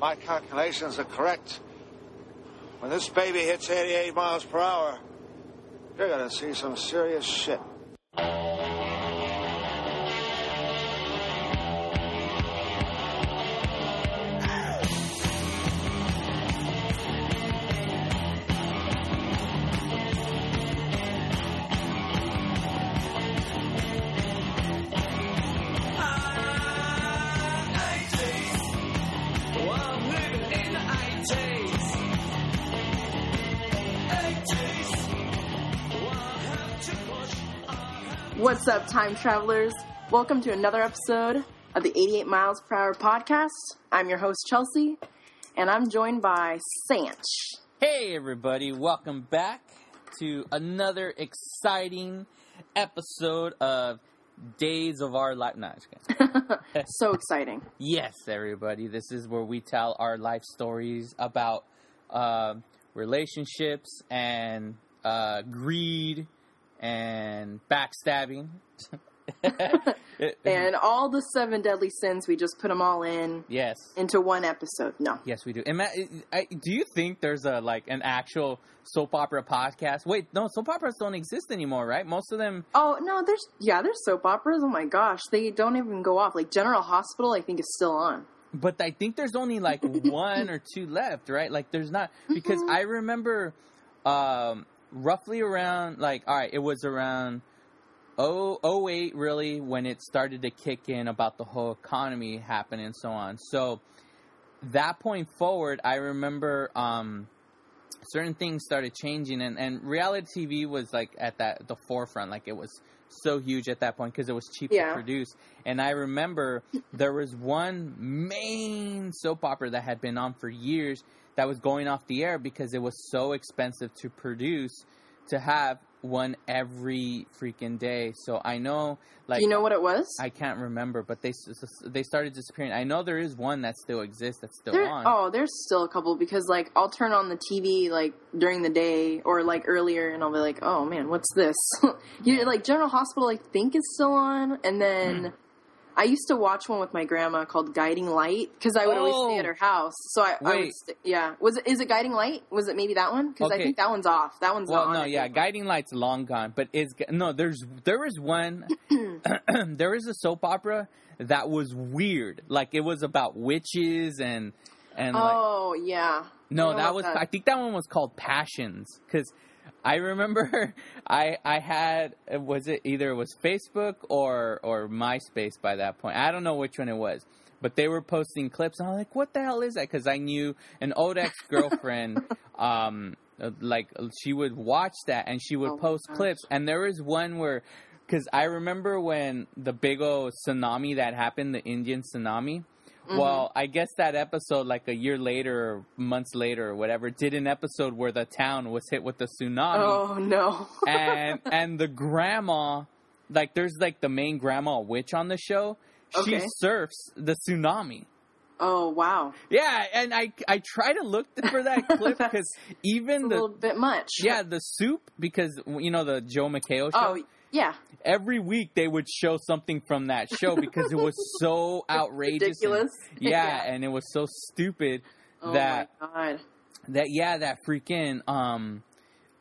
my calculations are correct, when this baby hits 88 miles per hour, you're gonna see some serious shit. Travelers? Welcome to another episode of the 88 Miles Per Hour podcast. I'm your host, Chelsea, and I'm joined by Sanch. Hey, everybody, welcome back to another exciting episode of Days of Our Life. No. So exciting. yes, everybody, this is where we tell our life stories about uh, relationships and uh, greed and backstabbing. And all the seven deadly sins, we just put them all in yes. into one episode. No. Yes, we do. And Matt, I, do you think there's a like an actual soap opera podcast? Wait, no, soap operas don't exist anymore, right? Most of them. Oh, no, there's, yeah, there's soap operas. Oh my gosh, they don't even go off. Like General Hospital, I think, is still on. But I think there's only like one or two left, right? Like there's not because I remember um, roughly around like all right, it was around oh, 08 really when it started to kick in about the whole economy happening and so on. So that point forward, I remember um, certain things started changing, and, and reality TV was like at that the forefront. Like it was so huge at that point because it was cheap Yeah. to produce. And I remember there was one main soap opera that had been on for years that was going off the air because it was so expensive to produce to have one every freaking day. So I know, like, Do you know what it was? I can't remember, but they they started disappearing. I know there is one that still exists that's still There, on. oh, there's still a couple because like I'll turn on the TV like during the day or like earlier, and I'll be like, "Oh man, what's this?" you like General Hospital, I think is still on, and then Hmm. I used to watch one with my grandma called Guiding Light because I would always stay Oh. at her house. So I, I would, st- yeah. Was it is it Guiding Light? Was it maybe that one? Because I think that one's off. That one's Well, not no, on yeah. Guiding Light's long gone, but is no. There's there is one. there is a soap opera that was weird. Like it was about witches and and like Oh yeah. no, that was that. I think that one was called Passions because I remember I I had was it either it was Facebook or or MySpace by that point. I don't know which one it was. But they were posting clips, and I'm like, "What the hell is that?" Because I knew an old ex girlfriend, um, like she would watch that, and she would Oh post clips. And there was one where, because I remember when the big old tsunami that happened, the Indian tsunami. Mm-hmm. Well, I guess that episode, like a year later or months later or whatever, did an episode where the town was hit with the tsunami, Oh no. and and the grandma, like there's like the main grandma witch on the show. She Okay. surfs the tsunami. oh wow. Yeah, and I I try to look for that clip because It's even a the little bit much. yeah the soup because you know the Joel McHale show. Oh yeah. Every week they would show something from that show because it was so outrageous. and- Ridiculous. yeah, and it was so stupid Oh that my god. that yeah that freaking um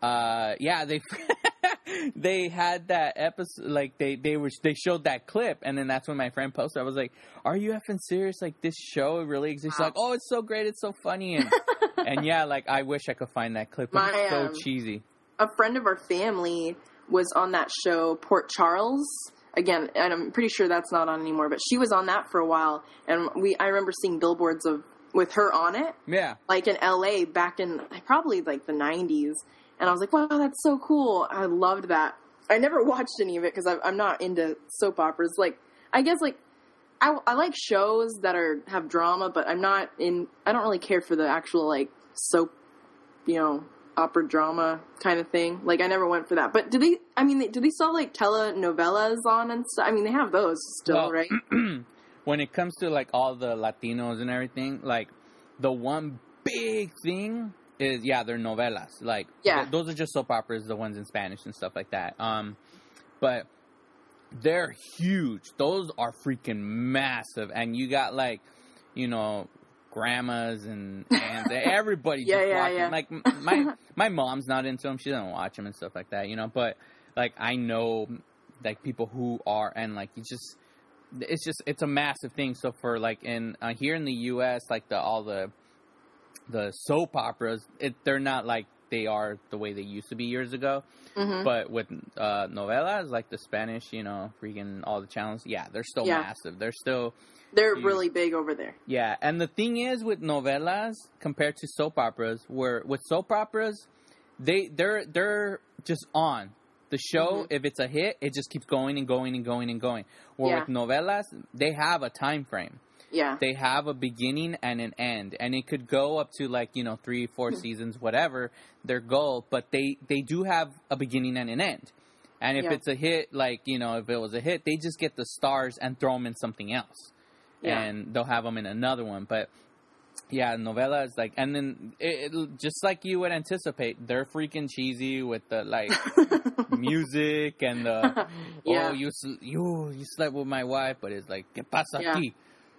uh yeah they they had that episode like they they were they showed that clip and then that's when my friend posted i was like are you effing serious like this show really exists Wow. like oh it's so great it's so funny and and yeah like i wish i could find that clip My, it's so um, cheesy a friend of our family was on that show Port Charles. Again, and I'm pretty sure that's not on anymore, but she was on that for a while and we I remember seeing billboards of with her on it yeah like in LA back in probably like the 90s and I was like, "Wow, that's so cool." I loved that. I never watched any of it because I'm not into soap operas. Like, I guess like I, I like shows that are have drama, but I'm not in. I don't really care for the actual like soap, you know, opera drama kind of thing. Like, I never went for that. But do they? I mean, they, do they still like telenovelas on and stuff? I mean, they have those still, Well, right? when it comes to like all the latinos and everything like the one big thing is yeah they're novelas like Yeah. th- those are just soap operas the ones in spanish and stuff like that um but they're huge those are freaking massive and you got like you know grandmas and and everybody Yeah, just yeah, watching. yeah. Like my my mom's not into them; she doesn't watch them and stuff like that, you know. But like I know like people who are, and like you just it's just it's a massive thing. So for like in uh, here in the U.S., like the all the the soap operas, it, they're not like they are the way they used to be years ago. hmm But with uh, novelas, like the Spanish, you know, freaking all the channels, yeah, they're still Yeah. massive. They're still They're Huge. really big over there. yeah, and the thing is with novelas compared to soap operas, where with soap operas, they they're they're just on the show. Mhm. If it's a hit, it just keeps going and going and going and going. Where Yeah. with novelas, they have a time frame. Yeah. They have a beginning and an end, and it could go up to like you know three, four Hmm. seasons, whatever their goal. But they they do have a beginning and an end. And if Yeah. it's a hit, like you know, if it was a hit, they just get the stars and throw them in something else Yeah. and they'll have them in another one. But yeah, novella is like, and then it, it, just like you would anticipate, they're freaking cheesy with the like music and the Yeah. oh you you you slept with my wife, but it's like qué pasa Yeah. aquí.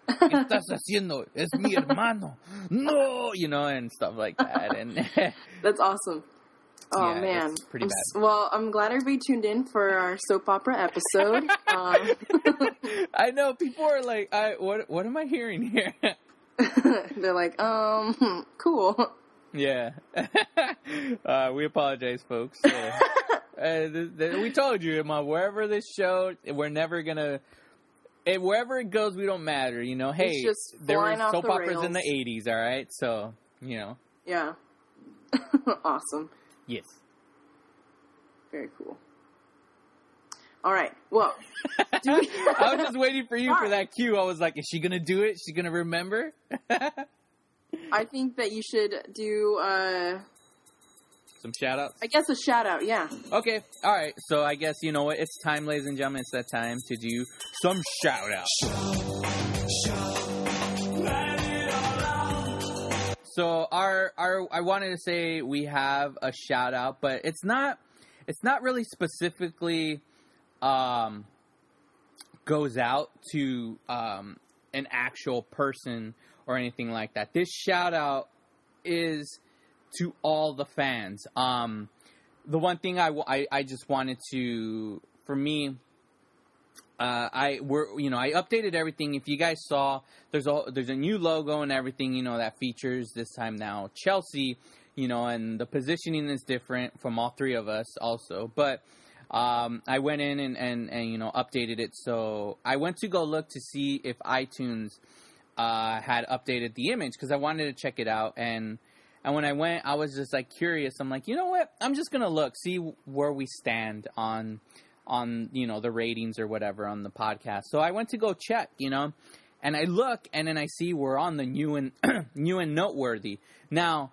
¿Qué estás haciendo? Es mi hermano. No, you know, and stuff like that. And That's awesome. Oh Yeah, man. pretty I'm bad. s- well, I'm glad everybody tuned in for our soap opera episode. um, I know people are like, I what what am I hearing here? they're like, um, hmm, cool. Yeah. uh, we apologize, folks. Uh, uh, th- th- we told you, Emma, wherever this show, we're never gonna. eh, wherever it goes, we don't matter. You know, hey, there were soap the operas in the '80s. All right, so you know, Yeah. awesome. Yes. Very cool. All right. Well, we- I was just waiting for you for Sorry. that cue. I was like, is she gonna do it? Is she gonna remember? I think that you should do, uh, Some shout outs. I guess, a shout out. Yeah. Okay, all right. So I guess you know what? It's time, ladies and gentlemen. It's that time to do some shout outs. So our our I wanted to say we have a shout out, but it's not it's not really specifically um goes out to um an actual person or anything like that. This shout out is to all the fans. Um the one thing I, w- I, I just wanted to for me uh, I we're you know I updated everything. If you guys saw, there's a there's a new logo and everything you know that features this time now Chelsea, you know, and the positioning is different from all three of us also. But um, I went in and, and and you know updated it. So I went to go look to see if iTunes uh, had updated the image because I wanted to check it out and. And when I went, I was just like curious. I'm like, you know what? I'm just gonna look, see where we stand on on you know the ratings or whatever on the podcast. So I went to go check, you know, and I look and then I see we're on the new and new and noteworthy. Now,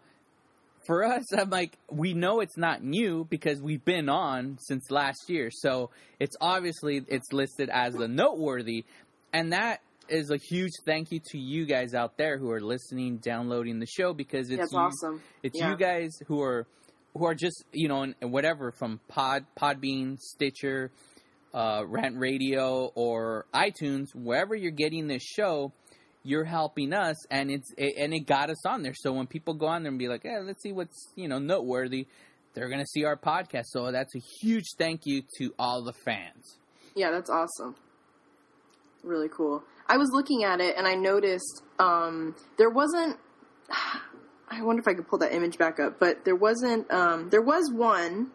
for us, I'm like, we know it's not new because we've been on since last year. So it's obviously it's listed as the noteworthy, and that is a huge thank you to you guys out there who are listening, downloading the show because it's That's you, awesome. it's Yeah. you guys who are who are just you know and whatever from Pod Podbean, Stitcher, uh, Rant Radio, or iTunes, wherever you're getting this show, you're helping us, and it's it, and it got us on there. So when people go on there and be like, "Yeah, let's see what's you know noteworthy," they're gonna see our podcast. So that's a huge thank you to all the fans. Yeah, that's awesome. Really cool. I was looking at it and I noticed um, there wasn't. I wonder if I could pull that image back up, but there wasn't. Um, there was one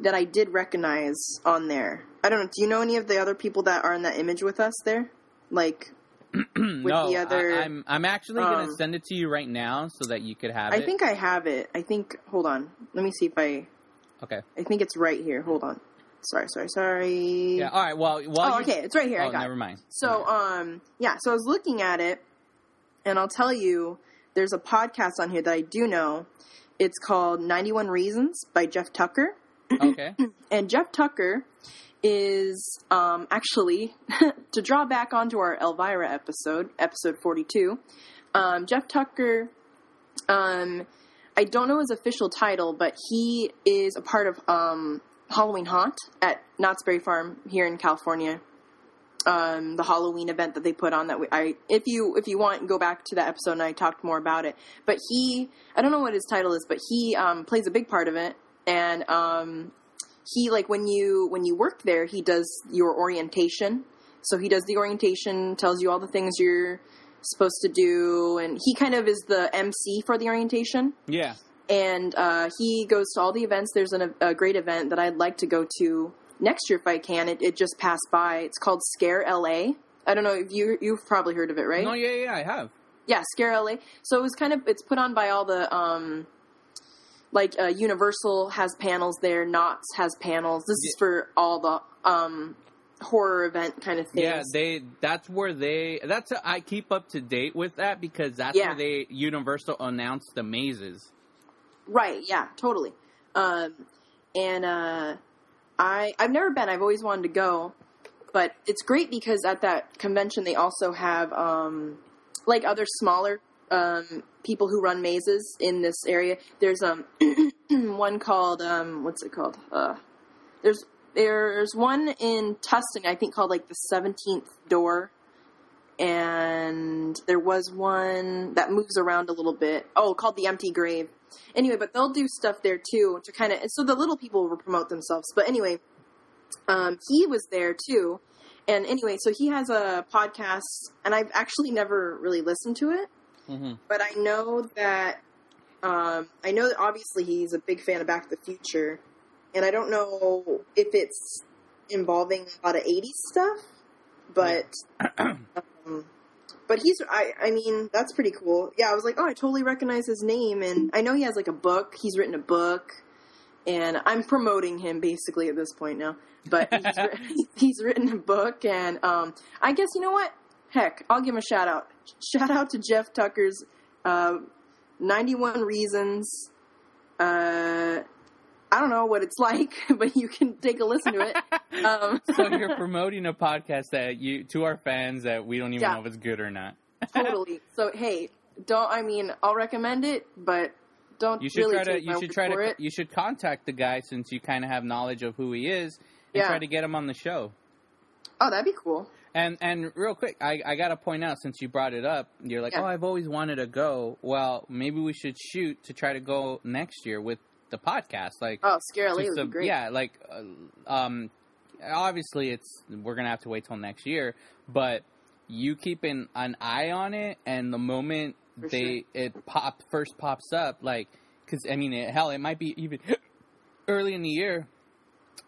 that I did recognize on there. I don't know. Do you know any of the other people that are in that image with us there? Like, no, the other, I, am I'm actually gonna um, send it to you right now so that you could have I it. think I have it. I think. Hold on. Let me see if I. okay. I think it's right here. Hold on. Sorry, sorry, sorry. Yeah. All right. Well, while oh, okay. It's right here. Oh, I got never it. mind. So, um, yeah, so I was looking at it, and I'll tell you, there's a podcast on here that I do know. It's called 91 Reasons by Jeff Tucker. Okay. And Jeff Tucker is um, actually, to draw back onto our Elvira episode, episode 42, um, Jeff Tucker, um, I don't know his official title, but he is a part of um, Halloween Haunt at Knott's Berry Farm here in California. Um, the Halloween event that they put on. That we, I, if you if you want, go back to that episode and I talked more about it. But he, I don't know what his title is, but he um, plays a big part of it, and um, he like when you when you work there, he does your orientation. So he does the orientation, tells you all the things you're supposed to do, and he kind of is the MC for the orientation. Yeah. And uh, he goes to all the events. There's an, a great event that I'd like to go to next year if I can. It, it just passed by. It's called Scare LA. I don't know if you you've probably heard of it, right? No, yeah, yeah, I have. Yeah, Scare LA. So it was kind of it's put on by all the um like uh, Universal has panels there, Knott's has panels. This is for all the um horror event kind of things. Yeah, they. That's where they. That's I keep up to date with that because that's Yeah. where they Universal announced the mazes. Right, yeah, totally. Um, and uh, I I've never been. I've always wanted to go, but it's great because at that convention they also have um, like other smaller um, people who run mazes in this area. There's um one called um what's it called? Uh, there's there's one in Tustin I think called like the Seventeenth Door. And there was one that moves around a little bit. Oh, called the Empty Grave anyway, but they'll do stuff there too to kind of so the little people will promote themselves. But anyway, um, he was there too, and anyway, so he has a podcast, and I've actually never really listened to it, Mm-hmm. but I know that um, I know that obviously he's a big fan of Back to the Future, and I don't know if it's involving a lot of '80s stuff, but. um, but he's I I mean that's pretty cool. Yeah, I was like, oh, I totally recognize his name, and I know he has like a book. He's written a book, and I'm promoting him basically at this point now. But he's, written, he's written a book, and um, I guess you know what? Heck, I'll give him a shout out. Shout out to Jeff Tucker's uh, 91 Reasons. Uh, I don't know what it's like, but you can take a listen to it. Um, So you're promoting a podcast that you to our fans that we don't even Yeah. know if it's good or not. totally. So hey, don't. I mean, I'll recommend it, but don't You should really try to take my you should word try for to it. you should contact the guy since you kind of have knowledge of who he is and Yeah. try to get him on the show. Oh, that'd be cool. And and real quick, I, I gotta point out since you brought it up, you're like, Yeah. oh, I've always wanted to go. Well, maybe we should shoot to try to go next year with the podcast. Like, Oh, Scare LA would be great. yeah, like, uh, um, obviously it's we're gonna have to wait till next year, but you keep an, an eye on it, and the moment For they it pop first pops up, like, because I mean, it, hell, it might be even early in the year.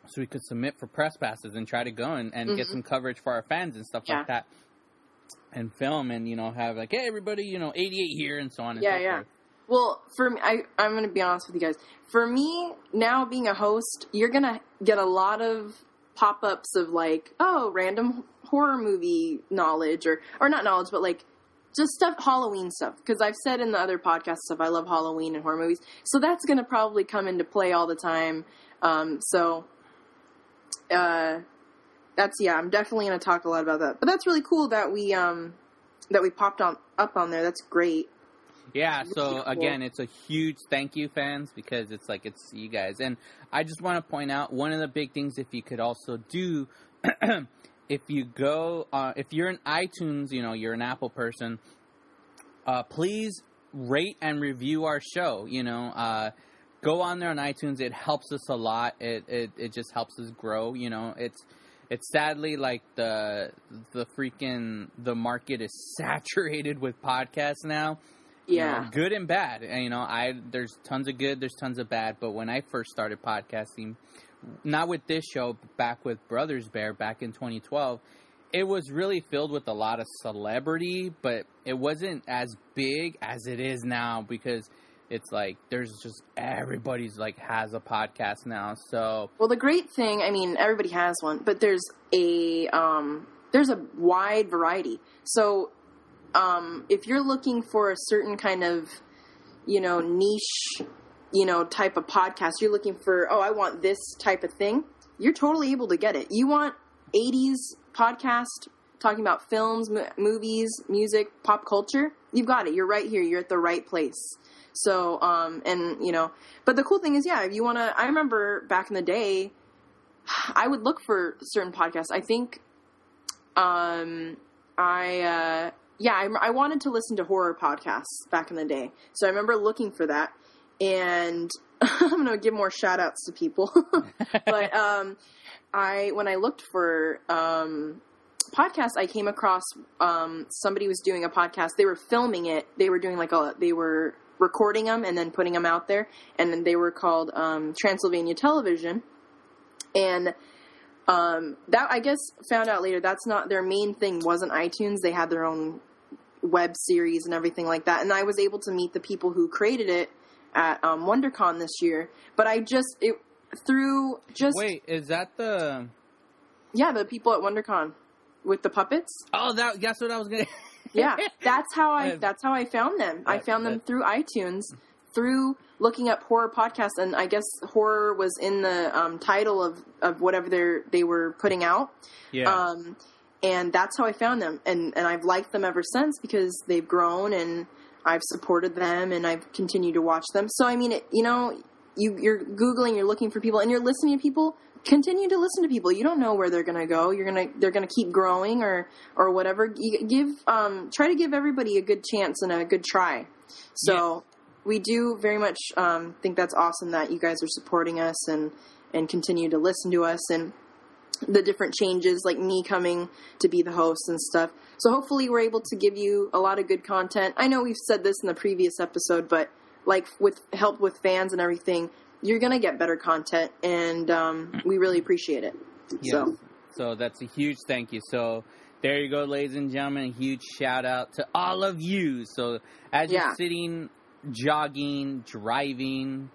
So we could submit for press passes and try to go and, and get Mhm. some coverage for our fans and stuff Yeah. like that, and film and you know have like hey everybody you know 88 here and so on and Yeah, so yeah. forth. Well, for me, I, I'm going to be honest with you guys. For me, now being a host, you're going to get a lot of pop ups of like, oh, random horror movie knowledge, or, or not knowledge, but like just stuff, Halloween stuff. Because I've said in the other podcast stuff, I love Halloween and horror movies. So that's going to probably come into play all the time. Um, so, uh, that's, yeah, I'm definitely going to talk a lot about that. But that's really cool that we, um, that we popped on up on there. That's great. Yeah, so again, it's a huge thank you, fans, because it's like it's you guys. And I just want to point out one of the big things if you could also do, if you go, uh, if you're in iTunes, you know, you're an Apple person, uh, please rate and review our show. You know, uh, go on there on iTunes. It helps us a lot. It, it it just helps us grow. You know, it's it's sadly like the the freaking the market is saturated with podcasts now you know, Yeah. good and bad. And, you know, I there's tons of good, there's tons of bad. But when I first started podcasting, not with this show, but back with Brothers Bear back in 2012, it was really filled with a lot of celebrity, but it wasn't as big as it is now because it's like there's just everybody's like has a podcast now. So Well, the great thing, I mean, everybody has one, but there's a um, there's a wide variety. So, um, if you're looking for a certain kind of, you know, niche, you know, type of podcast, you're looking for, oh, I want this type of thing. You're totally able to get it. You want 80s podcast talking about films, mo- movies, music, pop culture. You've got it. You're right here. You're at the right place. So, um, and you know, but the cool thing is, yeah, if you want to, I remember back in the day, I would look for certain podcasts. I think um, I uh, yeah, I, I wanted to listen to horror podcasts back in the day, so I remember looking for that, and I'm gonna give more shout outs to people, but um, I when I looked for um, podcasts, I came across um, somebody was doing a podcast. They were filming it. They were doing like a they were recording them and then putting them out there, and then they were called um, Transylvania Television, and um, that I guess found out later that's not their main thing. Wasn't iTunes? They had their own web series and everything like that. And I was able to meet the people who created it at um, WonderCon this year. But I just it through just Wait, is that the? yeah the people at WonderCon with the puppets. Oh, that that's what I was gonna. Yeah, that's how I that's how I found them. I found them through iTunes, through looking up horror podcasts, and I guess horror was in the um, title of of whatever they they were putting out. yeah. Um, and that's how I found them, and and I've liked them ever since because they've grown and I've supported them and I've continued to watch them. So I mean, it, you know, you you're googling, you're looking for people, and you're listening to people. Continue to listen to people. You don't know where they're going to go. You're gonna they're going to keep growing or or whatever. You give um, try to give everybody a good chance and a good try. So we do very much um, think that's awesome that you guys are supporting us and and continue to listen to us and the different changes, like me coming to be the host and stuff. So hopefully we're able to give you a lot of good content. I know we've said this in the previous episode, but like with help with fans and everything, you're gonna get better content, and um, we really appreciate it. Yes. So So that's a huge thank you. So there you go, ladies and gentlemen. A huge shout out to all of you. So as Yeah. you're sitting, jogging, driving,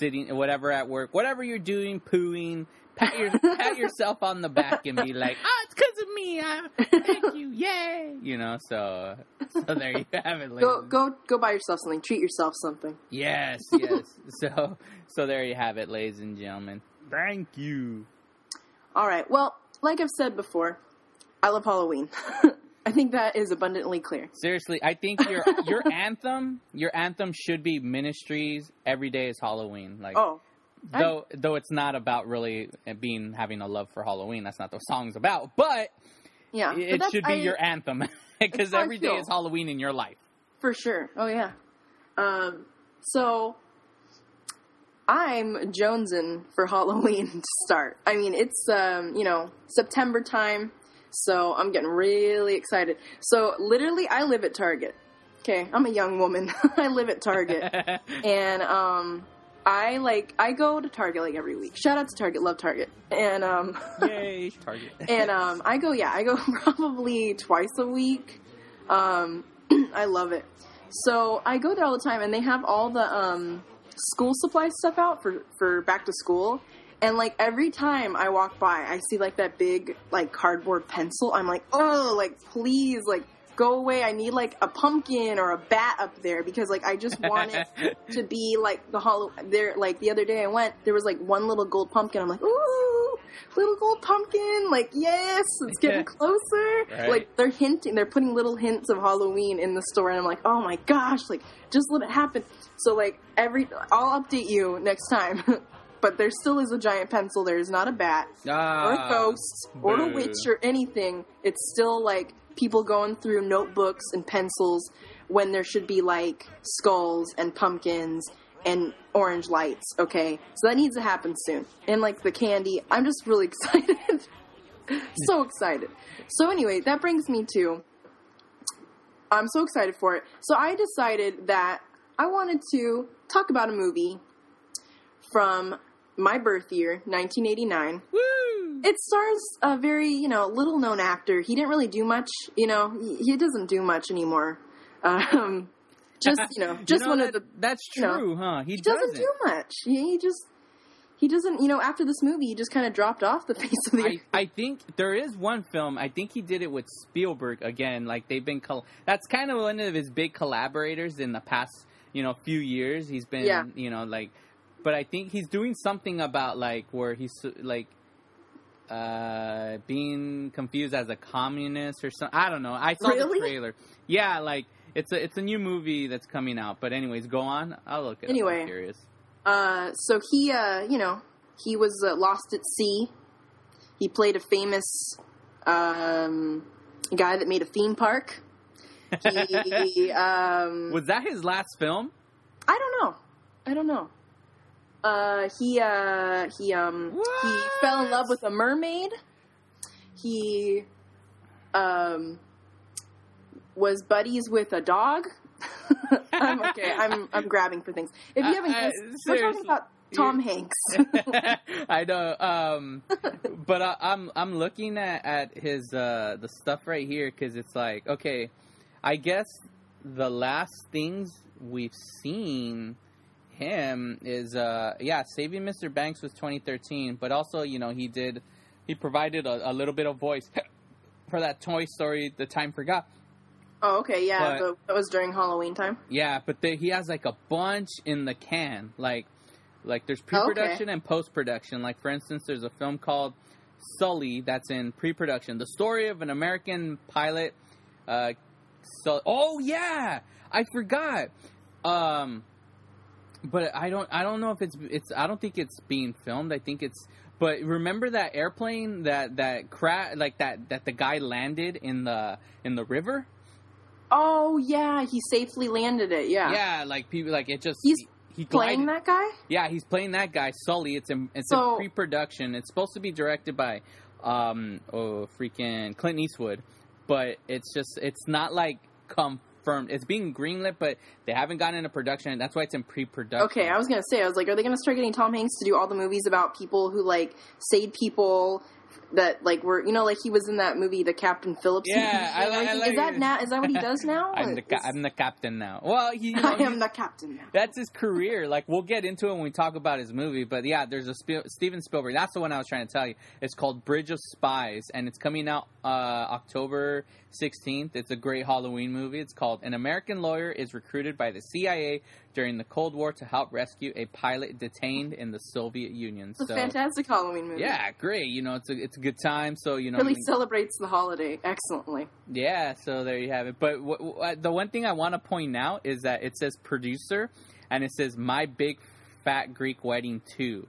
sitting, whatever at work, whatever you're doing, pooing, pat, your, pat yourself on the back and be like, "Ah, it's because of me. I, thank you, yay!" You know. So, so there you have it, ladies. go go go buy yourself something. Treat yourself something. Yes, yes. so, so there you have it, ladies and gentlemen. Thank you. All right. Well, like I've said before, I love Halloween. I think that is abundantly clear. Seriously, I think your your anthem, your anthem should be Ministry's. Every day is Halloween. Like, Oh, I- though though it's not about really being having a love for Halloween. That's not the song's about. But yeah. But it that's- should be I- your anthem because It's how I every day is Halloween in your life. For sure. Oh yeah. Um, so I'm jonesing for Halloween to start. I mean, it's um, you know September time, so I'm getting really excited. So literally, I live at Target. Okay, I'm a young woman. I live at Target, and um, I like I go to Target like every week. Shout out to Target, love Target, and um, Yay, Target. and um, I go, yeah, I go probably twice a week. Um, I love it. So I go there all the time, and they have all the um, school supply stuff out for for back to school. And like every time I walk by, I see like that big like cardboard pencil. I'm like, oh, like please, like go away. I need like a pumpkin or a bat up there because like I just want it to be like the hollow there like the other day I went there was like one little gold pumpkin I'm like ooh little gold pumpkin like yes it's getting closer Right. like they're hinting they're putting little hints of Halloween in the store and I'm like oh my gosh like just let it happen so like every I'll update you next time but there still is a giant pencil there's not a bat or Ah, a ghost or a witch or anything. It's still like people going through notebooks and pencils when there should be like skulls and pumpkins and orange lights. Okay, so that needs to happen soon. And like the candy, I'm just really excited. so excited. So anyway, that brings me to. I'm so excited for it. So I decided that I wanted to talk about a movie from my birth year, 1989 Woo! it stars a very you know little known actor he didn't really do much you know he, he doesn't do much anymore um just you know just know one that- of the That's you know, true, huh? He, he doesn't do much he, he just he doesn't you know after this movie he just kind of dropped off the face of the I, I think there is one film. I think he did it with Spielberg again. Like they've been. Col- that's kind of one of his big collaborators in the past, you know, few years. He's been, Yeah. you know, like. But I think he's doing something about like where he's like uh being confused as a communist or something. I don't know. I saw Really? the trailer. Yeah, like it's a it's a new movie that's coming out. But anyways, go on. I'll look at. Anyway. I'm curious. uh so he uh you know he was uh, lost at sea he played a famous Um, guy that made a theme park. He, um, Was that his last film? I don't know. I don't know. Uh, he uh, he um he fell in love with a mermaid. He um was buddies with a dog. I'm okay. I'm I'm grabbing for things. If you haven't uh, uh, we're talking about Tom Hanks. I know, um, but I, I'm I'm looking at, at his uh, the stuff right here because it's like okay, I guess the last things we've seen him is uh yeah saving Mr. Banks was 2013, but also you know he did he provided a, a little bit of voice for that Toy Story The Time Forgot. oh, okay, yeah, But- that was during Halloween time. Yeah, but the, he has like a bunch in the can. Like, like there's Oh, pre-production and post-production. Like for instance, there's a film called Sully that's in pre-production. The story of an American pilot. Uh, so oh yeah, I forgot. Um, but I don't I don't know if it's it's I don't think it's being filmed. I think it's. But remember that airplane that that cra- like that that the guy landed in the in the river. Oh yeah, he safely landed it. Yeah, Yeah, like people like it just He's he, he playing that guy. Yeah, he's playing that guy Sully. It's in it's So- in pre-production. It's supposed to be directed by um oh freaking Clint Eastwood, but it's just it's not like confirmed. It's being greenlit, but they haven't gotten into production. That's why it's in pre-production. Okay, I was gonna say, I was like, are they gonna start getting Tom Hanks to do all the movies about people who like saved people that like were you know like he was in that movie, the Captain Phillips. Yeah, movie I and li- I like is that now? Is that what he does now? I'm the ca- I'm the captain now. Well, he, you know, I am the captain now. that's his career. Like we'll get into it when we talk about his movie. But yeah, there's a Sp- Steven Spielberg. That's the one I was trying to tell you. It's called Bridge of Spies, and it's coming out uh, October 16th. It's a great Halloween movie. It's called An American Lawyer is Recruited by the CIA during the Cold War to help rescue a pilot detained in the Soviet Union. It's a so fantastic Halloween movie. yeah, great. You know, it's a it's a good time. So you know, really we- celebrates the holiday excellently. yeah, so there you have it. But w- w- the one thing I want to point out is that it says producer and it says My Big Fat Greek Wedding 2.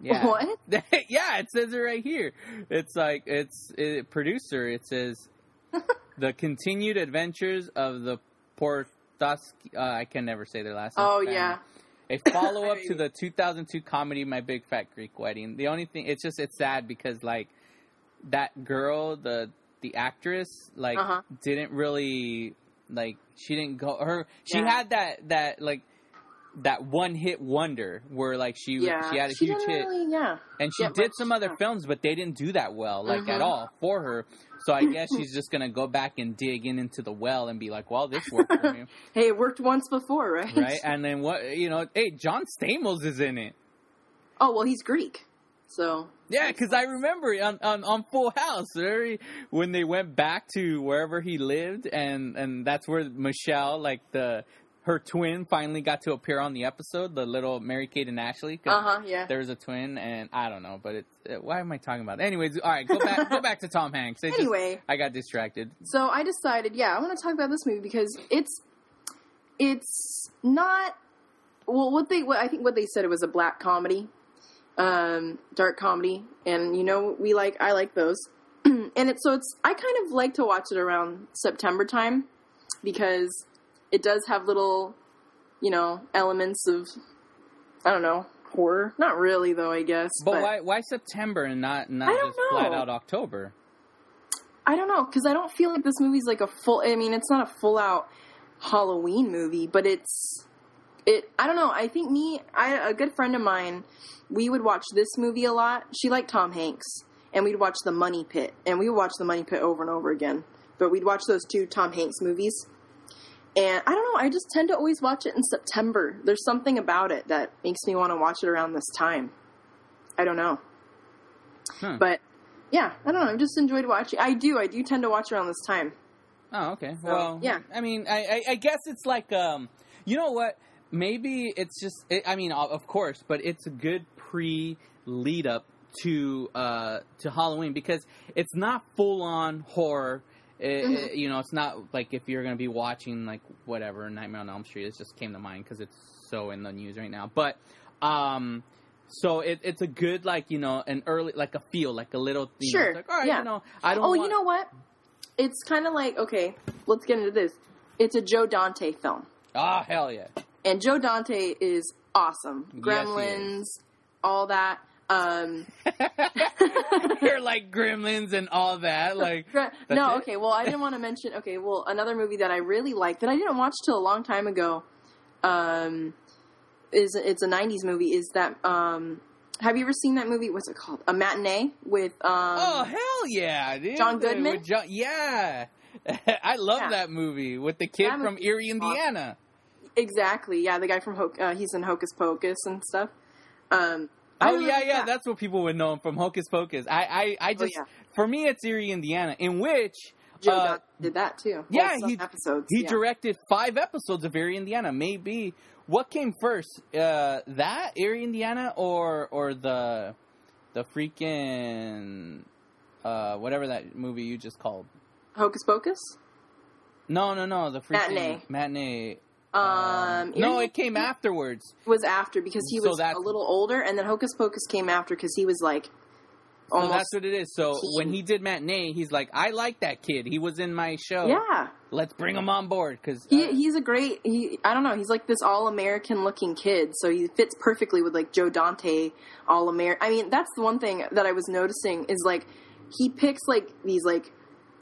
Yeah. What? yeah, it says it right here. It's like it's it, producer. It says the continued adventures of the Portoski. Uh, I can never say their last name. Oh family. yeah, A follow up to the 2002 comedy My Big Fat Greek Wedding. The only thing, it's just it's sad because like that girl, the the actress, like Uh-huh. didn't really like she didn't go her. She Yeah. had that that like that one hit wonder where like she yeah. she had a She huge hit really, yeah. and she did some other films, but they didn't do that well, like at Mhm. all for her. So I guess she's just gonna go back and dig in into the well and be like, "Well, this worked for me." Hey, it worked once before, right? right? And then what? You know, hey, John Stamos is in it. Oh well, he's Greek, so Yeah, because I remember on, on on Full House, very when they went back to wherever he lived, and and that's where Michelle, like the her twin, finally got to appear on the episode. The little Mary Kate and Ashley. uh huh, yeah. There's a twin, and I don't know, but it's uh, why am I talking about? It? Anyways, all right, go back go back to Tom Hanks. It just- Anyway, I got distracted. so I decided, yeah, I want to talk about this movie because it's it's not well what they what I think what they said it was a black comedy, um, dark comedy, and you know we like I like those, and it's so it's I kind of like to watch it around September time because it does have little, you know, elements of I don't know horror. Not really though, I guess. But, why why September and not not I don't just flat know. out October? I don't know because I don't feel like this movie's like a full. I mean, it's not a full out Halloween movie, but it's it. I don't know. I think me, I a good friend of mine, we would watch this movie a lot. She liked Tom Hanks, and we'd watch The Money Pit, and we would watch The Money Pit over and over again. But we'd watch those two Tom Hanks movies. And I don't know, I just tend to always watch it in September. There's something about it that makes me want to watch it around this time. I don't know. Hmm. But yeah, I don't know. I've just enjoyed watching. I do. I do tend to watch around this time. Oh, okay. So, well, yeah. I mean, I, I, I guess it's like, um, you know what? Maybe it's just. It, I mean, of course, but it's a good pre lead up to uh to Halloween because it's not full on horror. It, Mhm. it- you know, it's not like if you're gonna be watching like whatever Nightmare on Elm Street. It just came to mind because it's so in the news right now. But um, So it, it's a good like you know an early like a feel like a little you Sure, like all right yeah. you know I don't Oh, want, you know what? It's kind of like okay. Let's get into this. It's a Joe Dante film, ah hell yeah and Joe Dante is awesome. Yes, Gremlins, all that. Um, you're like Gremlins and all that like no, it? okay. Well, I didn't want to mention. Okay, well, another movie that I really like that I didn't watch till a long time ago, um, is it's a '90s movie. Is that um, have you ever seen that movie? What's it called? A matinee with um, oh hell yeah dude John Goodman? John- yeah I love Yeah. that movie with the kid That from Erie is awesome. Indiana exactly. Yeah, the guy from Ho- uh, he's in Hocus Pocus and stuff. Um, Oh yeah, yeah. that. That's what people would know him from Hocus Pocus. I, I, I just yeah. for me it's Erie, Indiana, in which Joe uh, did that too. yeah, Well, he- episodes. he yeah. directed five episodes of Erie, Indiana. Maybe what came first, uh, that Erie, Indiana, or or the the freaking uh, whatever that movie you just called. Hocus Pocus. No, no, no. The freaking Matinee. matinee. Um, no, it came afterwards. It was after because he was that's- a little older, and then Hocus Pocus came after because he was like So that's what it is. So teen. when he did matinee, he's like, "I like that kid. He was in my show. yeah. Let's bring him on board." Because He he's a great he I don't know he's like this all American looking kid so he fits perfectly with like Joe Dante all American I mean that's the one thing that I was noticing is like he picks like these like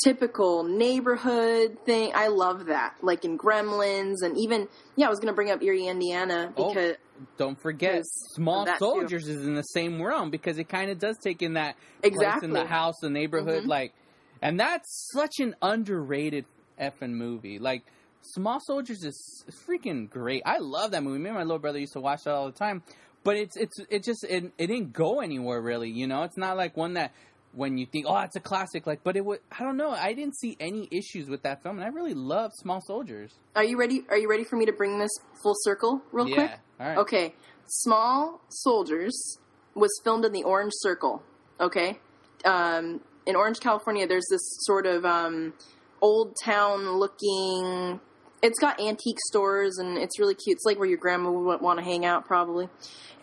typical neighborhood thing I love that like in Gremlins and even yeah I was gonna bring up Erie Indiana Oh, because don't forget, Small that, too. Soldiers is in the same realm because it kind of does take in that Exactly. in the house, the neighborhood, Mhm. like, and that's such an underrated effing movie. Like, Small Soldiers is freaking great. I love that movie. Me and my little brother used to watch that all the time. But it's it's it just it, it didn't go anywhere really. You know, it's not like one that when you think oh it's a classic like. But it would I don't know. I didn't see any issues with that film, and I really love Small Soldiers. are you ready are you ready for me to bring this full circle real yeah. quick All right. Okay, Small Soldiers was filmed in the Orange Circle. Okay, um, in Orange, California, there's this sort of um, old town looking. It's got antique stores and it's really cute. It's like where your grandma would want to hang out, probably.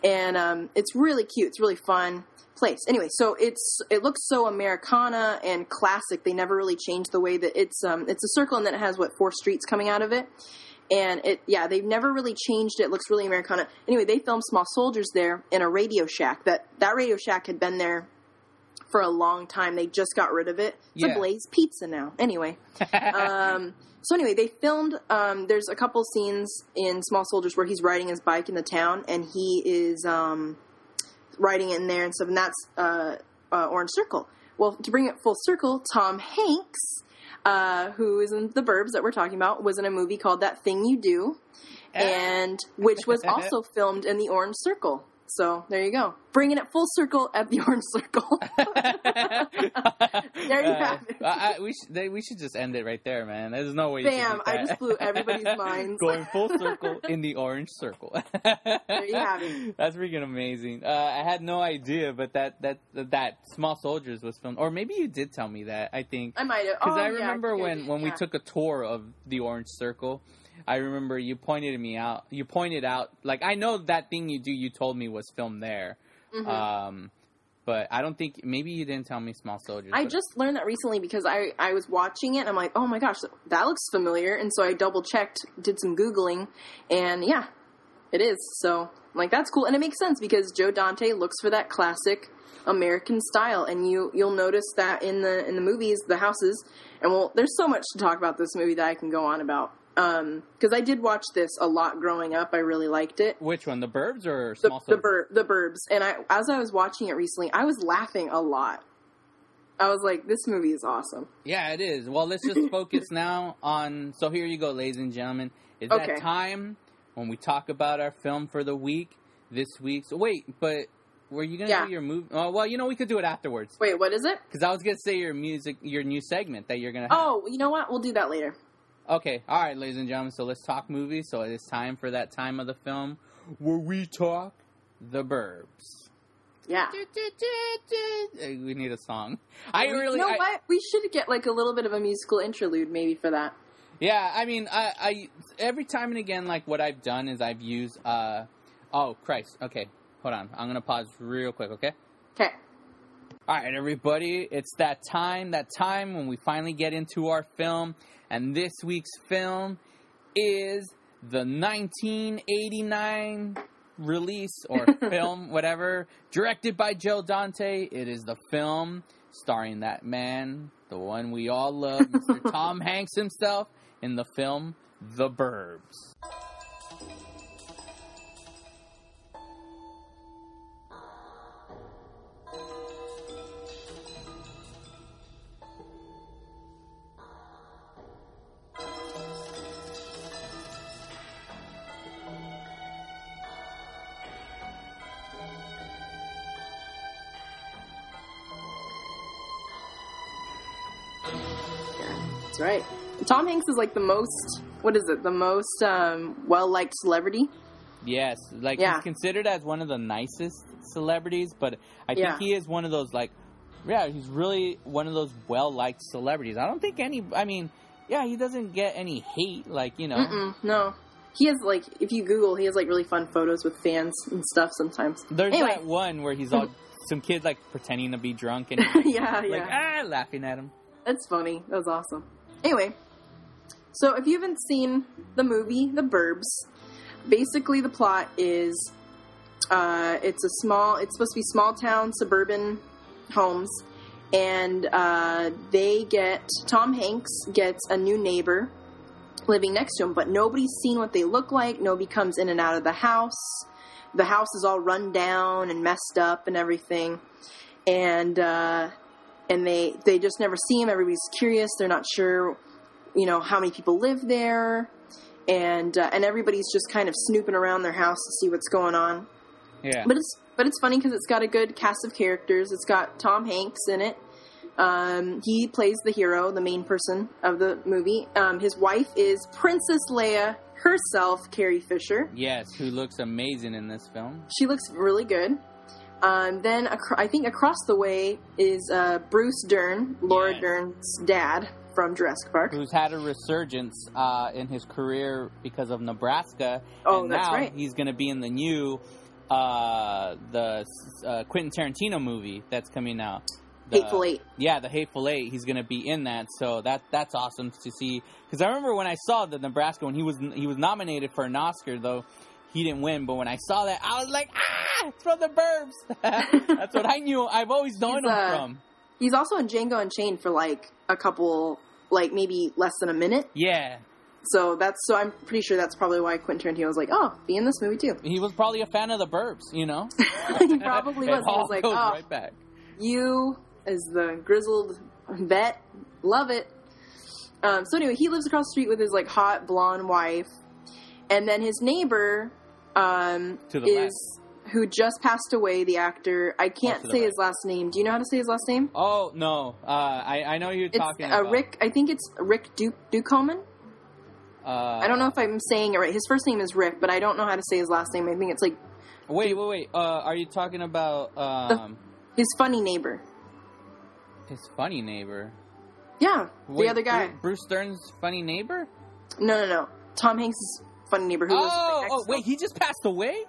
And um, it's really cute. It's really fun place. Anyway, so it's it looks so Americana and classic. They never really changed the way that it's um, it's a circle and then it has what four streets coming out of it and it yeah they've never really changed it. it looks really americana anyway they filmed small soldiers there in a radio shack that that radio shack had been there for a long time they just got rid of it it's Yeah. a blaze pizza now anyway um, so anyway they filmed um, there's a couple scenes in small soldiers where he's riding his bike in the town and he is um, riding it in there and stuff and that's uh, uh, orange circle well to bring it full circle tom hanks uh, who is in the Burbs that we're talking about, was in a movie called That Thing You Do, and which was also filmed in the Orange Circle. So there you go, bringing it full circle at the Orange Circle. There you have it. Uh, I, I, we should they, we should just end it right there, man. There's no way. Bam! I just blew everybody's minds. Going full circle in the orange circle. There you have it. That's freaking amazing. Uh, I had no idea, but that that that Small Soldiers was filmed, or maybe you did tell me that. I think I might have because oh, I remember I when when we took a tour of the Orange Circle. I remember you pointed me out. You pointed out, like I know that thing you do. You told me was filmed there, Mhm. um, but I don't think maybe you didn't tell me Small Soldiers. I just learned that recently because I, I was watching it and I'm like, oh my gosh, that looks familiar. And so I double checked, did some Googling, and yeah, it is. So I'm like, that's cool. And it makes sense because Joe Dante looks for that classic American style. And you, you'll notice that in the, in the movies, the houses, and well, there's so much to talk about this movie that I can go on about. Um, cause I did watch this a lot growing up. I really liked it which one, the Burbs or the Small the, Soldiers? bur- the burbs and i as i was watching it recently i was laughing a lot i was like this movie is awesome Yeah, it is. Well, let's just focus now on. So here you go, ladies and gentlemen. It's Okay. that time when we talk about our film for the week. This week. So wait, but were you gonna Yeah. do your movie? Oh, well, you know we could do it afterwards wait what is it because I was gonna say your music, your new segment that you're gonna. Have. oh you know what we'll do that later Okay, all right, ladies and gentlemen. So let's talk movies. So it is time for that time of the film where we talk the Burbs. yeah We need a song. I really. you know I- what we should get like a little bit of a musical interlude maybe for that Yeah, I mean, I, I every time and again, like what I've done is I've used. uh Oh Christ! Okay, hold on. I'm gonna pause real quick, okay? Okay. All right, everybody, it's that time, that time when we finally get into our film, and this week's film is the 1989 release or film, whatever, directed by Joe Dante. It is the film starring that man, the one we all love, Mr. Tom Hanks himself, in the film The Burbs. Tom Hanks is like the most. What is it? The most um, well liked celebrity. Yes, like Yeah. he's considered as one of the nicest celebrities, but I think Yeah. he is one of those like, yeah, he's really one of those well liked celebrities. I don't think any. I mean, yeah, he doesn't get any hate, like you know. Mm-mm, no. He has like, if you Google, he has like really fun photos with fans and stuff sometimes. There's Anyway. that one where he's all some kid like pretending to be drunk and yeah, like yeah. ah laughing at him. That's funny. That was awesome. Anyway, so if you haven't seen the movie The Burbs, basically the plot is uh, it's a small, it's supposed to be small town suburban homes, and uh, they get Tom Hanks gets a new neighbor living next to him, but nobody's seen what they look like. Nobody comes in and out of the house. The house is all run down and messed up and everything, and uh, and they they just never see him. Everybody's curious. They're not sure, you know, how many people live there, and uh, and everybody's just kind of snooping around their house to see what's going on. Yeah, But it's but it's funny because it's got a good cast of characters. It's got Tom Hanks in it. Um, he plays the hero, the main person of the movie. Um, his wife is Princess Leia herself, Carrie Fisher. yes, who looks amazing in this film. She looks really good. Um, then I think across the way is uh, Bruce Dern, Laura Yes. Dern's dad from Jurassic Park. Who's had a resurgence uh, in his career because of Nebraska? Oh, and that's now right. He's going to be in the new uh, the uh, Quentin Tarantino movie that's coming out. The- Hateful Eight. Yeah, the Hateful Eight. He's going to be in that, so that that's awesome to see. Because I remember when I saw the Nebraska when he was he was nominated for an Oscar, though he didn't win. But when I saw that, I was like, ah, it's from the Burbs. that's what I knew. I've always known He's, him uh, from. He's also in Django Unchained for like a couple, like maybe less than a minute. Yeah, So that's so I'm pretty sure that's probably why Quentin Tarantino was like, oh, be in this movie too. he was probably a fan of the Burbs, you know. he probably was. He was like, oh, right back. you as the grizzled vet, love it. Um, so anyway, he lives across the street with his like hot blonde wife, and then his neighbor um, To the is who just passed away. The actor I can't say right. his last name. Do you know how to say his last name? Oh no, uh, I I know you're It's talking uh, about. Rick. I think it's Rick du- Ducommun. Uh, I don't know if I'm saying it right. His first name is Rick, but I don't know how to say his last name. I think it's like Wait, wait, wait. Uh, are you talking about um, his funny neighbor. his funny neighbor? Yeah, Wait, the other guy. Bruce Dern's funny neighbor? No, no, no. Tom Hanks' funny neighbor who was Oh, like, oh, wait, he just passed away.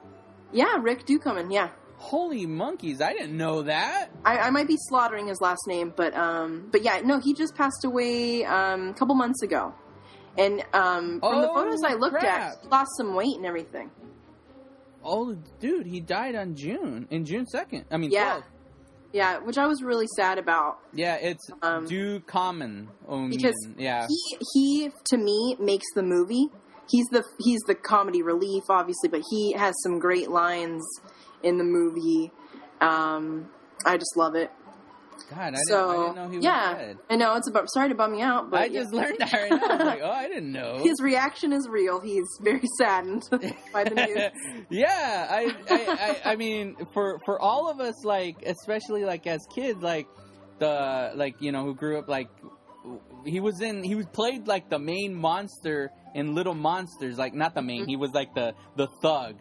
Yeah, Rick Ducommun. Yeah, Holy monkeys! I didn't know that. I, I might be slaughtering his last name, but um, but yeah, no, he just passed away um, a couple months ago, and um, from the Oh, photos I looked crap. at, he lost some weight and everything. Oh, dude, he died on June in June second. I mean, Yeah. 12th. Yeah, which I was really sad about. yeah. It's Um, Ducommun. Oh, because yeah, He he to me makes the movie. He's the he's the comedy relief, obviously, but he has some great lines in the movie. Um, I just love it. God, I, so didn't, I didn't know he was yeah, dead. I know it's about. Sorry to bum you out, but I yeah. just learned that right now. I was like, oh, I didn't know. his reaction is real. He's very saddened by the news. yeah, I, I, I, I mean, for for all of us, like especially like as kids, like the like you know who grew up like he was in he was played like the main monster in Little Monsters, like not the main, he was like the the thug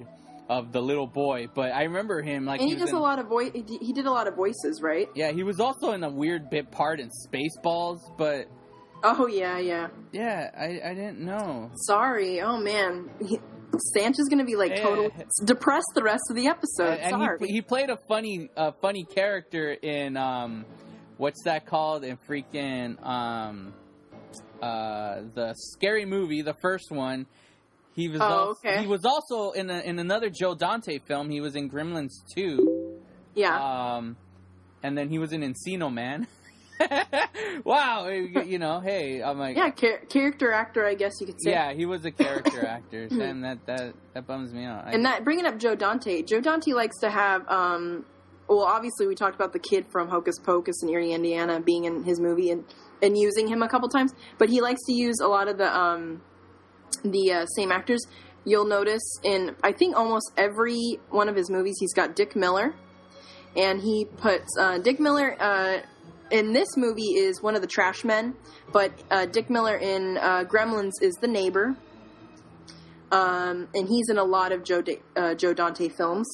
of the little boy. But I remember him like and he was does in- a lot of voice. He did a lot of voices, right? Yeah, he was also in a weird bit part in Spaceballs, but Oh yeah, yeah. yeah, I I didn't know. Sorry. Oh man. He, is gonna be like Yeah. totally depressed the rest of the episode. and Sorry. he he played a funny uh, funny character in um what's that called in freaking um uh the scary movie the first one he was Oh, also, okay. he was also in a, in another Joe Dante film he was in Gremlins 2 yeah. um and then he was in Encino Man wow you know hey I'm like yeah, char- character actor, I guess you could say. yeah, he was a character actor and that that that bums me out And that bringing up Joe Dante, Joe Dante likes to have. um Well, obviously, we talked about the kid from Hocus Pocus in Erie, Indiana, being in his movie and and using him a couple times. But he likes to use a lot of the um the uh, same actors. You'll notice in I think almost every one of his movies, he's got Dick Miller, and he puts uh, Dick Miller. Uh, in this movie is one of the trash men, but uh, Dick Miller in uh, Gremlins is the neighbor, um, and he's in a lot of Joe da- uh, Joe Dante films.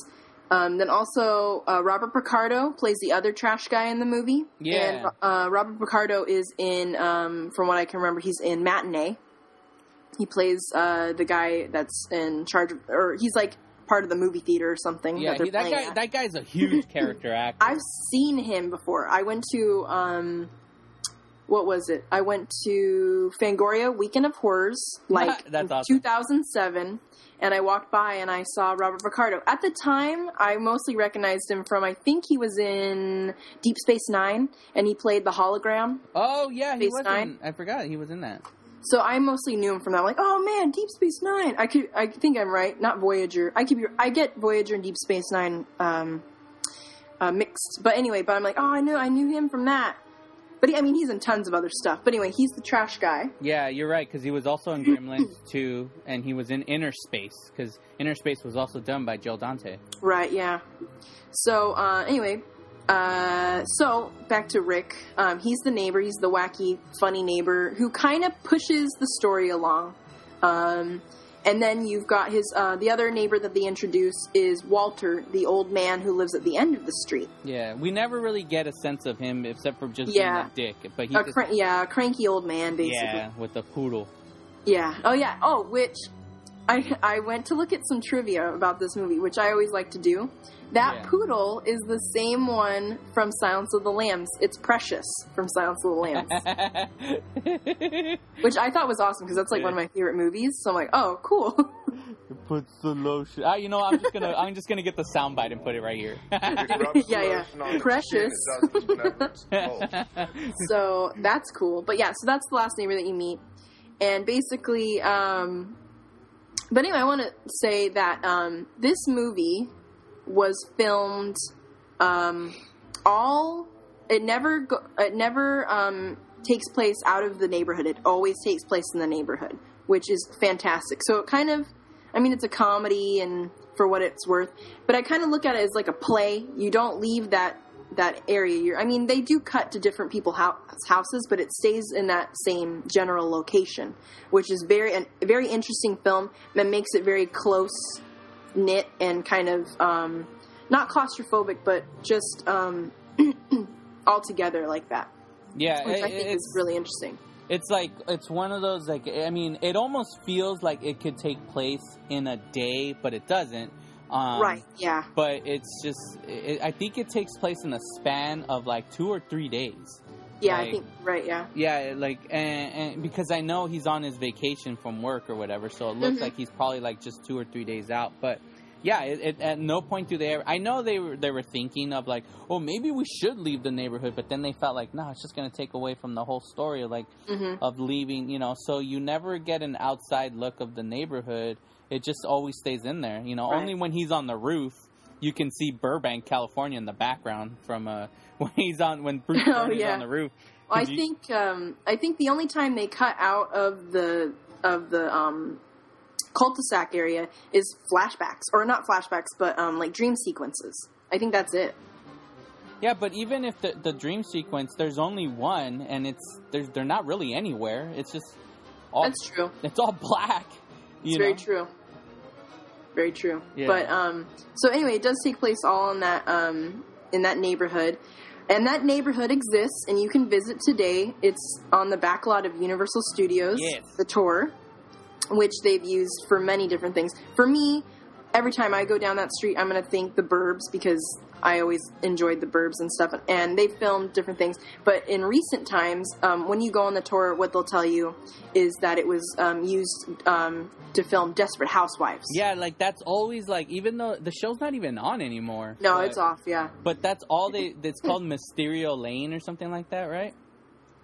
Um, then also uh, Robert Picardo plays the other trash guy in the movie. Yeah. and uh, Robert Picardo is in, um, from what I can remember, he's in Matinee. He plays uh, the guy that's in charge, of, or he's like part of the movie theater or something. yeah that, he, that guy at. that guy's a huge character actor I've seen him before. I went to um what was it? I went to Fangoria Weekend of Horrors like That's awesome. 2007 and I walked by and I saw Robert Picardo. At the time, I mostly recognized him from I think he was in Deep Space 9 and he played the hologram. Oh yeah, he Space was. Nine? In, I forgot he was in that. So I mostly knew him from that. I'm like, oh man, Deep Space Nine. I could, I think I'm right. Not Voyager. I could be. I get Voyager and Deep Space Nine um, uh, mixed. But anyway, but I'm like, oh, I knew, I knew him from that. But he, I mean, he's in tons of other stuff. But anyway, he's the trash guy. Yeah, you're right because he was also in Gremlins 2, and he was in Innerspace because Innerspace was also done by Joe Dante. Right. Yeah. So uh, anyway, uh, so back to Rick. Um, he's the neighbor. He's the wacky, funny neighbor who kind of pushes the story along. Um, and then you've got his uh, the other neighbor that they introduce is Walter, the old man who lives at the end of the street. Yeah, we never really get a sense of him except for just Yeah. being a dick. But he's A just, yeah, a cranky old man, basically. yeah with the poodle. Yeah. Oh yeah. Oh, which I I went to look at some trivia about this movie, which I always like to do. That Yeah. poodle is the same one from Silence of the Lambs. It's Precious from Silence of the Lambs, which I thought was awesome because that's like one of my favorite movies. So I'm like, oh, cool. Puts the lotion. Ah, you know, I'm just gonna I'm just gonna get the soundbite and put it right here. Yeah, yeah. Precious. so that's cool. But yeah, so that's the last neighbor that you meet, and basically, um, but anyway, I want to say that um, this movie was filmed um, all. It never it never um, takes place out of the neighborhood. It always takes place in the neighborhood, which is fantastic. So it kind of, I mean, it's a comedy and for what it's worth, but I kind of look at it as like a play. You don't leave that that area. You're, I mean, they do cut to different people hou- houses, but it stays in that same general location, which is very a very interesting film that makes it very close knit and kind of um, not claustrophobic, but just um, all together like that, yeah, which it- I think it's, is really interesting. it's like it's one of those like I mean, it almost feels like it could take place in a day, but it doesn't. Um, right? Yeah. But it's just, it, I think it takes place in a span of like two or three days. Yeah, I think right. Yeah. Yeah, like, and, and because I know he's on his vacation from work or whatever, so it looks Mhm. like he's probably like just two or three days out. But yeah, it, it, at no point do they ever. I know they were they were thinking of like, oh, maybe we should leave the neighborhood, but then they felt like, no, it's just gonna take away from the whole story, like hmm of leaving. You know, so you never get an outside look of the neighborhood. It just always stays in there. You know, Right. only when he's on the roof. You can see Burbank, California, in the background from uh, when he's on when Bruce Oh, yeah. on the roof. Well, I you- think um, I think the only time they cut out of the of the um, cul-de-sac area is flashbacks, or not flashbacks, but um, like dream sequences. I think that's it. Yeah, but even if the, the dream sequence, there's only one, and it's there's they're not really anywhere. It's just all That's true. it's all black. You It's know? very true. Very true. Yeah. But um, so anyway, it does take place all in that um, in that neighborhood, and that neighborhood exists, and you can visit today. It's on the back lot of Universal Studios, Yes. the tour, which they've used for many different things. For me, every time I go down that street, I'm going to think the Burbs because I always enjoyed the Burbs and stuff. And they filmed different things. But in recent times, um, when you go on the tour, what they'll tell you is that it was um, used um, to film Desperate Housewives. Yeah, like that's always like even though the show's not even on anymore. No, but, it's off. Yeah. But that's all they. It's called Mysterio Lane or something like that, right?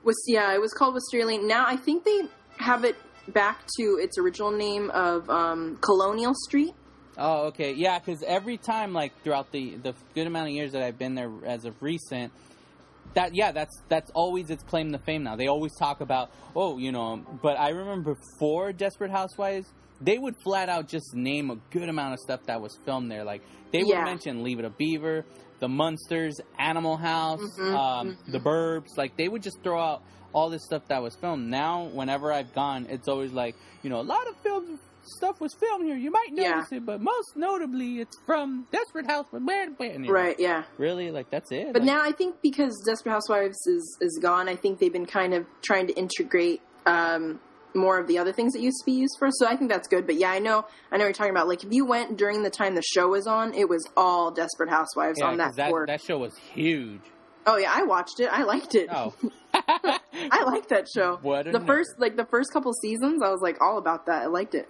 Was yeah, it was called Wisteria Lane. Now I think they have it back to its original name of um, Colonial Street. Oh, okay, yeah. Because every time, like throughout the the good amount of years that I've been there as of recent, that yeah, that's that's always its claim to fame. Now they always talk about oh, you know. But I remember before Desperate Housewives, they would flat out just name a good amount of stuff that was filmed there. Like they would Yeah. mention Leave It a Beaver, The Munsters, Animal House, Mhm, um, The Burbs. Like they would just throw out all this stuff that was filmed. Now, whenever I've gone, it's always like you know a lot of films stuff was filmed here. You might Yeah. notice it, but most notably, it's from Desperate Housewives. Where, where, and you're Right. Yeah. Really? Like that's it? But Like, now I think because Desperate Housewives is is gone, I think they've been kind of trying to integrate um, more of the other things that used to be used for. So I think that's good. But yeah, I know I know what you're talking about. Like if you went during the time the show was on, it was all Desperate Housewives yeah, on that 'cause that, tour. that show was huge. oh yeah, I watched it. I liked it. Oh, I liked that show. What a the nerd. first like the first couple seasons, I was like all about that. I liked it.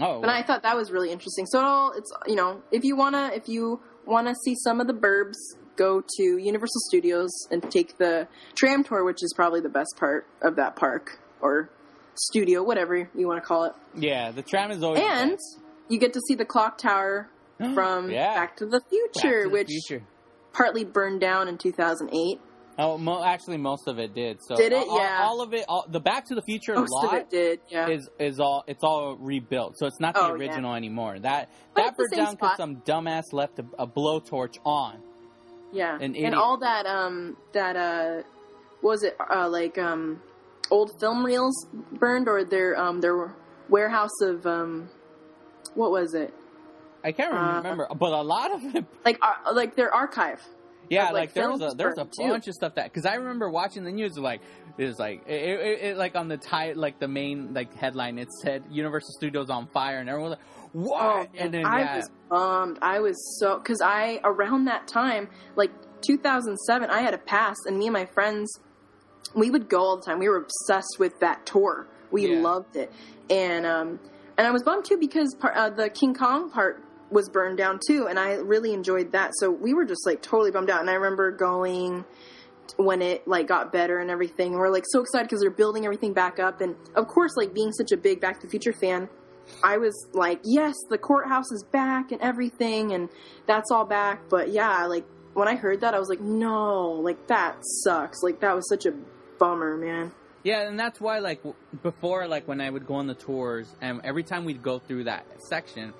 Oh, But I thought that was really interesting. So it all, it's you know if you wanna if you wanna see some of the Burbs, go to Universal Studios and take the tram tour, which is probably the best part of that park or studio, whatever you want to call it. yeah. The tram is always And you get to see the clock tower from Yeah. Back to the Future, to the which future. partly burned down in 2008. Oh, mo- actually, most of it did. So Did it? all- all- Yeah. All, of it. All, the Back to the Future Most lot of it did, yeah. is is all. It's all rebuilt. So it's not the Oh, yeah. original anymore. That But that burned down because some dumbass left a, a blowtorch on. Yeah, An and all that um that uh what was it uh, like um old film reels burned or their um their warehouse of um what was it I can't Uh, remember, but a lot of it like uh, like their archive. Yeah, like, like, there was a there was a too. bunch of stuff that because I remember watching the news like it was like it, it, it like on the tie like the main like headline it said Universal Studios on fire and everyone was like what Oh, and then I yeah was bummed. I was so because I around that time, like 2007, I had a pass, and me and my friends, we would go all the time. We were obsessed with that tour. We Yeah. loved it, and um, and I was bummed too because part, uh, the King Kong part was burned down too, and I really enjoyed that. So we were just like totally bummed out. And I remember going when it like got better and everything. We're like so excited because they're building everything back up. And of course, like being such a big Back to the Future fan, I was like, yes, the courthouse is back and everything, and that's all back. But yeah, like when I heard that, I was like, no, like that sucks. Like that was such a bummer, man. yeah and that's why like before like when I would go on the tours and every time we'd go through that section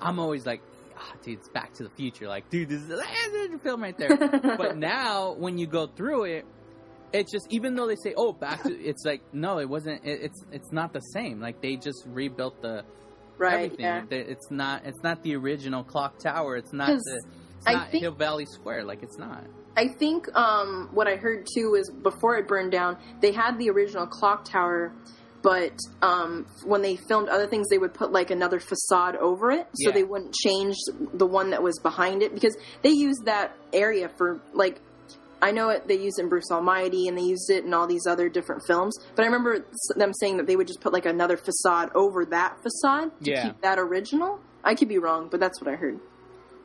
I'm always like ah, dude it's Back to the Future. Like dude this is the a film right there. But now when you go through it it's just even though they say oh back to it's like no it wasn't it, it's it's not the same. Like they just rebuilt the right? everything. Yeah. It's not it's not the original clock tower. It's not the it's not think- hill valley square. Like it's not. I think um, what I heard too is before it burned down, they had the original clock tower, but um, when they filmed other things, they would put like another facade over it, so Yeah. they wouldn't change the one that was behind it because they used that area for like. I know it. They used it in Bruce Almighty, and they used it in all these other different films. But I remember them saying that they would just put like another facade over that facade to Yeah. keep that original. I could be wrong, but that's what I heard.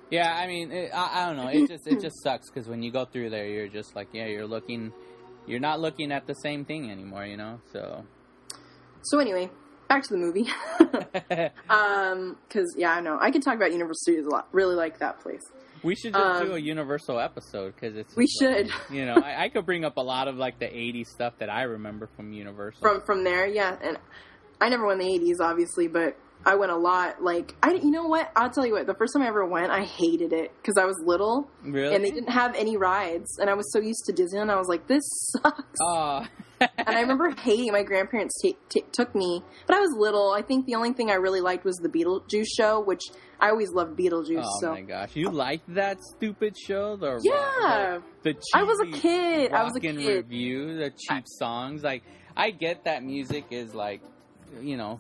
Yeah, I mean, it, I, I don't know. It just it just sucks because when you go through there, you're just like, yeah, you're looking, you're not looking at the same thing anymore, you know. So, So anyway, back to the movie. Um, because yeah, I know I could talk about Universal Studios a lot. Really like that place. we should just Um, do a Universal episode because it's. We like, should. you know, I, I could bring up a lot of like the '80s stuff that I remember from Universal. From from there, yeah. And I never went in the '80s, obviously, but I went a lot. Like I, you know what? I'll tell you what. The first time I ever went, I hated it because I was little really? and they didn't have any rides, and I was so used to Disneyland. I was like, this sucks. Oh. and I remember hating my grandparents ta ta took me, but I was little. I think the only thing I really liked was the Beetlejuice show, which I always loved Beetlejuice. Oh so my gosh, you like that stupid show? The yeah, the, the I was a kid. I was a rock kid. review, the cheap songs. Like I get that music is like, you know,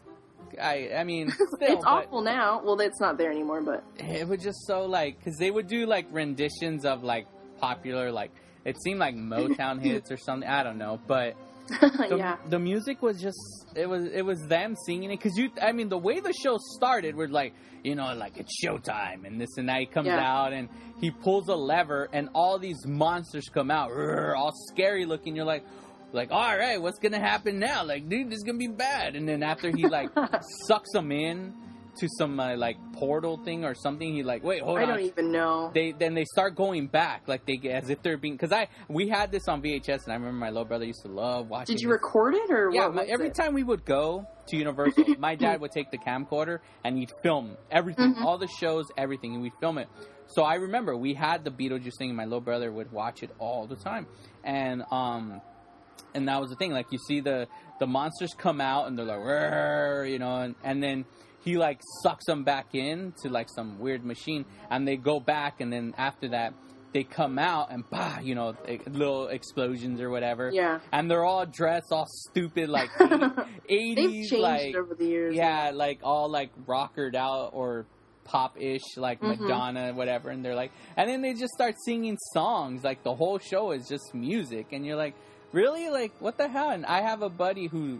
I I mean, still, it's awful now. Well, it's not there anymore, but it was just so like because they would do like renditions of like popular like it seemed like Motown hits or something. I don't know, but the, yeah. the music was just it was it was them singing it because you I mean the way the show started we're like you know like it's showtime and this and that he comes Yeah. out and he pulls a lever and all these monsters come out all scary looking you're like like all right what's gonna happen now like dude this is gonna be bad and then after he like sucks them in to some uh, like portal thing or something he like wait hold I on don't even know. they then they start going back like they as if they're being because I we had this on VHS and I remember my little brother used to love watching. Did you this. record it or Yeah, what? my, every it? time we would go to Universal, my dad would take the camcorder and he'd film everything, Mhm. all the shows, everything, and we'd film it. So I remember we had the Beetlejuice thing, and my little brother would watch it all the time, and um, and that was the thing. Like you see the the monsters come out and they're like, you know, and, and then he like sucks them back in to like some weird machine, and they go back, and then after that. They come out and bah, you know, little explosions or whatever Yeah. and they're all dressed all stupid like They've 80s changed like over the years. yeah like all like rockered out or pop-ish like Mhm. madonna whatever and they're like and then they just start singing songs like the whole show is just music and you're like really like what the hell and i have a buddy who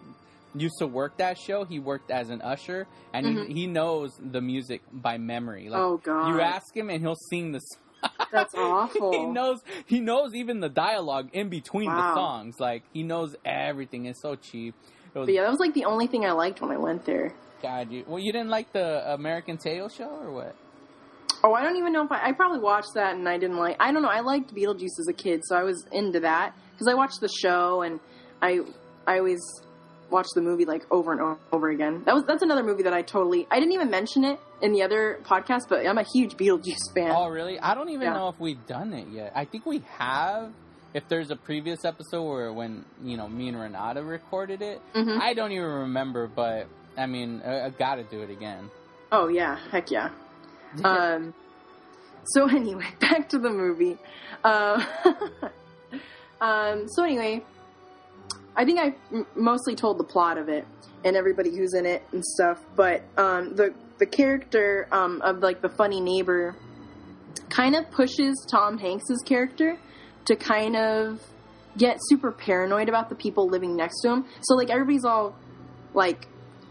used to work that show he worked as an usher and Mhm. he, he knows the music by memory like oh god. you ask him and he'll sing the That's awful. he knows he knows even the dialogue in between the songs. Like he knows everything. It's so cheap. It was, But yeah, that was like the only thing I liked when I went there. God, you, well, you didn't like the American Tail show or what? Oh, I don't even know if I, I probably watched that and I didn't like. I don't know. I liked Beetlejuice as a kid, so I was into that because I watched the show and I I always watch the movie like over and over again. That was that's another movie that I totally I didn't even mention it in the other podcast, but I'm a huge Beetlejuice fan. Oh, really? I don't even Yeah. know if we've done it yet. I think we have. If there's a previous episode where when you know me and Renata recorded it, Mhm. I don't even remember. But I mean, I, I got to do it again. Oh yeah, heck yeah. Um, so anyway, back to the movie. Uh, um, so anyway, I think I m- mostly told the plot of it and everybody who's in it and stuff. But um, the the character um, of like the funny neighbor kind of pushes Tom Hanks's character to kind of get super paranoid about the people living next to him. So like everybody's all like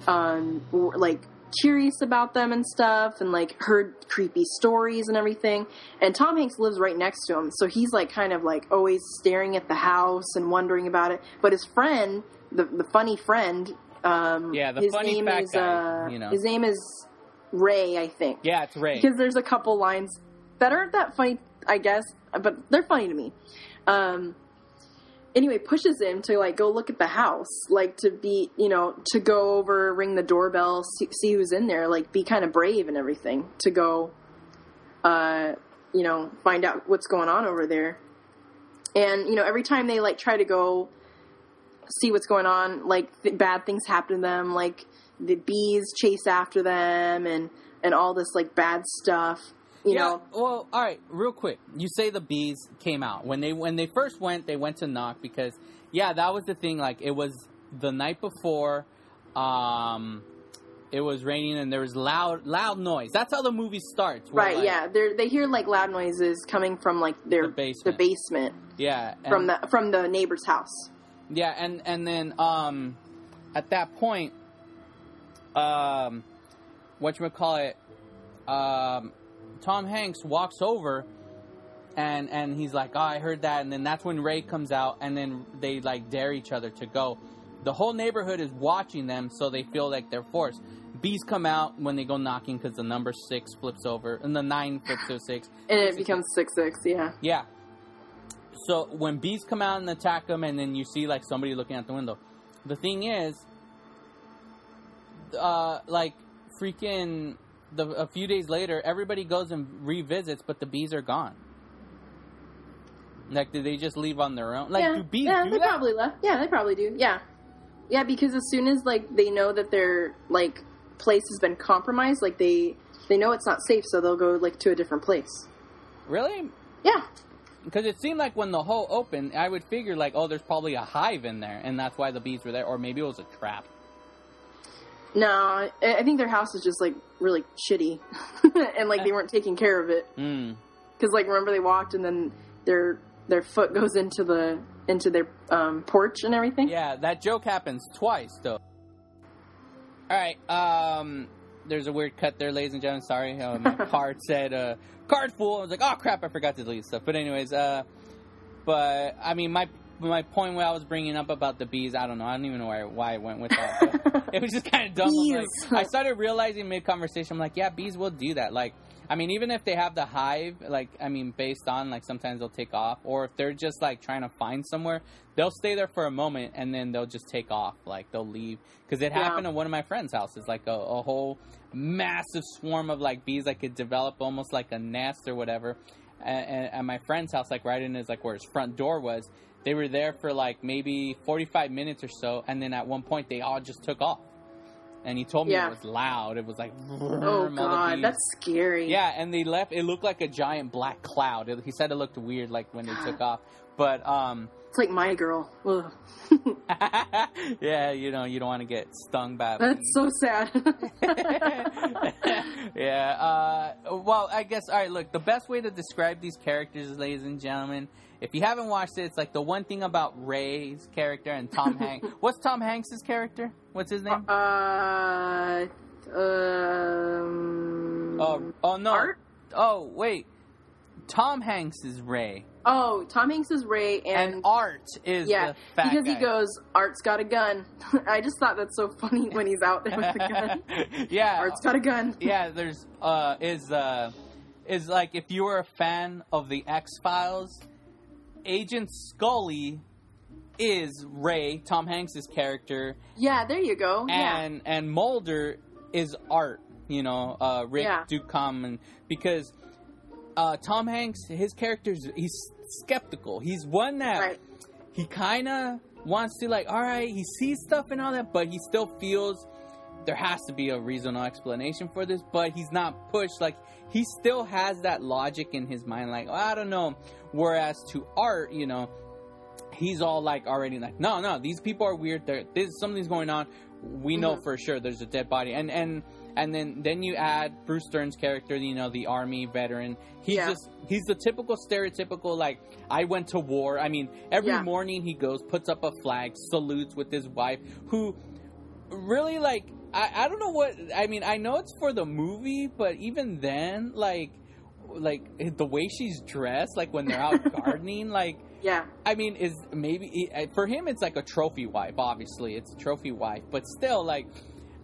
um like curious about them and stuff and like heard creepy stories and everything and tom hanks lives right next to him so he's like kind of like always staring at the house and wondering about it but his friend the, the funny friend um Yeah, the his funny name fat is guy, uh you know. his name is ray i think Yeah, it's Ray. because there's a couple lines that aren't that funny, I guess, but they're funny to me. Um, anyway, pushes him to like go look at the house, like to be, you know, to go over, ring the doorbell, see, see who's in there, like be kind of brave and everything to go, uh, you know, find out what's going on over there. And you know, every time they like try to go see what's going on, like th- bad things happen to them, like the bees chase after them, and and all this like bad stuff. You yeah, know, well, all right, real quick. You say the bees came out when they when they first went. They went to knock because yeah, that was the thing. Like it was the night before. Um, it was raining and there was loud loud noise. That's how the movie starts. right? like, yeah, they they hear like loud noises coming from like their The basement. the basement yeah. From the from the neighbor's house. Yeah, and and then um, at that point, um, what you would call it, um, Tom Hanks walks over, and and he's like, "Oh, I heard that," and then that's when Ray comes out, and then they like dare each other to go. The whole neighborhood is watching them, so they feel like they're forced. Bees come out when they go knocking because the number six flips over, and the nine flips to six. And it Six- becomes six six, yeah. Yeah. So when bees come out and attack them, and then you see like somebody looking out the window. The thing is, uh, like freaking the a few days later, everybody goes and revisits, but the bees are gone. Like, did they just leave on their own? Like, yeah, do bees yeah, do they that? probably left. Yeah, they probably do. Yeah, yeah, because as soon as like they know that their like place has been compromised, like they they know it's not safe, so they'll go like to a different place. Really? Yeah, Because it seemed like when the hole opened, I would figure like, oh, there's probably a hive in there, and that's why the bees were there, or maybe it was a trap. No, I, think their house is just like really shitty, and like they weren't taking care of it. Mm. Because like remember they walked and then their their foot goes into the into their um, porch and everything. Yeah, that joke happens twice though. All right, um, there's a weird cut there, ladies and gentlemen. Sorry, uh, my card said uh, card full. I was like, oh crap, I forgot to delete stuff. But anyways, uh, but I mean, my my point what I was bringing up about the bees, I don't know. I don't even know why, why I went with that. It was just kind of dumb. Like, I started realizing mid conversation, I'm like, yeah, bees will do that. Like, I mean, even if they have the hive, like, I mean, based on like sometimes they'll take off, or if they're just like trying to find somewhere, they'll stay there for a moment and then they'll just take off. Like, they'll leave because it Yeah. happened at one of my friends' houses. Like a, a whole massive swarm of like bees that could develop almost like a nest or whatever. And at my friend's house, like right in his like where his front door was, they were there for like maybe forty five minutes or so, and then at one point they all just took off. And he told me Yeah. it was loud. It was like Oh god, that's scary. Yeah, and they left. It looked like a giant black cloud. It- he said it looked weird, like when they took off. But um, It's like my girl. Yeah, you know, you don't want to get stung by. That's so sad. yeah. Uh, well, I guess. All right. Look, the best way to describe these characters, ladies and gentlemen, if you haven't watched it, it's like the one thing about Ray's character and Tom Hanks. What's Tom Hanks's character? What's his name? uh, um, oh, oh no. Art? Oh wait. Tom Hanks is Ray, Oh, Tom Hanks is Ray, and, and, Art is yeah, the fat because guy. he goes, Art's got a gun. I just thought that's so funny when he's out there with the gun. yeah, Art's got a gun. yeah. There's uh is uh is like if you were a fan of the X Files, Agent Scully is Ray, Tom Hanks's character, Yeah, there you go. yeah, and and Mulder is Art. You know, uh, Rick Yeah. Ducom, and because uh, Tom Hanks, his character's he's skeptical. He's one that right. he kind of wants to like all right he sees stuff and all that but he still feels there has to be a reasonable explanation for this but he's not pushed. Like he still has that logic in his mind like i don't know. Whereas to art you know he's all like already like no no these people are weird. There this something's going on. We know Mhm. for sure there's a dead body. And and and then then you add bruce dern's character you know the army veteran. He's Yeah. just he's the typical stereotypical like i went to war. I mean every Yeah. morning he goes puts up a flag salutes with his wife who really like I, I don't know what i mean i know it's for the movie but even then like like the way she's dressed like when they're out gardening like Yeah, I mean, is maybe for him it's like a trophy wife. Obviously, it's a trophy wife, but still, like,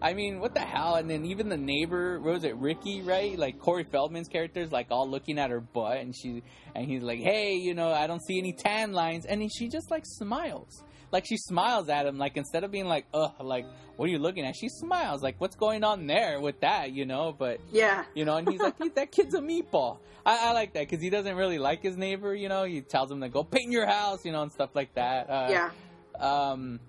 I mean, what the hell? And then even the neighbor, what was it Ricky, right? Like Corey Feldman's character is like all looking at her butt, and she and he's like, "Hey, you know, I don't see any tan lines," and she just like smiles. Like she smiles at him, like instead of being like, "Ugh," like what are you looking at? She smiles, like what's going on there with that, you know? But yeah, you know, and he's like, that kid's a meatball. I, I like that because he doesn't really like his neighbor, you know. He tells him to go paint your house, you know, and stuff like that. Uh, yeah. Um,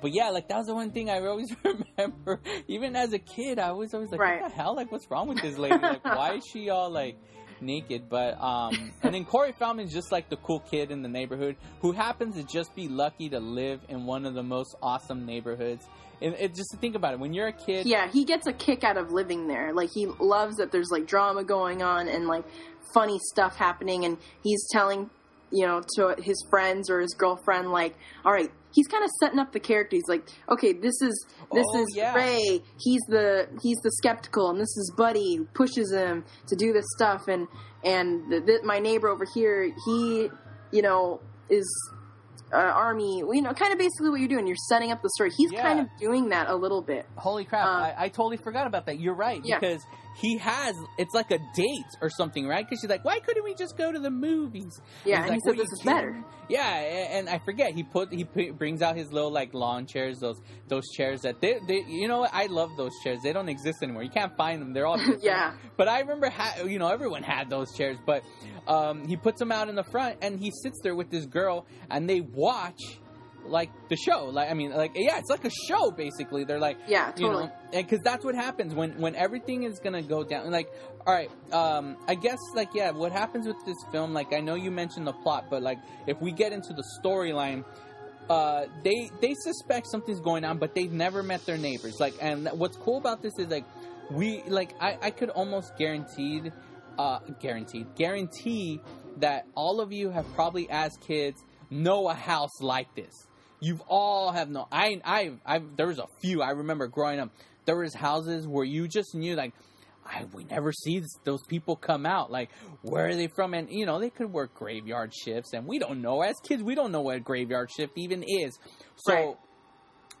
but yeah, like that was the one thing I always remember. Even as a kid, I was always like, Right. what the hell? Like, what's wrong with this lady? Like, why is she all like naked? But um, and then Corey Feldman's just like the cool kid in the neighborhood who happens to just be lucky to live in one of the most awesome neighborhoods. And it, just to think about it, when you're a kid, Yeah, he gets a kick out of living there. Like he loves that there's like drama going on and like funny stuff happening and he's telling, you know, to his friends or his girlfriend like, "All right, he's kind of setting up the character. He's like, "Okay, this is this Oh, is yeah. Ray. He's the he's the skeptical and this is Buddy who pushes him to do this stuff and and the, the, my neighbor over here, he, you know, is uh, army, you know, kind of basically what you're doing. You're setting up the story. He's Yeah. kind of doing that a little bit. Holy crap! Uh, I, I totally forgot about that. You're right Yeah. because he has it's like a date or something, right? Because she's like, "Why couldn't we just go to the movies?" Yeah, and he like, said this is kidding better. Yeah, and I forget he put he put, brings out his little like lawn chairs, those those chairs that they, they you know I love those chairs. They don't exist anymore. You can't find them. They're all. Yeah. But I remember, ha- you know, everyone had those chairs. But um, he puts them out in the front, and he sits there with this girl, and they watch like the show. Like I mean, like yeah, it's like a show basically. They're like Yeah, you totally. know because that's what happens when when everything is gonna go down like all right um i guess like yeah what happens with this film like i know you mentioned the plot but like if we get into the storyline uh, they they suspect something's going on, but they've never met their neighbors. Like, and what's cool about this is like we like I, I could almost guaranteed, uh, guaranteed guarantee that all of you have probably as kids know a house like this. You've all have no. I I I there was a few I remember growing up. There was houses where you just knew like I, we never see those people come out. Like, where are they from? And you know, they could work graveyard shifts, and we don't know. As kids, we don't know what a graveyard shift even is. So, Right.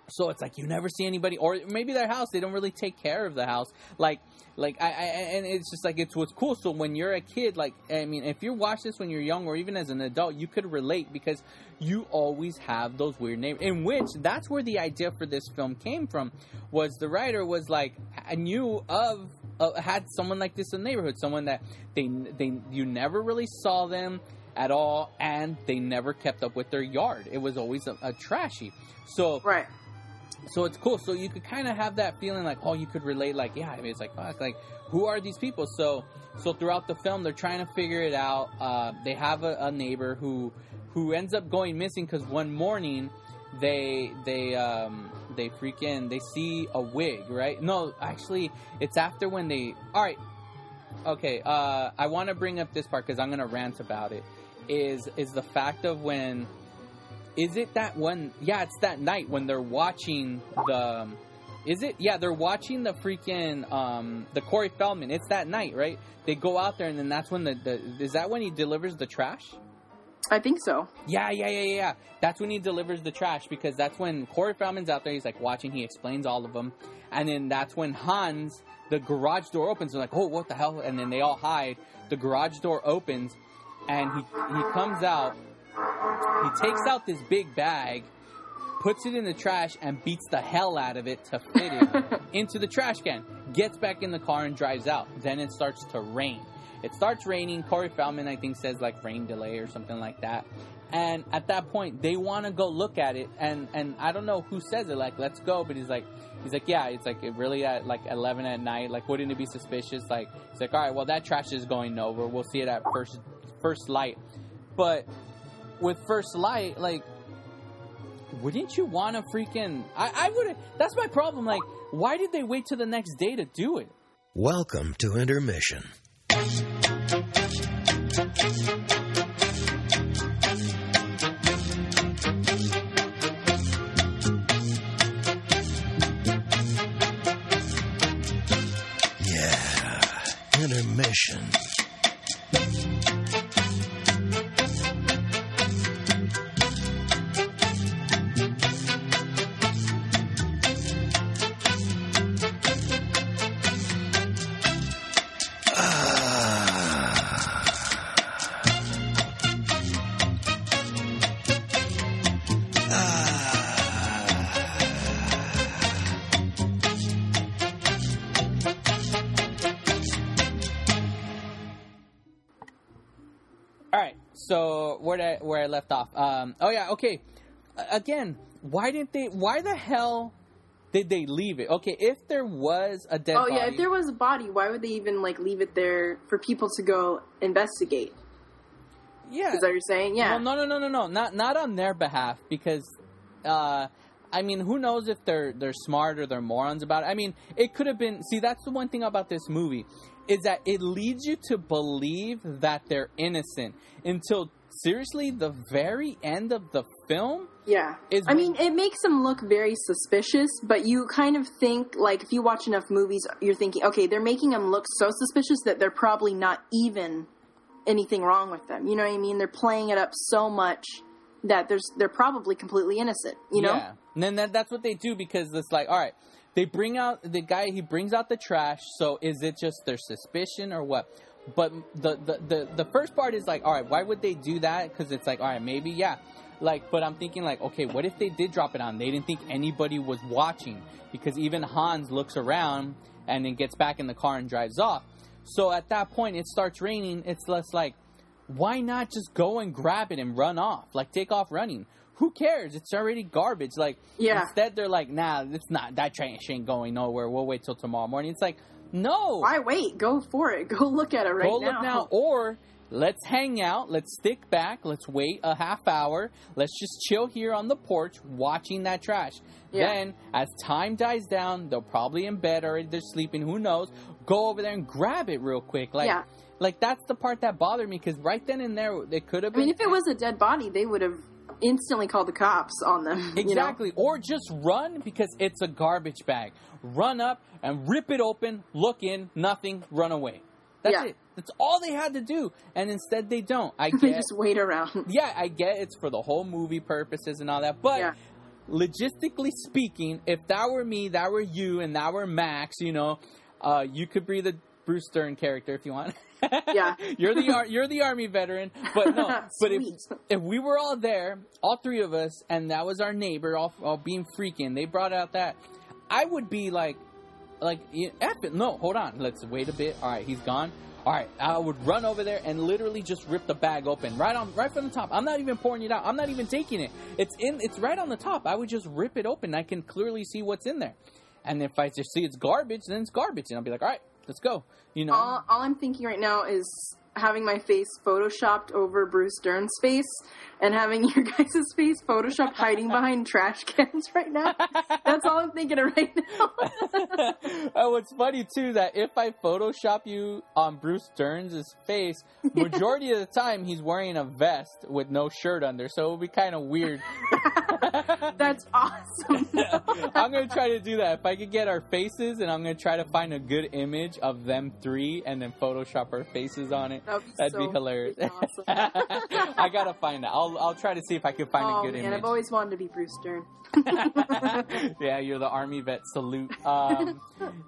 So it's like you never see anybody, or maybe their house they don't really take care of the house. Like, like I, I and it's just like it's what's cool. So when you're a kid, like I mean, if you watch this when you're young, or even as an adult, you could relate because you always have those weird neighbors. In which that's where the idea for this film came from. Was the writer was like I knew of uh, had someone like this in the neighborhood, someone that they they you never really saw them at all, and they never kept up with their yard. It was always a, a trashy. So Right. So it's cool. So you could kind of have that feeling like, oh, you could relate. Like, yeah, I mean, it's like, like, who are these people? So, so throughout the film, they're trying to figure it out. Uh, they have a, a neighbor who, who ends up going missing because one morning, they, they, um, they freaking, they see a wig, right? No, actually, it's after when they. All right, okay. Uh, I want to bring up this part because I'm gonna rant about it. Is is the fact of when is it that one? Yeah, it's that night when they're watching the. um, Is it? Yeah, they're watching the freaking um the Corey Feldman. It's that night, right? They go out there, and then that's when the, the is that when he delivers the trash? I think so. Yeah, yeah, yeah, yeah, yeah. That's when he delivers the trash because that's when Corey Feldman's out there. He's like watching. He explains all of them, and then that's when Hans, the garage door opens. They're like, "Oh, what the hell?" And then they all hide. The garage door opens, and he he comes out. He takes out this big bag, puts it in the trash, and beats the hell out of it to fit it into the trash can. Gets back in the car and drives out. Then it starts to rain. It starts raining. Corey Feldman, I think, says like rain delay or something like that. And at that point, they want to go look at it, and and I don't know who says it. Like, let's go. But he's like, he's like, yeah, it's like it really at like eleven at night. Like, wouldn't it be suspicious? Like, he's like, all right, well, that trash is going over. We'll see it at first first light. But with first light, like, wouldn't you want to freaking? I I would. That's my problem. Like, why did they wait till the next day to do it? Welcome to intermission. Yeah, intermission. Okay. Again, why didn't they? Why the hell did they leave it? Okay, if there was a dead Oh body. yeah, if there was a body, why would they even like leave it there for people to go investigate? yeah. Is that what you're saying? Yeah. Well, no, no, no, no, no. Not not on their behalf because. Uh, I mean, who knows if they're they're smart or they're morons about it. I mean, it could have been. See, that's the one thing about this movie is that it leads you to believe that they're innocent until seriously the very end of the film. Yeah. is I mean, it makes them look very suspicious, but you kind of think, like, if you watch enough movies, you're thinking, okay, they're making them look so suspicious that they're probably not even anything wrong with them. You know what I mean? They're playing it up so much that there's they're probably completely innocent. You know? Yeah. And then that, that's what they do because it's like, all right, they bring out the guy. He brings out the trash. So is it just their suspicion or what? But the the the, the first part is like, all right, why would they do that? Because it's like, all right, maybe yeah. Like, but I'm thinking like, okay, what if they did drop it on? They didn't think anybody was watching because even Hans looks around and then gets back in the car and drives off. So at that point, it starts raining. It's less like, why not just go and grab it and run off? Like take off running. Who cares? It's already garbage. Like Yeah. instead they're like, nah, it's not that train ain't going nowhere. We'll wait till tomorrow morning. It's like, no. Why wait? Go for it. Go look at it right go now. Go look now or let's hang out, let's stick back, let's wait a half hour, let's just chill here on the porch watching that trash. Yeah. Then, as time dies down, they're probably in bed or they're sleeping, who knows, go over there and grab it real quick. Like, Yeah. like that's the part that bothered me because right then and there, it could have I mean, if it was a dead body, they would have instantly called the cops on them. you know? Exactly. Or just run because it's a garbage bag. Run up and rip it open, look in, nothing, run away. That's Yeah. it. That's all they had to do. And instead they don't. I They get just wait around. Yeah, I get it's for the whole movie purposes and all that. But Yeah. logistically speaking, if that were me, that were you, and that were Max, you know, uh, you could be the Bruce Dern character if you want. Yeah. you're the you're the army veteran, but no, but if if we were all there, all three of us, and that was our neighbor, all, all being freaking, they brought out that, I would be like, like, F it. No, hold on. Let's wait a bit. All right, he's gone. All right, I would run over there and literally just rip the bag open right on, right from the top. I'm not even pouring it out. I'm not even taking it. It's in, it's right on the top. I would just rip it open. I can clearly see what's in there. And if I just see it's garbage, then it's garbage, and I'll be like, all right, let's go. You know, all, all I'm thinking right now is having my face photoshopped over Bruce Dern's face and having your guys' face photoshopped hiding behind trash cans right now. That's all I'm thinking of right now. oh, what's funny too that if I Photoshop you on Bruce Dern's face, majority of the time he's wearing a vest with no shirt under, so it would be kind of weird. That's awesome. I'm gonna try to do that if I could get our faces, and I'm gonna try to find a good image of them three, and then Photoshop our faces on it. That'd be That'd so be hilarious. awesome. I gotta find that. I'll I'll try to see if I can find oh a good man, image. I've always wanted to be Bruce Dern. yeah, you're the army vet. Salute. Um,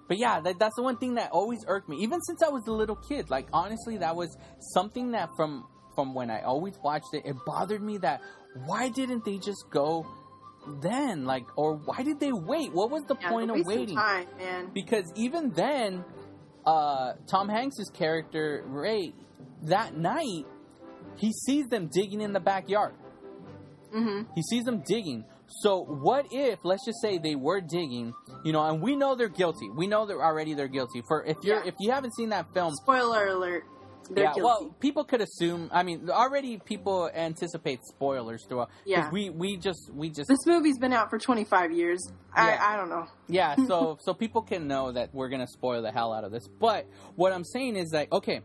but yeah, that, that's the one thing that always irked me, even since I was a little kid. Like honestly, that was something that from from when I always watched it, it bothered me that why didn't they just go then? Like, or why did they wait? What was the Yeah, point of waiting? time, man. Because even then, uh, Tom Hanks's character Ray, that night, he sees them digging in the backyard. hmm He sees them digging. So what if, let's just say they were digging, you know, and we know they're guilty. We know they're already they're guilty. For if you're Yeah. if you haven't seen that film, Spoiler alert. They're yeah, guilty. well, people could assume. I mean, already people anticipate spoilers throughout. Yeah. we we just we just this movie's been out for 25 years. Yeah. I, I don't know. yeah. So so people can know that we're gonna spoil the hell out of this. But what I'm saying is like, okay,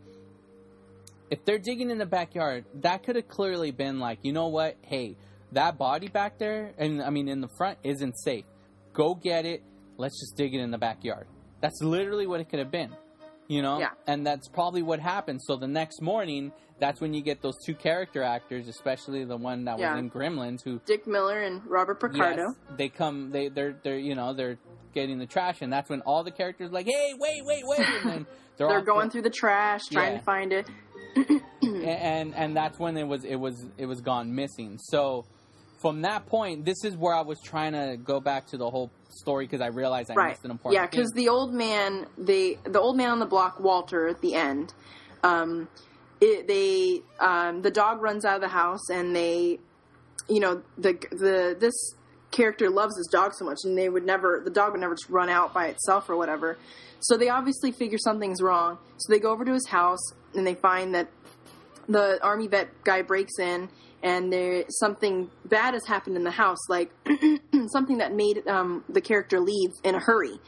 if they're digging in the backyard, that could have clearly been like, you know what? Hey, that body back there, and I mean in the front, isn't safe. Go get it. Let's just dig it in the backyard. That's literally what it could have been. You know? Yeah. And that's probably what happened. So the next morning, that's when you get those two character actors, especially the one that Yeah. was in Gremlins, who Dick Miller and Robert Picardo. Yes, they come. They they're they're you know they're getting the trash, and that's when all the characters like, hey, wait, wait, wait, and then they're, They're going through the trash, trying Yeah. to find it. and and that's when it was it was it was gone missing. So from that point, this is where I was trying to go back to the whole story because I realized I right. missed an important. Yeah, because the old man, they the old man on the block, Walter, at the end, um, it, they um, the dog runs out of the house, and they, you know, the the this character loves his dog so much, and they would never, the dog would never just run out by itself or whatever. So they obviously figure something's wrong. So they go over to his house, and they find that the army vet guy breaks in and there something bad has happened in the house like something that made um, the character leave in a hurry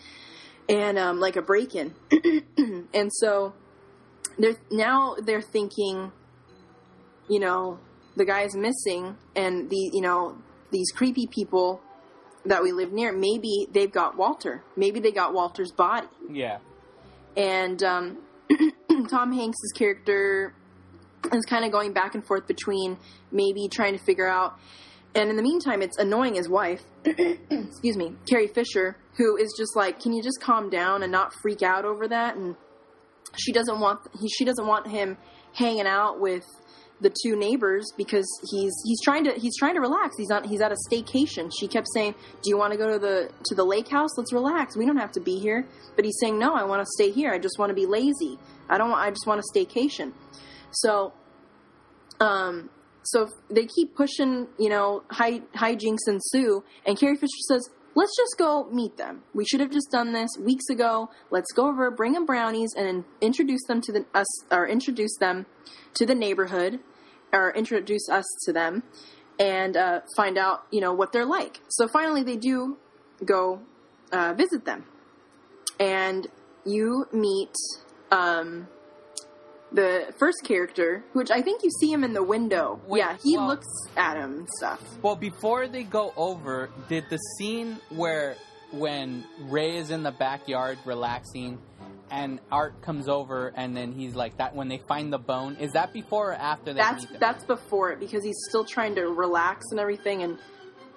and um, like a break-in. And so they're now they're thinking you know the guy's missing and the you know these creepy people that we live near maybe they've got walter. Maybe they got walter's body. Yeah, and um, Tom Hanks's character is kind of going back and forth between maybe trying to figure out, and in the meantime, it's annoying his wife, excuse me, Carrie Fisher, who is just like, can you just calm down and not freak out over that? And she doesn't want he, she doesn't want him hanging out with the two neighbors because he's he's trying to he's trying to relax. He's on he's at a staycation. She kept saying, "Do you want to go to the to the lake house? Let's relax. We don't have to be here." But he's saying, "No, I want to stay here. I just want to be lazy. I don't. I just want a staycation." So, um, so they keep pushing. You know, high hijinks ensue, and Carrie Fisher says, let's just go meet them. We should have just done this weeks ago. Let's go over, bring them brownies, and introduce them to the us, or introduce them to the neighborhood, or introduce us to them, and uh, find out, you know, what they're like. So finally, they do go uh, visit them, and you meet um, the first character, which I think you see him in the window. Wait, yeah, he well- looks at him and stuff. Well, before they go over, did the scene where when Ray is in the backyard relaxing and Art comes over and then he's like that when they find the bone, is that before or after they That's that's before it because he's still trying to relax and everything, and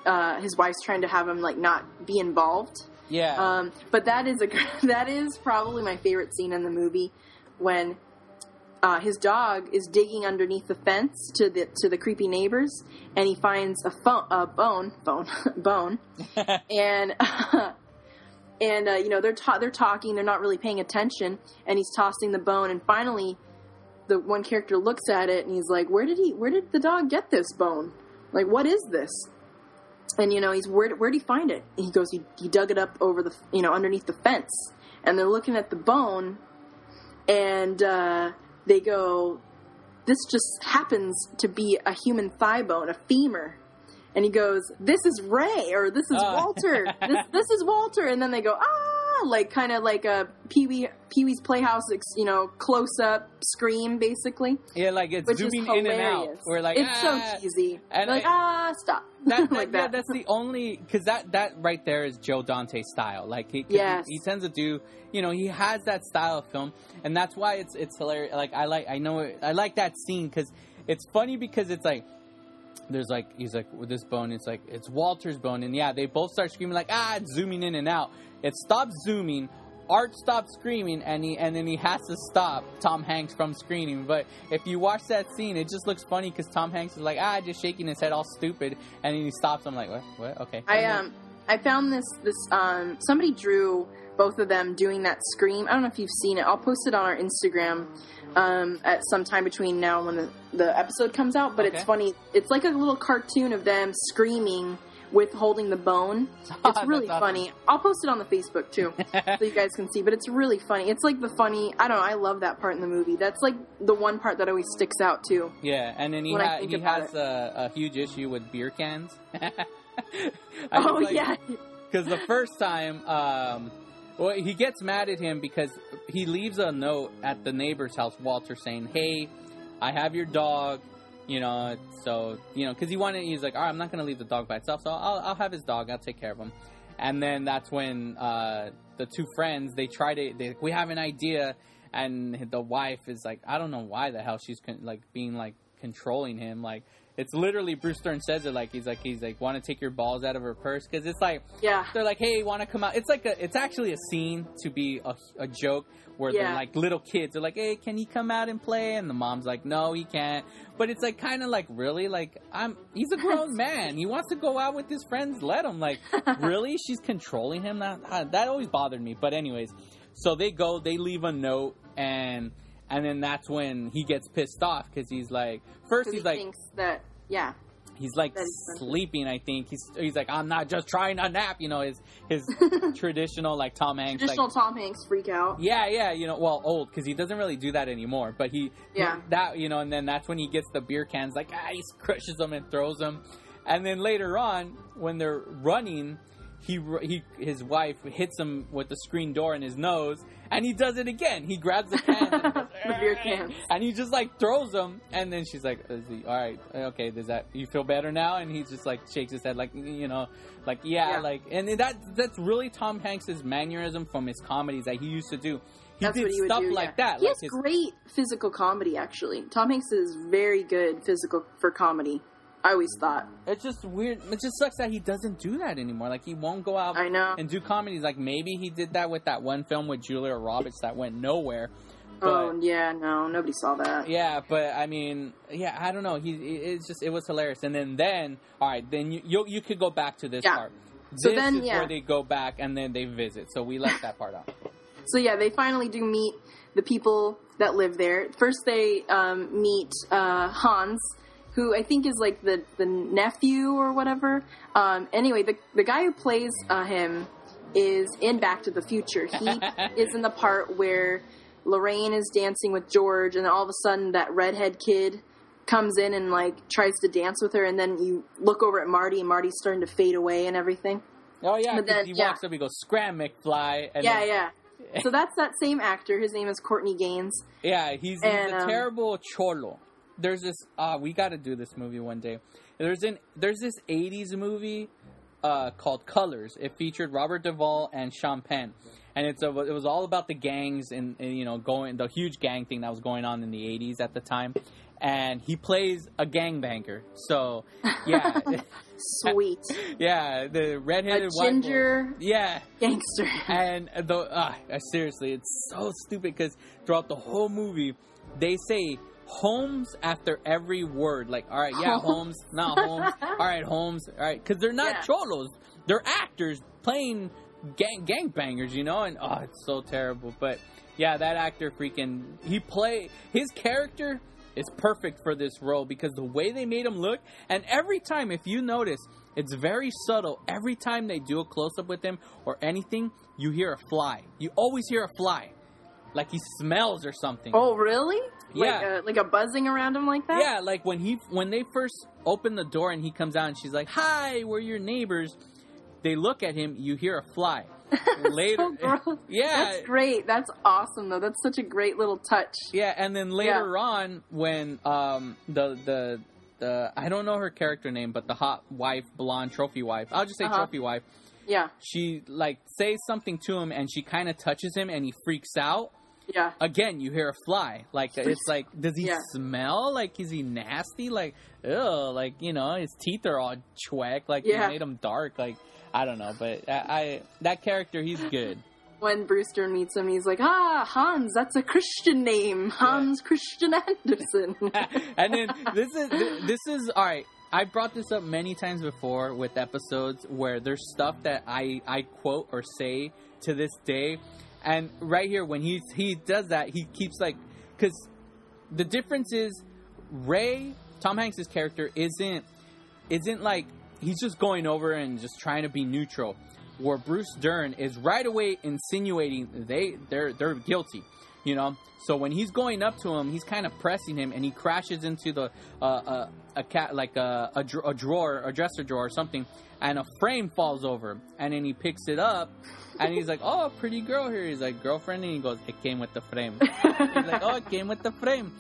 uh, his wife's trying to have him like not be involved. yeah. Um, but that is a that is probably my favorite scene in the movie when uh, his dog is digging underneath the fence to the to the creepy neighbors, and he finds a, phone, a bone bone bone, and and uh, you know they're ta- they're talking, they're not really paying attention, and he's tossing the bone, and finally the one character looks at it and he's like, "Where did he? Where did the dog get this bone? Like, what is this?" And you know, he's where where did he find it? And he goes, he, he dug it up over the you know underneath the fence, and they're looking at the bone, and uh, they go, "This just happens to be a human thigh bone, a femur." And he goes, "This is Ray, or this is Oh. Walter. this, this is Walter." And then they go, "Ah!" Like kind of like a Pee Wee Pee Wee's Playhouse, you know, close up scream, basically, yeah, like it's zooming in and out. We're like, it's ah. so cheesy. And like, I- ah, stop, that, that, like yeah, that. that's the only because that that right there is Joe Dante style. Like he, Yes. he, he tends to do, you know, he has that style of film, and that's why it's it's hilarious. Like I like I know it, I like that scene because it's funny because it's like there's like he's like with this bone it's like it's Walter's bone and yeah they both start screaming like ah it's zooming in and out it stops zooming Art stops screaming and he and then he has to stop Tom Hanks from screaming but if you watch that scene it just looks funny because Tom Hanks is like ah just shaking his head all stupid and then he stops I'm like what what okay I um I found this this um somebody drew both of them doing that scream. I don't know if you've seen it. I'll post it on our Instagram um at some time between now and when the, the episode comes out. But Okay. it's funny. It's like a little cartoon of them screaming with holding the bone. It's really awesome. funny. I'll post it on the Facebook too. so you guys can see. But it's really funny. It's like the funny. I don't know. I love that part in the movie. That's like the one part that always sticks out too. yeah and then he ha- he has a, a huge issue with beer cans oh yeah, because the first time um well he gets mad at him because he leaves a note at the neighbor's house walter saying hey i have your dog you know so you know because he wanted he's like all right i'm not going to leave the dog by itself so I'll, I'll have his dog i'll take care of him and then that's when uh the two friends they try to they we have an idea and the wife is like i don't know why the hell she's con- like being like controlling him like it's literally Bruce Dern says it like he's like he's like want to take your balls out of her purse because it's like yeah. they're like, "Hey, want to come out?" It's like a, it's actually a scene to be a, a joke where they're like little kids. They're like, "Hey, can he come out and play?" And the mom's like, "No, he can't." But it's like kind of like really like I'm. He's a grown man. He wants to go out with his friends. Let him. Like really, she's controlling him. That uh, that always bothered me. But anyways, so they go. They leave a note and. And then that's when he gets pissed off because he's like, first he's he like, thinks that yeah. He's like That is something. sleeping. I think he's he's like I'm not just trying to nap. You know his his traditional like Tom Hanks. Traditional like, Tom Hanks freak out. yeah, yeah, you know, well, old because he doesn't really do that anymore. But he, Yeah. that you know, and then that's when he gets the beer cans, like ah, he crushes them and throws them, and then later on when they're running, he he his wife hits him with the screen door in his nose, and he does it again. He grabs the can, and, goes, The beer cans. and he just like throws them, and then she's like, Is he, "All right, okay, does that you feel better now?" And he just like shakes his head, like you know, like yeah, Yeah. like, and that that's really Tom Hanks's mannerism from his comedies that he used to do. He That's did he stuff do, like yeah. that. He like has his- great physical comedy, actually. Tom Hanks is very good physical for comedy. I always thought. It's just weird. It just sucks that he doesn't do that anymore. Like he won't go out I know. and do comedies. Like maybe he did that with that one film with Julia Roberts that went nowhere. But oh yeah, no, nobody saw that. yeah, but I mean, yeah, I don't know. He it's just it was hilarious. And then then all right, then you you, you could go back to this Yeah. part. So then, is yeah. where they go back and then they visit. So we left that part out. So yeah, they finally do meet the people that live there. First, they um, meet uh, Hans, who I think is like the the nephew or whatever. Um, anyway, the the guy who plays uh, him is in Back to the Future. He is in the part where Lorraine is dancing with George, and then all of a sudden that redhead kid comes in and like tries to dance with her, and then you look over at Marty, and Marty's starting to fade away and everything. Oh yeah, But then- he yeah. walks up, he goes, "Scram McFly," and yeah, then- yeah. So that's that same actor. His name is Courtney Gaines. Yeah, he's, he's a um, terrible cholo. There's this. Uh, we got to do this movie one day. There's an there's this '80s movie uh, called Colors. It featured Robert Duvall and Sean Penn, and it's a, it was all about the gangs and, and you know going the huge gang thing that was going on in the '80s at the time. And he plays a gangbanger. So yeah, Sweet, yeah, the redheaded a white boy. ginger Yeah, gangster. and the uh, seriously, it's so stupid because throughout the whole movie, they say Holmes after every word. Like, all right, yeah, Holmes, not Holmes. All right, Holmes. All right, because they're not Yeah. cholos; they're actors playing gang gangbangers, you know. And oh, it's so terrible. But yeah, that actor freaking he play his character is perfect for this role because the way they made him look, and every time, if you notice, it's very subtle. Every time they do a close up with him or anything, you hear a fly. You always hear a fly, like he smells or something. Oh, really? Like Yeah. a, like a buzzing around him like that? Yeah, like when he when they first open the door and he comes out and she's like, "Hi, we're your neighbors." They look at him. You hear a fly. Later, So gross. yeah, That's great. That's awesome, though. That's such a great little touch. Yeah, and then later on, when um the the the I don't know her character name, but the hot wife, blonde trophy wife, I'll just say Uh-huh. trophy wife. Yeah, She like says something to him, and she kind of touches him, and he freaks out. yeah. Again, you hear a fly. Like it's like, does he Yeah. smell? Like is he nasty? Like ew, like you know his teeth are all chweck. Like Yeah. they made him dark. Like I don't know, but I, I that character he's good. When Brewster meets him, he's like, "Ah, Hans. That's a Christian name, Hans Christian Andersen." and then this is this is all right. I brought this up many times before with episodes where there's stuff that I I quote or say to this day, and right here when he he does that, he keeps like because the difference is Ray Tom Hanks's character isn't isn't like he's just going over and just trying to be neutral. Where Bruce Dern is right away insinuating they they're they're guilty, you know. So when he's going up to him, he's kind of pressing him, and he crashes into the uh, uh, a cat like a, a dr- a drawer, a dresser drawer or something, and a frame falls over, and then he picks it up, and he's like, "Oh, pretty girl here." He's like, "Girlfriend," and he goes, "It came with the frame." He's like, "Oh, it came with the frame."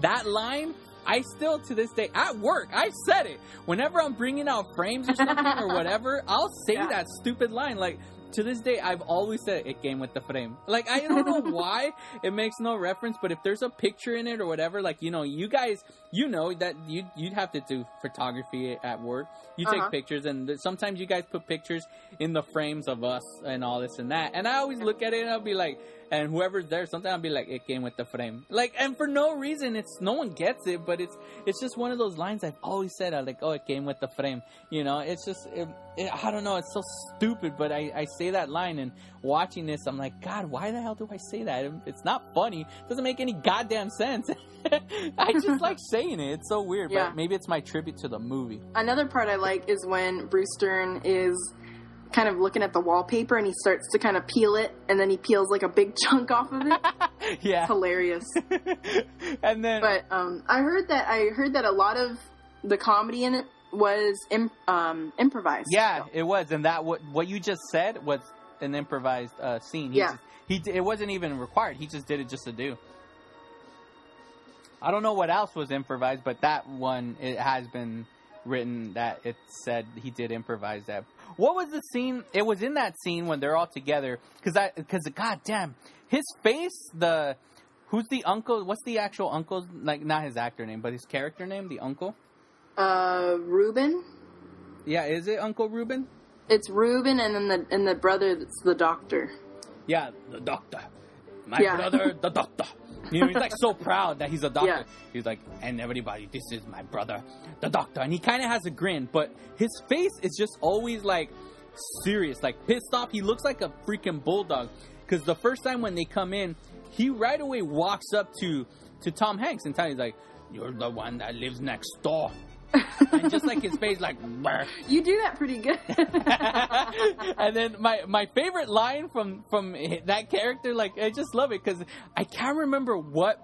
That line, I still to this day at work, I've said it. Whenever I'm bringing out frames or something or whatever, I'll say Yeah. that stupid line. Like to this day, I've always said it came with the frame. Like I don't know why it makes no reference, but if there's a picture in it or whatever, like you know, you guys, you know that you you'd have to do photography at work. You take Uh-huh. pictures, and th- sometimes you guys put pictures in the frames of us and all this and that. And I always look at it and I'll be like, and whoever's there, sometimes I'll be like, it came with the frame. Like, and for no reason, it's no one gets it, but it's it's just one of those lines I've always said. I like, oh, it came with the frame. You know, it's just, it, it, I don't know, it's so stupid, but I I say that line and watching this, I'm like, God, why the hell do I say that? It's not funny. It doesn't make any goddamn sense. I just like saying it. It's so weird, Yeah. but maybe it's my tribute to the movie. Another part I like is when Bruce Dern is kind of looking at the wallpaper and he starts to kind of peel it, and then he peels like a big chunk off of it. yeah. It's Hilarious. and then But um, I heard that I heard that a lot of the comedy in it was Im- um, improvised. Yeah, it was, and that what what you just said was an improvised uh, scene. He Yeah. just, he it wasn't even required. He just did it just to do. I don't know what else was improvised, but that one it has been written that it said he did improvise that. What was the scene? It was in that scene when they're all together because I because goddamn, his face the who's the uncle? What's the actual uncle's like? Not his actor name, but his character name, the uncle. Uh, Reuben. Yeah, is it Uncle Reuben? It's Reuben, and then the and the brother that's the doctor. Yeah, the doctor. My Yeah. brother, the doctor. You know, he's like so proud that he's a doctor. Yeah. He's like, and everybody, this is my brother, the doctor. And he kind of has a grin, but his face is just always like serious, like pissed off. He looks like a freaking bulldog. Because the first time when they come in, he right away walks up to to Tom Hanks and tells he's like, you're the one that lives next door. and just like his face, like, "Brr." You do that pretty good. and then my my favorite line from from that character, like I just love it because I can't remember what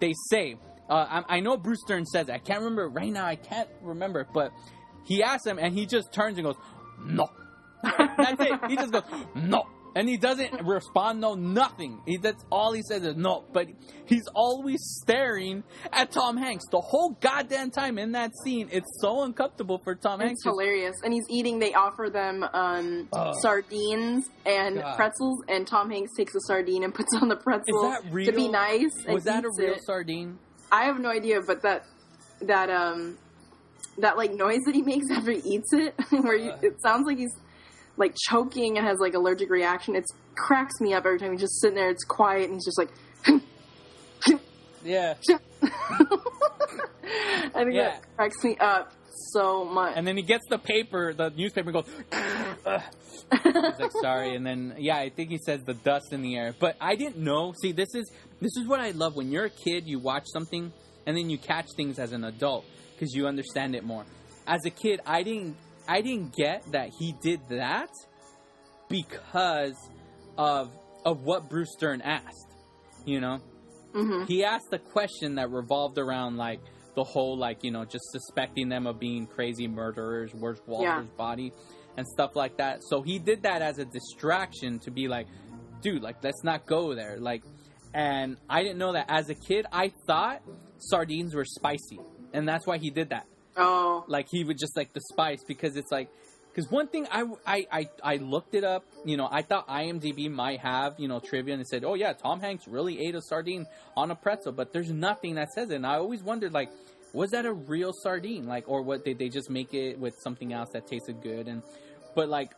they say. Uh, I, I know Bruce Dern says it. I can't remember right now. I can't remember, but he asks him, and he just turns and goes, "No." That's it. He just goes, "No." And he doesn't respond, no, nothing. He, that's all he says is no. But he's always staring at Tom Hanks the whole goddamn time in that scene. It's so uncomfortable for Tom Hanks. It's hilarious. And he's eating, they offer them um, Oh. sardines and God. pretzels, and Tom Hanks takes a sardine and puts on the pretzel Is that real? to be nice. Was that a real it. sardine? I have no idea, but that, that, um, that like noise that he makes after he eats it, where you, Uh. it sounds like he's like choking and has like allergic reaction. It cracks me up every time he's just sitting there. It's quiet and he's just like, Yeah. I think Yeah. that cracks me up so much. And then he gets the paper, the newspaper, and goes. Like, sorry, and then yeah, I think he says the dust in the air. But I didn't know. See, this is this is what I love. When you're a kid, you watch something, and then you catch things as an adult because you understand it more. As a kid, I didn't I didn't get that he did that because of of what Bruce Dern asked. You know, hmm he asked a question that revolved around like the whole like you know just suspecting them of being crazy murderers where's walter's body and stuff like that. So he did that as a distraction to be like dude like let's not go there. Like and i didn't know that. As a kid i thought sardines were spicy and that's why he did that Oh, like he would just like the spice because it's like because one thing I, I I I looked it up you know I thought IMDb might have you know trivia and it said oh yeah Tom Hanks really ate a sardine on a pretzel but there's nothing that says it. And I always wondered like was that a real sardine? Like or what did they just make it with something else that tasted good? And but like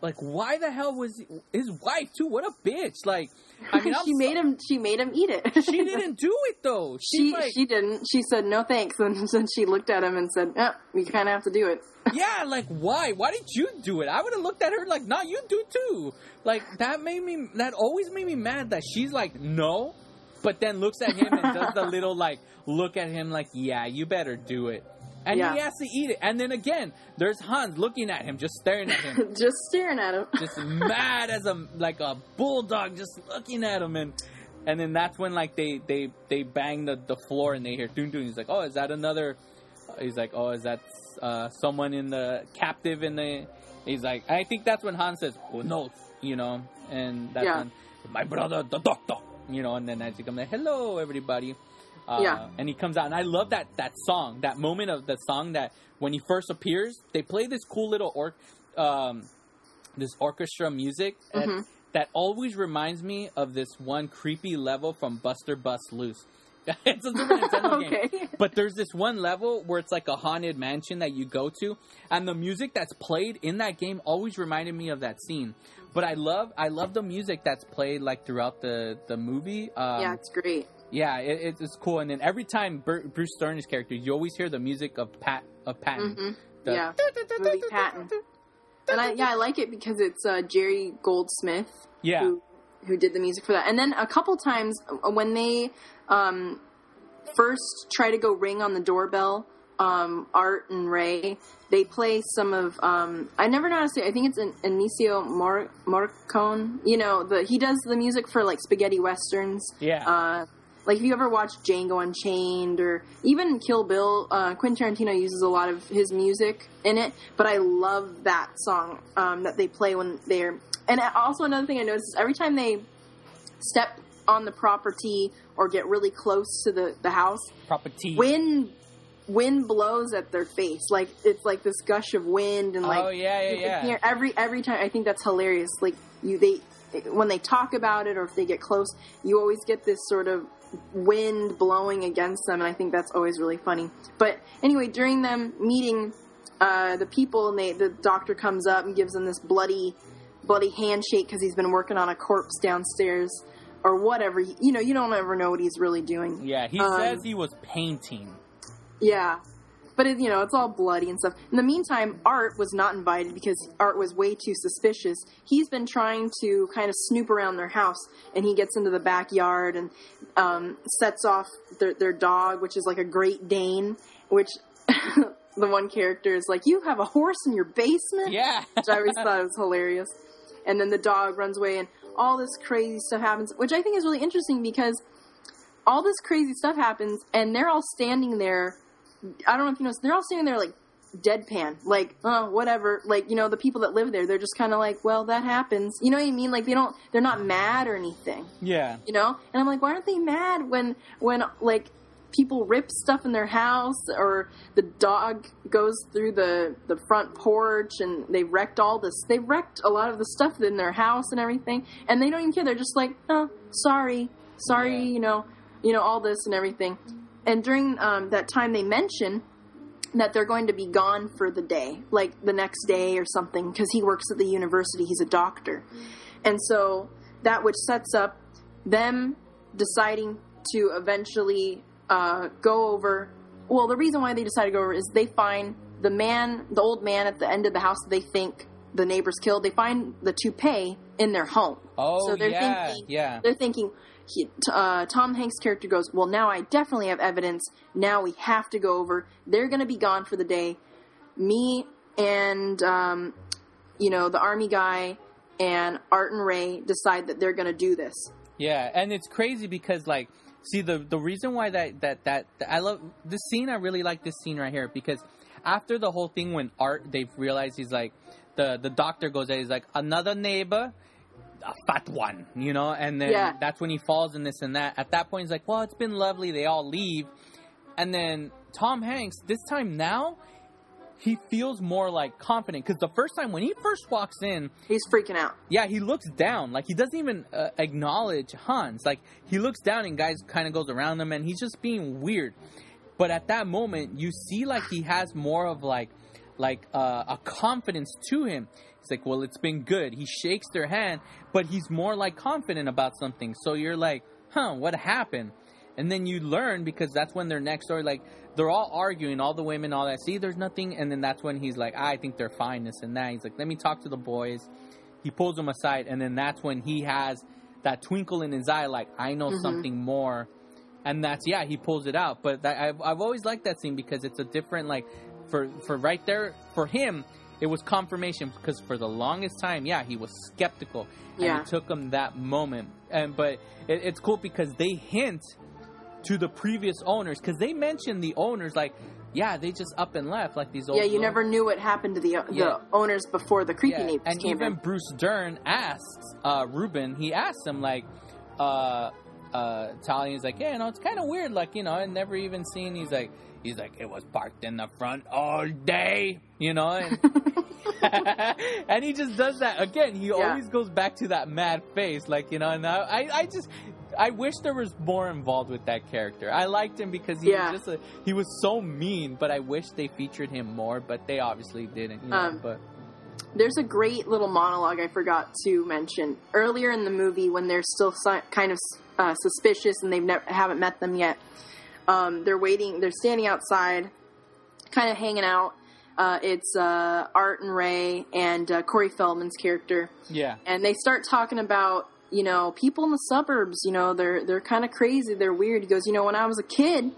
like why the hell was his wife too what a bitch like I mean she made him. She made him eat it. she didn't do it though she's She like she didn't. She said no thanks, and then she looked at him and said, "Yeah, we kind of have to do it." Yeah, like why? Why did you do it? I would have looked at her like, "Nah, you do too." Like that made me. That always made me mad that she's like, "No," but then looks at him and does the little like look at him like, "Yeah, you better do it." And Yeah. he has to eat it. And then again, there's Hans looking at him, just staring at him, Just staring at him. just mad as a like a bulldog, just looking at him. And and then that's when like they they they bang the the floor and they hear doon doon. He's like, "Oh, is that another?" He's like, "Oh, is that uh, someone in the captive in the?" He's like, I think that's when Hans says, "Who knows?" You know, and that's Yeah. when my brother, the doctor, you know, and then as he comes like, "Hello, everybody." Uh, Yeah. and he comes out, and I love that that song, that moment of the song that when he first appears, they play this cool little orc, um, this orchestra music that, Mhm. that always reminds me of this one creepy level from Buster Bust Loose. it's a Super Nintendo game. okay. But there's this one level where it's like a haunted mansion that you go to, and the music that's played in that game always reminded me of that scene. But I love, I love the music that's played like throughout the the movie. Um, yeah, it's great. Yeah, it, it's- it's cool. And then every time Bur- Bruce Dern's character, you always hear the music of Pat of Patton. hmm The- Yeah, movie Patton. And I yeah, I like it because it's uh, Jerry Goldsmith yeah, who who did the music for that. And then a couple times uh, when they um, first try to go ring on the doorbell, um, Art and Ray, they play some of um, I never know how to say. It. I think it's an Mor- Morricone. You know, the he does the music for like spaghetti westerns. yeah, Uh, like if you ever watched Django Unchained or even Kill Bill, uh, Quentin Tarantino uses a lot of his music in it. But I love that song um, that they play when they're. And also another thing I noticed is every time they step on the property or get really close to the, the house, property. wind wind blows at their face. Like it's like this gush of wind and like oh yeah, yeah, yeah. hear every every time. I think that's hilarious. Like you, they when they talk about it or if they get close, you always get this sort of wind blowing against them, and I think that's always really funny. But anyway, during them meeting uh, the people, and they the doctor comes up and gives them this bloody bloody handshake because he's been working on a corpse downstairs or whatever. You know, you don't ever know what he's really doing. Yeah, he Um, says he was painting. Yeah. But it, you know, it's all bloody and stuff. In the meantime, Art was not invited because Art was way too suspicious. He's been trying to kind of snoop around their house, and he gets into the backyard and um, sets off their, their dog, which is like a Great Dane, which. the one character is like, "You have a horse in your basement." Yeah. which I always thought was hilarious. And then the dog runs away, and all this crazy stuff happens, which I think is really interesting because all this crazy stuff happens, and they're all standing there. I don't know if you know, they're all standing there like deadpan, like oh whatever, like you know the people that live there, they're just kind of like, well that happens, you know what I mean? Like they don't, they're not mad or anything, Yeah. you know. And I'm like, why aren't they mad when when like people rip stuff in their house or the dog goes through the the front porch and they wrecked all this they wrecked a lot of the stuff in their house and everything and they don't even care they're just like oh sorry sorry Yeah. you know you know all this and everything and during um, that time they mention that they're going to be gone for the day like the next day or something because he works at the university he's a doctor and so that which sets up them deciding to eventually uh, go over. Well, the reason why they decide to go over is they find the man, the old man at the end of the house that they think the neighbors killed. They find the toupee in their home. Oh, so they're yeah, thinking, yeah. they're thinking. He, uh, Tom Hanks' character goes, "Well, now I definitely have evidence. Now we have to go over. They're going to be gone for the day. Me and um, you know the army guy and Art and Ray decide that they're going to do this. Yeah, and it's crazy because like, see the the reason why that that that, I love this scene. I really like this scene right here because after the whole thing when Art they've realized he's like the the doctor goes there. He's like another neighbor. A fat one, you know, and then Yeah. that's when he falls in this and that. At that point, he's like, "Well, it's been lovely." They all leave, and then Tom Hanks this time now he feels more like confident because the first time when he first walks in, He's freaking out. yeah, he looks down. Like he doesn't even uh, acknowledge Hans. Like he looks down and guys kind of goes around him and he's just being weird. But at that moment, you see like he has more of like like uh, a confidence to him. He's like, "Well, it's been good." He shakes their hand, but he's more like confident about something. So you're like, "Huh, what happened?" And then you learn because that's when they're next door. Like they're all arguing, all the women, all that. See, there's nothing. And then that's when he's like, "I think they're fine, this and that." He's like, "Let me talk to the boys." He pulls them aside, and then that's when he has that twinkle in his eye, like, "I know mm-hmm. something more." and that's yeah he pulls it out but that, I've, I've always liked that scene because it's a different like for for right there for him it was confirmation because for the longest time yeah he was skeptical and Yeah. it took him that moment and but it, it's cool because they hint to the previous owners because they mentioned the owners like yeah they just up and left like these old Yeah, you never knew what happened to the the Yeah. owners before the creepy yeah, neighbors and came even in. Bruce Dern asks uh, Reuben. He asks him like, uh, uh, like, yeah, you know, it's kind of weird. Like, you know, I never even seen. He's like, he's like, it was parked in the front all day. You know, and, and he just does that again. He Yeah. always goes back to that mad face, like you know. And I, I, just. I wish there was more involved with that character. I liked him because he Yeah. was just a, he was so mean, but I wish they featured him more, but they obviously didn't. You know, Um, but There's a great little monologue I forgot to mention earlier in the movie when they're still si- kind of uh, suspicious and they've never haven't met them yet. Um, they're waiting. They're standing outside, kind of hanging out. Uh, it's uh, Art and Ray and uh, Corey Feldman's character, yeah. and they start talking about you know people in the suburbs. You know they're they're kind of crazy. They're weird. He goes, you know, when I was a kid,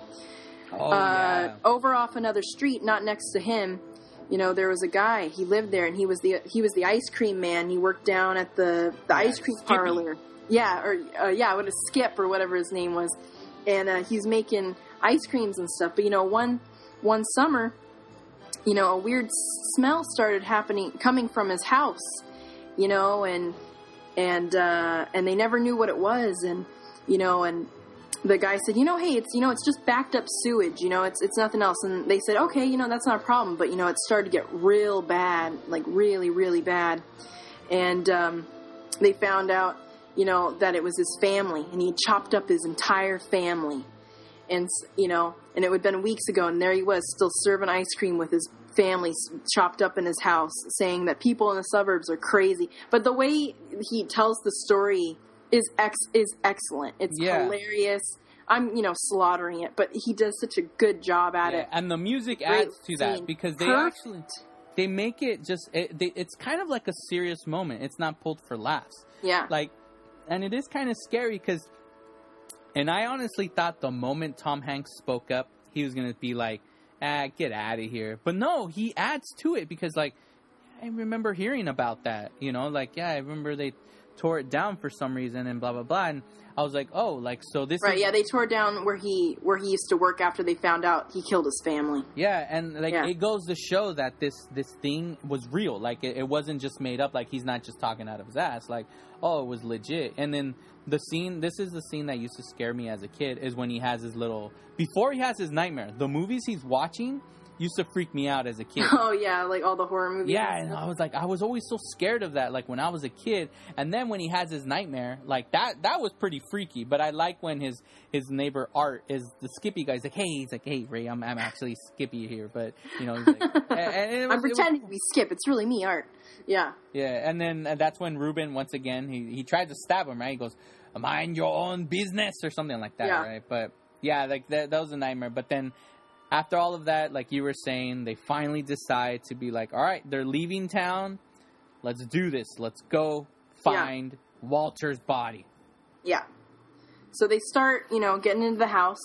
Oh uh, yeah. over off another street, not next to him. You know, there was a guy. He lived there, and he was the he was the ice cream man. He worked down at the the ice cream Skippy. parlor. Yeah, or uh, yeah, what a Skip or whatever his name was, and uh, he's making ice creams and stuff. But you know, one one summer, you know, a weird smell started happening coming from his house. You know, and and uh, and they never knew what it was, and you know, and the guy said, you know, hey, it's you know, it's just backed up sewage. You know, it's it's nothing else. And they said, okay, you know, that's not a problem. But you know, it started to get real bad, like really, really bad. And um, they found out, you know, that it was his family, and he chopped up his entire family. And you know, and it had been weeks ago, and there he was, still serving ice cream with his family chopped up in his house, saying that people in the suburbs are crazy. But the way he tells the story is ex is excellent. It's Yeah. hilarious. I'm you know slaughtering it, but he does such a good job at Yeah, it. and the music Great adds to that because they Perfect. actually they make it just it, they, it's kind of like a serious moment. It's not pulled for laughs. Yeah, Like, and it is kind of scary because, and I honestly thought the moment Tom Hanks spoke up, he was gonna be like, "Ah, get out of here." But no, he adds to it because like I remember hearing about that. You know, like yeah, I remember they tore it down for some reason and blah blah blah. And I was like, oh, like so this right. is Yeah, they tore down where he where he used to work after they found out he killed his family. Yeah, and like Yeah. it goes to show that this this thing was real. Like it, it wasn't just made up. Like he's not just talking out of his ass. Like oh, it was legit. And then the scene. This is the scene that used to scare me as a kid. Is when he has his little before he has his nightmare. The movies he's watching used to freak me out as a kid. Oh yeah, like all the horror movies. Yeah, and I was like, I was always so scared of that, like when I was a kid. And then when he has his nightmare, like that, that was pretty freaky. But I like when his his neighbor Art is the Skippy guy. He's like, hey, he's like, hey, Ray, I'm I'm actually Skippy here, but you know, he's like, and, and it was, I'm it was- pretending to be Skip. It's really me, Art. Yeah. yeah, and then that's when Reuben once again he he tried to stab him, right? He goes, mind your own business or something like that, Yeah. right? But yeah, like that, that was a nightmare. But then after all of that, like you were saying, they finally decide to be like, all right, they're leaving town. Let's do this. Let's go Yeah. find Walter's body. Yeah. So they start, you know, getting into the house,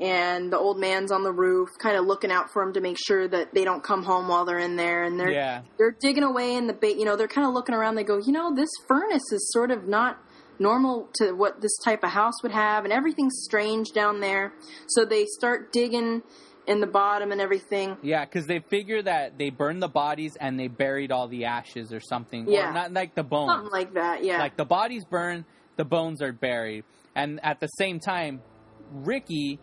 and the old man's on the roof, kind of looking out for him to make sure that they don't come home while they're in there. And they're Yeah. they're digging away in the bait. You know, they're kind of looking around. They go, you know, this furnace is sort of not normal to what this type of house would have, and everything's strange down there. So they start digging in the bottom and everything. Yeah, because they figure that they burned the bodies and they buried all the ashes or something. Or Yeah. not like the bones. Something like that, yeah. Like the bodies burn, the bones are buried. And at the same time, Ricky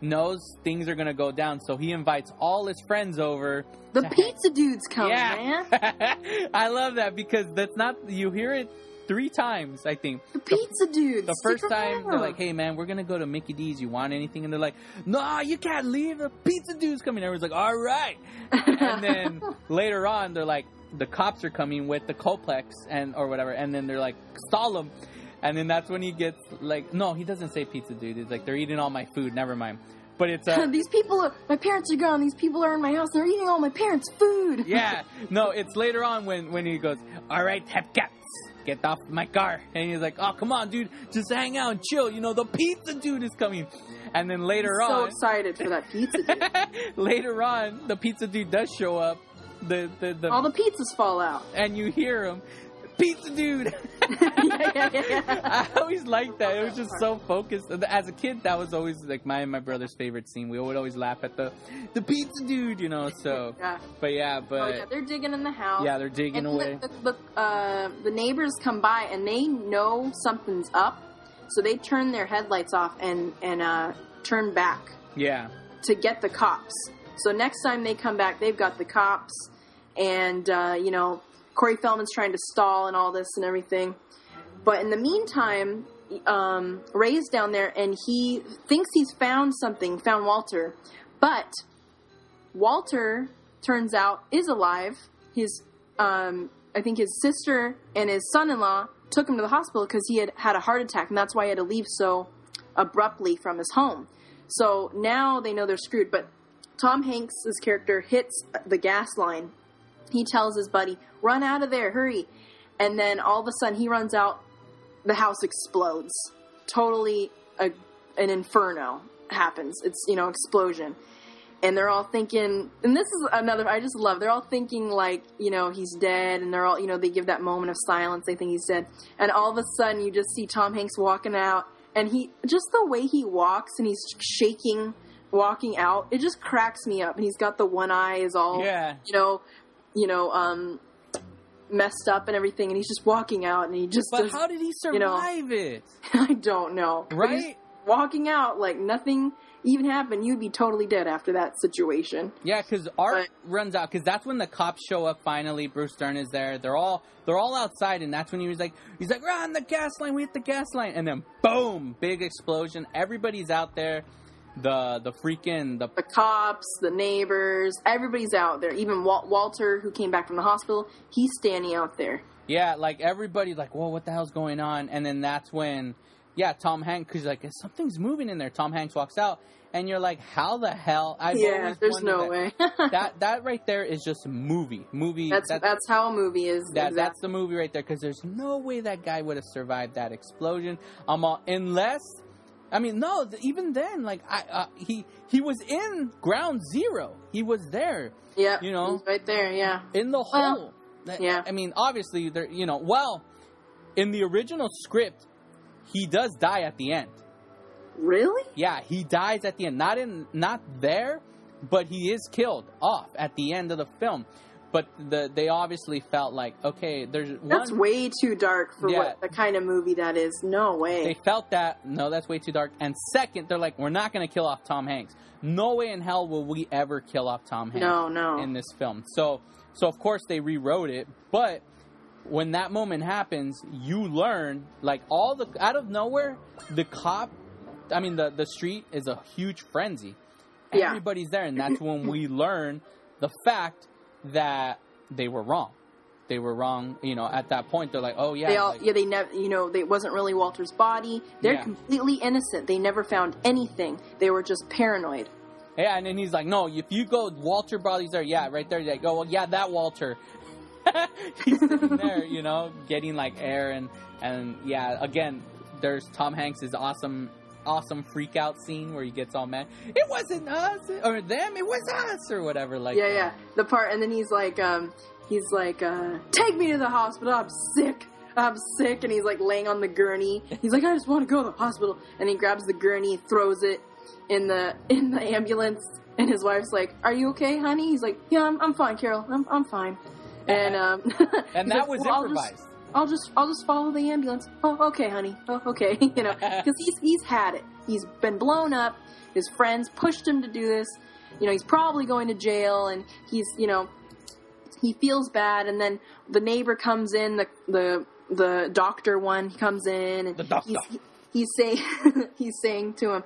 knows things are going to go down, so he invites all his friends over. the pizza dude's coming, man. yeah. I love that because that's not, you hear it three times, I think. The pizza dude. The first time they're like, "Hey man, we're gonna go to Mickey D's. You want anything?" And they're like, "No, you can't leave. The pizza dude's coming." Everyone's like, "All right." and then later on, they're like, the cops are coming with the Klopeks and or whatever, and then they're like, "Stall him." And then that's when he gets like, no, he doesn't say pizza dude. He's like, they're eating all my food. Never mind. But it's uh, these people are my parents are gone these people are in my house they're eating all my parents food yeah, no, it's later on when when he goes, "All right, Hepcats, get off my car," and he's like, "Oh, come on, dude, just hang out and chill. You know, the pizza dude is coming." And then later on, so excited for that pizza dude later on, the pizza dude does show up. The the, the all the pizzas fall out and you hear him, pizza dude. yeah, yeah, yeah. I always liked that. It was just so focused. As a kid, that was always like my and my brother's favorite scene. We would always laugh at the the pizza dude, you know. So, yeah. but yeah, but Oh, they're digging in the house. yeah, they're digging and away. The, the, the, uh, the neighbors come by and they know something's up, so they turn their headlights off and and uh, turn back Yeah. to get the cops. So next time they come back, they've got the cops, and uh, you know Corey Feldman's trying to stall and all this and everything. But in the meantime, um, Ray's down there and he thinks he's found something, found Walter, but Walter turns out is alive. His, um, I think his sister and his son-in-law took him to the hospital because he had had a heart attack, and that's why he had to leave so abruptly from his home. So now they know they're screwed. But Tom Hanks' character hits the gas line. He tells his buddy, "Run out of there, hurry!" And then all of a sudden, he runs out. The house explodes. Totally, a, an inferno happens. It's you know explosion, and they're all thinking. And this is another. I just love. They're all thinking like you know he's dead, and they're all you know they give that moment of silence. They think he's dead, and all of a sudden you just see Tom Hanks walking out, and he just the way he walks and he's shaking walking out it just cracks me up and he's got the one eye is all Yeah. you know you know um messed up and everything and he's just walking out and he just But how did he you know, survive it? i don't know But Right? walking out like nothing even happened you'd be totally dead after that situation Yeah, because Art runs out because that's when the cops show up. Finally, Bruce Dern is there. They're all they're all outside, and that's when he was like, he's like, "Run the gas line! We hit the gas line!" And then boom, big explosion. Everybody's out there. The the freaking the the cops the neighbors everybody's out there even Wal- walter who came back from the hospital he's standing out there yeah, like everybody's like, "Whoa, what the hell's going on?" And then that's when yeah, Tom Hanks, because like something's moving in there. Tom Hanks walks out, and you're like, how the hell? I've yeah, there's no that. way. that that right there is just a movie. Movie. that's that's how a movie is. that, exactly. that's the movie right there because there's no way that guy would have survived that explosion. Um, uh, unless, I mean, no, even then, like I, uh, he he was in Ground Zero. He was there yeah, you know. right there. Yeah, in the Well, hole. That- yeah. I mean, obviously, there. You know, well, in the original script, he does die at the end. really? Yeah, he dies at the end. Not in, not there, but he is killed off at the end of the film. But the they obviously felt like okay, there's one. That's way too dark for Yeah. what the kind of movie that is. No way. they felt that no, that's way too dark. And second, they're like, we're not going to kill off Tom Hanks. No way in hell will we ever kill off Tom Hanks no, no. in this film. So, so of course they rewrote it, but when that moment happens, you learn like all the out of nowhere, the cop, I mean the the street is a huge frenzy. Yeah. Everybody's there, and that's when we learn the fact that they were wrong. They were wrong, you know. At that point, they're like, "Oh yeah, they all, like- yeah, they never, you know, it wasn't really Walter's body. They're Yeah. completely innocent. They never found anything. They were just paranoid. Yeah, and then he's like, no, if you go, Walter Body's there. Yeah, right there. Like, oh, well, yeah, that Walter. he's sitting there, you know, getting like air and and yeah, again, there's Tom Hanks's awesome awesome freak out scene where he gets all mad. It wasn't us or them, it was us or whatever. Like, yeah, yeah. The part, and then he's like, um, he's like, uh, take me to the hospital. I'm sick. I'm sick. And he's like laying on the gurney. He's like, I just want to go to the hospital. And he grabs the gurney, throws it in the in the ambulance. And his wife's like, Are you okay, honey? He's like, Yeah, I'm, I'm fine, Carol. I'm I'm fine. And um, and that like, was "Well, improvised. I'll just I'll just follow the ambulance. Oh, okay, honey. Oh, okay. you know, because he's he's had it. He's been blown up. His friends pushed him to do this. You know, he's probably going to jail, and he's you know, he feels bad. And then the neighbor comes in. The the the doctor one comes in, and The doctor. he's, he's saying he's saying to him,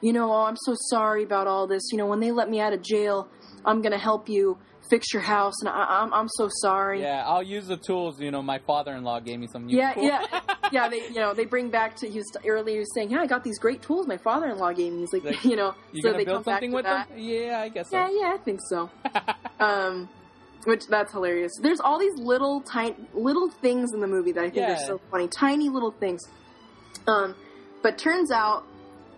you know, oh, I'm so sorry about all this. You know, when they let me out of jail, I'm gonna help you fix your house, and I, I'm I'm so sorry. Yeah, I'll use the tools. You know, my father-in-law gave me some. New Yeah, tools. yeah, yeah. They, you know, they bring back to he was earlier he was saying, "Yeah, I got these great tools my father-in-law gave me." He's like, Like, you know, You so they build come back something to with that. them? Yeah, I guess so. Yeah, yeah, I think so. um, which that's hilarious. There's all these little tiny little things in the movie that I think Yeah. are so funny, tiny little things. Um, but turns out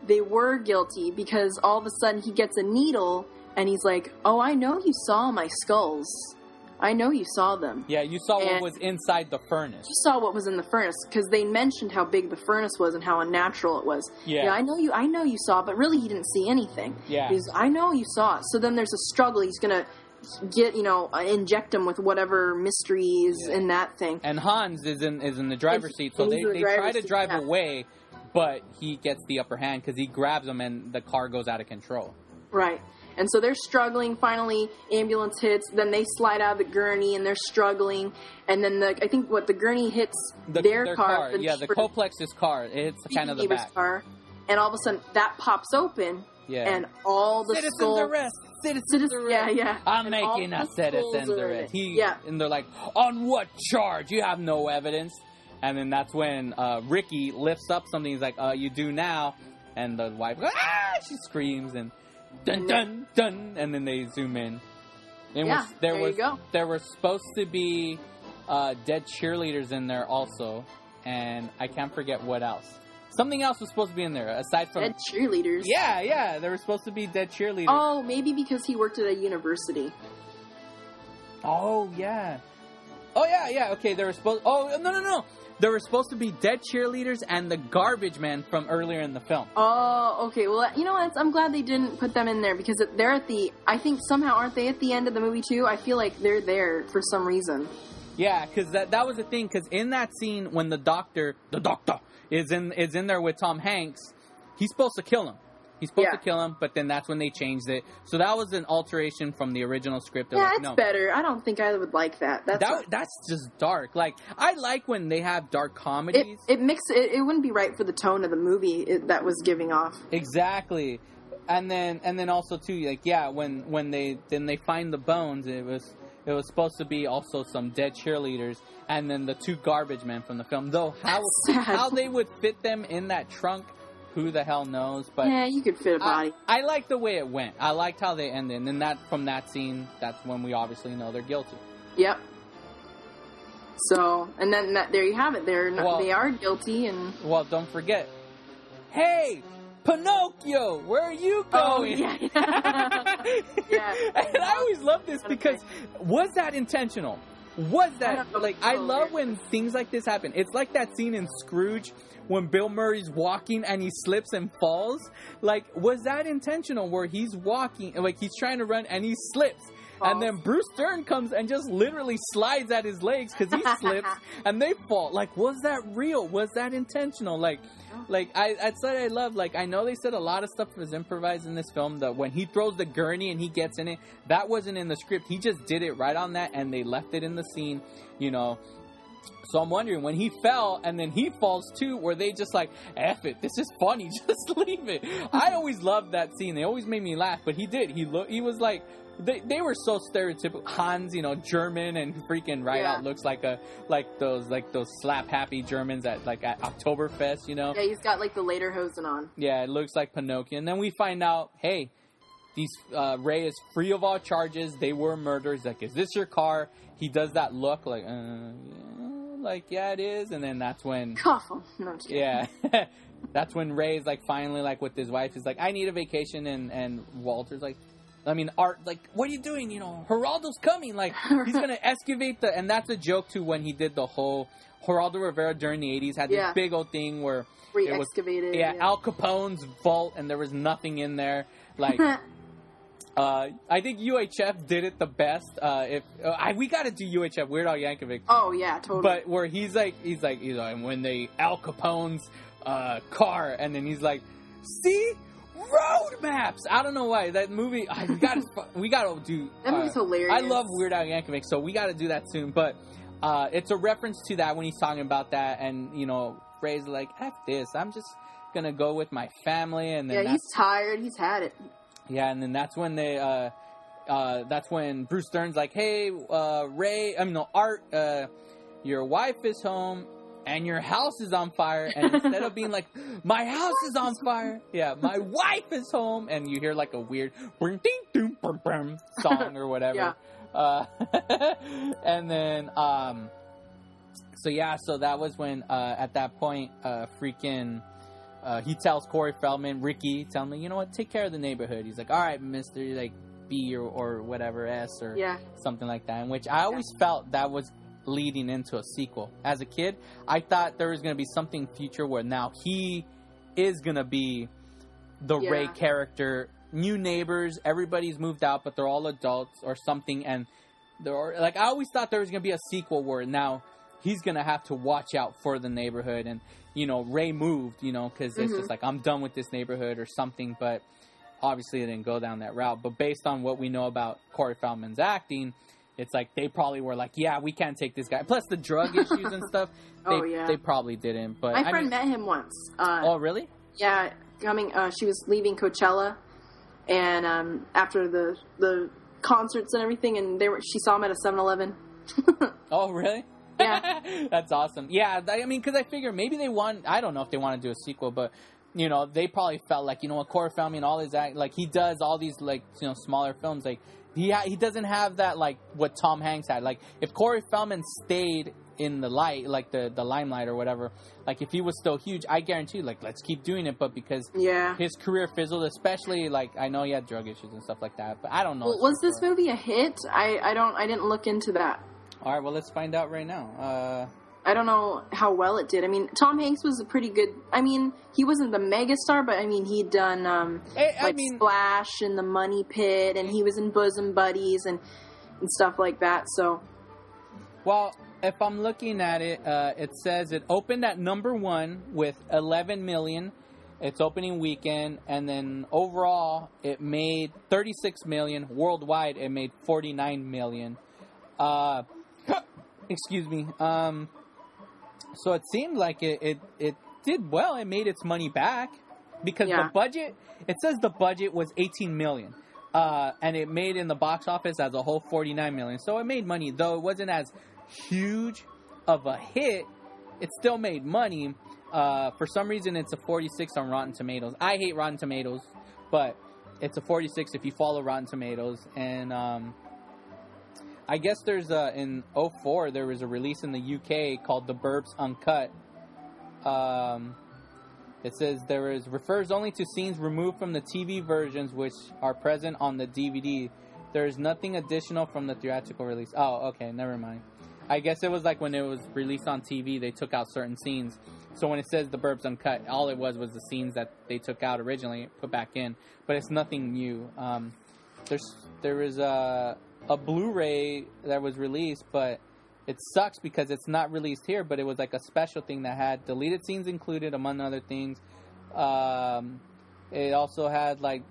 they were guilty because all of a sudden he gets a needle and he's like, "Oh, I know you saw my skulls. I know you saw them." Yeah, you saw what was inside the furnace. you saw what was in the furnace because they mentioned how big the furnace was and how unnatural it was. Yeah. I know you. I know you saw, but really he didn't see anything. Yeah. He's, I know you saw it. So then there's a struggle. He's gonna get you know uh, inject him with whatever mysteries Yeah. in that thing. and Hans is in is in the driver's And- seat, so they, the they try to seat, drive yeah. away, but he gets the upper hand because he grabs him and the car goes out of control. Right. And so they're struggling. Finally, ambulance hits. Then they slide out of the gurney and they're struggling. And then the I think what the gurney hits The, their, car, yeah, the neighbor's- Klopeks' car. It's kind of the neighbor's back. car, and all of a sudden that pops open, Yeah, and all the citizens skulls. arrest, citizens Citizen- arrest. yeah, yeah. I'm And making a citizens skulls are arrest. He, Yeah. and they're like, on what charge? You have no evidence. And then that's when uh, Ricky lifts up something. He's like, uh, "You do now," and the wife, ah! She screams and dun dun dun, and then they zoom in. And Yeah, was, there, there you was go. there were supposed to be uh, dead cheerleaders in there also, and I can't forget what else. Something else was supposed to be in there aside from Dead cheerleaders. yeah, yeah. There were supposed to be dead cheerleaders. Oh, maybe because he worked at a university. Oh yeah. Oh yeah, yeah. Okay, they were supposed. Oh no, no, no. There were supposed to be dead cheerleaders and the garbage man from earlier in the film. Oh, okay. Well, you know what? I'm glad they didn't put them in there because they're at the. I think somehow aren't they at the end of the movie too? I feel like they're there for some reason. Yeah, because that that was the thing. Because in that scene, when the doctor, the doctor, is in is in there with Tom Hanks, he's supposed to kill him. He's supposed Yeah. to kill him, but then that's when they changed it. So that was an alteration from the original script. They're yeah, like, it's no, better. I don't think I would like that. That's that that's just dark. Like I like when they have dark comedies. It mix it, it wouldn't be right for the tone of the movie it, that was giving off. Exactly. And then and then also too like yeah when when they then they find the bones it was it was supposed to be also some dead cheerleaders, and then the two garbage men from the film. Though how how they would fit them in that trunk, who the hell knows? But yeah, you could fit a I, body. I like the way it went. I liked how they ended, and then that from that scene, that's when we obviously know they're guilty. Yep. So, and then that, there you have it. They're not, Well- they are guilty, and Well, don't forget. Hey, Pinocchio, where are you Oh, going? yeah, yeah. Yeah. and I always love this because was that intentional? Was that don't like I Oh, love when things like this happen. It's like that scene in Scrooge when Bill Murray's walking and he slips and falls. Like was that intentional where he's walking like he's trying to run and he slips and then Bruce Dern comes and just literally slides at his legs because he slips and they fall. Like, was that real? Was that intentional? Like, like I that's what I love. Like, I know they said a lot of stuff was improvised in this film. That when he throws the gurney and he gets in it, that wasn't in the script. He just did it right on that, and they left it in the scene. You know. So I'm wondering when he fell and then he falls too, were they just like, "F it, this is funny, just leave it." I always loved that scene. They always made me laugh, but he did. He look, he was like, they, they were so stereotypical. Hans, you know, German and freaking right Yeah. out looks like a like those like those slap happy Germans at like at Oktoberfest, you know. yeah, he's got like the lederhosen on. Yeah, it looks like Pinocchio. And then we find out, hey, these uh, Ray is free of all charges. They were murders. Like, is this your car? He does that look like, uh, yeah, like yeah, it is. And then that's when, him. No, I'm just kidding. yeah, that's when Ray's like finally like with his wife is like, I need a vacation, and and Walter's like. I mean, Art, like, what are you doing? You know, Geraldo's coming. Like, he's gonna excavate the, and that's a joke too. When he did the whole Geraldo Rivera during the '80s had this Yeah. big old thing where it was Re-excavated. yeah, Al Capone's vault, and there was nothing in there. Like, uh, I think UHF did it the best. Uh, if uh, I, we got to do UHF, Weird Al Yankovic, oh yeah, totally. but where he's like, he's like, he's like, when they Al Capone's uh, car, and then he's like, see. Road maps. I don't know why that movie. I, we got to. We got to do. that movie's uh, hilarious. I love Weird Al Yankovic, so we got to do that soon. But uh, it's a reference to that when he's talking about that, and you know, Ray's like, "F this, I'm just gonna go with my family," and then Yeah, he's tired. He's had it. Yeah, and then that's when they. Uh, uh, that's when Bruce Dern's like, "Hey, uh, Ray, I mean, no, Art, uh, your wife is home." And your house is on fire, and instead of being like, "My house is on fire," yeah, my wife is home, and you hear like a weird "bring ding doom brum brum" song or whatever. Yeah. Uh, and then, um, so yeah, so that was when, uh, at that point, uh, freaking, uh, he tells Corey Feldman, Ricky, tell me, you know what, take care of the neighborhood. He's like, all right, Mister, like B or or whatever S or Yeah. something like that. In which I always felt that was leading into a sequel. As a kid, I thought there was going to be something future where now he is going to be the Yeah. Ray character. New neighbors, everybody's moved out, but they're all adults or something. And there, are, like I always thought there was going to be a sequel where now he's going to have to watch out for the neighborhood. And you know, Ray moved, you know, because it's Mhm. just like I'm done with this neighborhood or something. But obviously, it didn't go down that route. But based on what we know about Corey Feldman's acting, it's like they probably were like, yeah, we can't take this guy. Plus the drug issues and stuff. They, Oh, yeah. they probably didn't. But My I friend mean, met him once. Uh, oh really? Yeah, coming. Uh, she was leaving Coachella, and um, after the the concerts and everything, and they were. She saw him at a 7-Eleven. Oh really? Yeah. That's awesome. Yeah, I mean, because I figure maybe they want. I don't know if they want to do a sequel, but you know, they probably felt like you know what Corey Feldman, all his act, like he does all these like you know smaller films, like he ha- he doesn't have that like what Tom Hanks had. Like if Corey Feldman stayed in the light, like the the limelight or whatever, like if he was still huge, I guarantee, like let's keep doing it. But because Yeah. his career fizzled, especially like I know he had drug issues and stuff like that, but I don't know. Well, was this movie a hit? I I don't. I didn't look into that. All right, well let's find out right now. Uh, I don't know how well it did. I mean, Tom Hanks was a pretty good. I mean, he wasn't the megastar, but I mean, he'd done um, I, I like mean, Splash and The Money Pit, and he was in Bosom Buddies and and stuff like that. So Well, if I'm looking at it, uh, it says it opened at number one with 11 million. Its opening weekend, and then overall, it made 36 million. Worldwide, it made 49 million. Uh, excuse me. Um, so it seemed like it, it it did well. It made its money back because Yeah. the budget. It says the budget was 18 million, uh, and it made in the box office as a whole 49 million. So it made money, though it wasn't as huge of a hit. It still made money. Uh, for some reason, it's a 46 on Rotten Tomatoes. I hate Rotten Tomatoes, but it's a 46 if you follow Rotten Tomatoes. And um, I guess there's a in 04 there was a release in the UK called The Burbs Uncut. Um, it says there is refers only to scenes removed from the TV versions which are present on the DVD. There is nothing additional from the theatrical release. Oh, okay, never mind. I guess it was like when it was released on TV, they took out certain scenes. So when it says the Burbs Uncut, all it was was the scenes that they took out originally, put back in. But it's nothing new. Um, there's there is a a Blu-ray that was released, but it sucks because it's not released here. But it was like a special thing that had deleted scenes included, among other things. Um, it also had like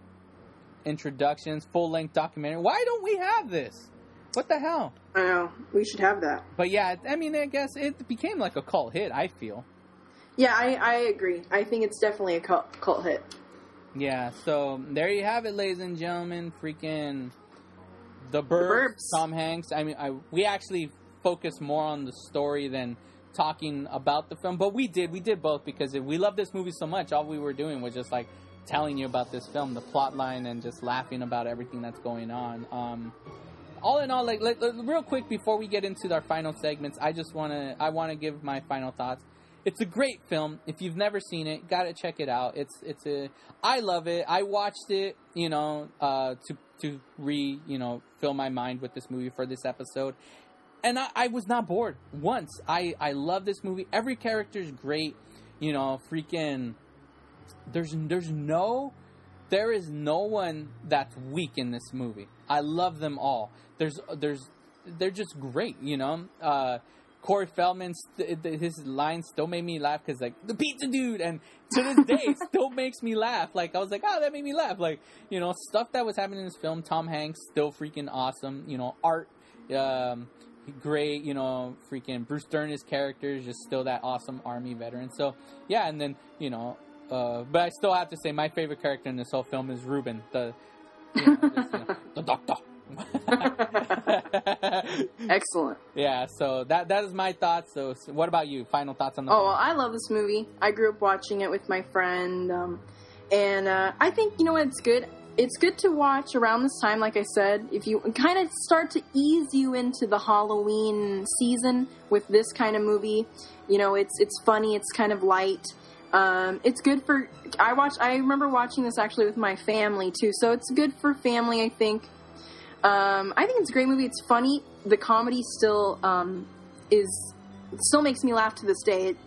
introductions, full-length documentary. Why don't we have this? What the hell? I know we should have that. But yeah, I mean, I guess it became like a cult hit. I feel. Yeah, I, I agree. I think it's definitely a cult, cult hit. Yeah, so there you have it, ladies and gentlemen. Freaking the Burbs, Burbs. Tom Hanks. I mean, I, we actually focused more on the story than talking about the film, but we did. We did both because we love this movie so much. All we were doing was just like telling you about this film, the plot line, and just laughing about everything that's going on. Um, all in all, like, like, like, real quick before we get into our final segments, I just want to I want to give my final thoughts. It's a great film. If you've never seen it, gotta check it out. It's it's a I love it. I watched it, you know, uh, to to re you know fill my mind with this movie for this episode, and I, I was not bored once. I I love this movie. Every character is great. You know, freaking. There's there's no there is no one that's weak in this movie. I love them all. There's there's they're just great, you know. Uh, Corey Feldman, st- his lines still made me laugh because like the pizza dude, and to this day still makes me laugh. Like I was like, oh, that made me laugh. Like you know, stuff that was happening in this film. Tom Hanks still freaking awesome. You know, art, um, great. You know, freaking Bruce Dern, his character is just still that awesome army veteran. So yeah, and then you know, uh, but I still have to say my favorite character in this whole film is Reuben, the you know, this, you know, the doctor. Excellent. yeah, so that that is my thoughts. So, so what about you? Final thoughts on the Oh, well, I love this movie. I grew up watching it with my friend, um, and uh, I think you know what? It's good. It's good to watch around this time, like I said, if you kind of start to ease you into the Halloween season with this kind of movie. You know, it's it's funny, it's kind of light. Um, it's good for. I watch. I remember watching this actually with my family too, so it's good for family. I think. Um, I think it's a great movie. It's funny. The comedy still um, is still makes me laugh to this day. It,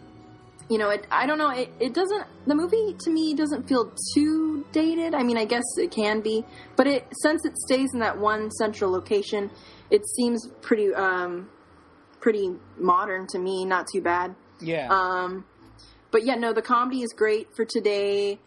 you know, it, I don't know. It, it doesn't. The movie to me doesn't feel too dated. I mean, I guess it can be, but it since it stays in that one central location, it seems pretty um, pretty modern to me. Not too bad. yeah, Um, but yeah, no, the comedy is great for today.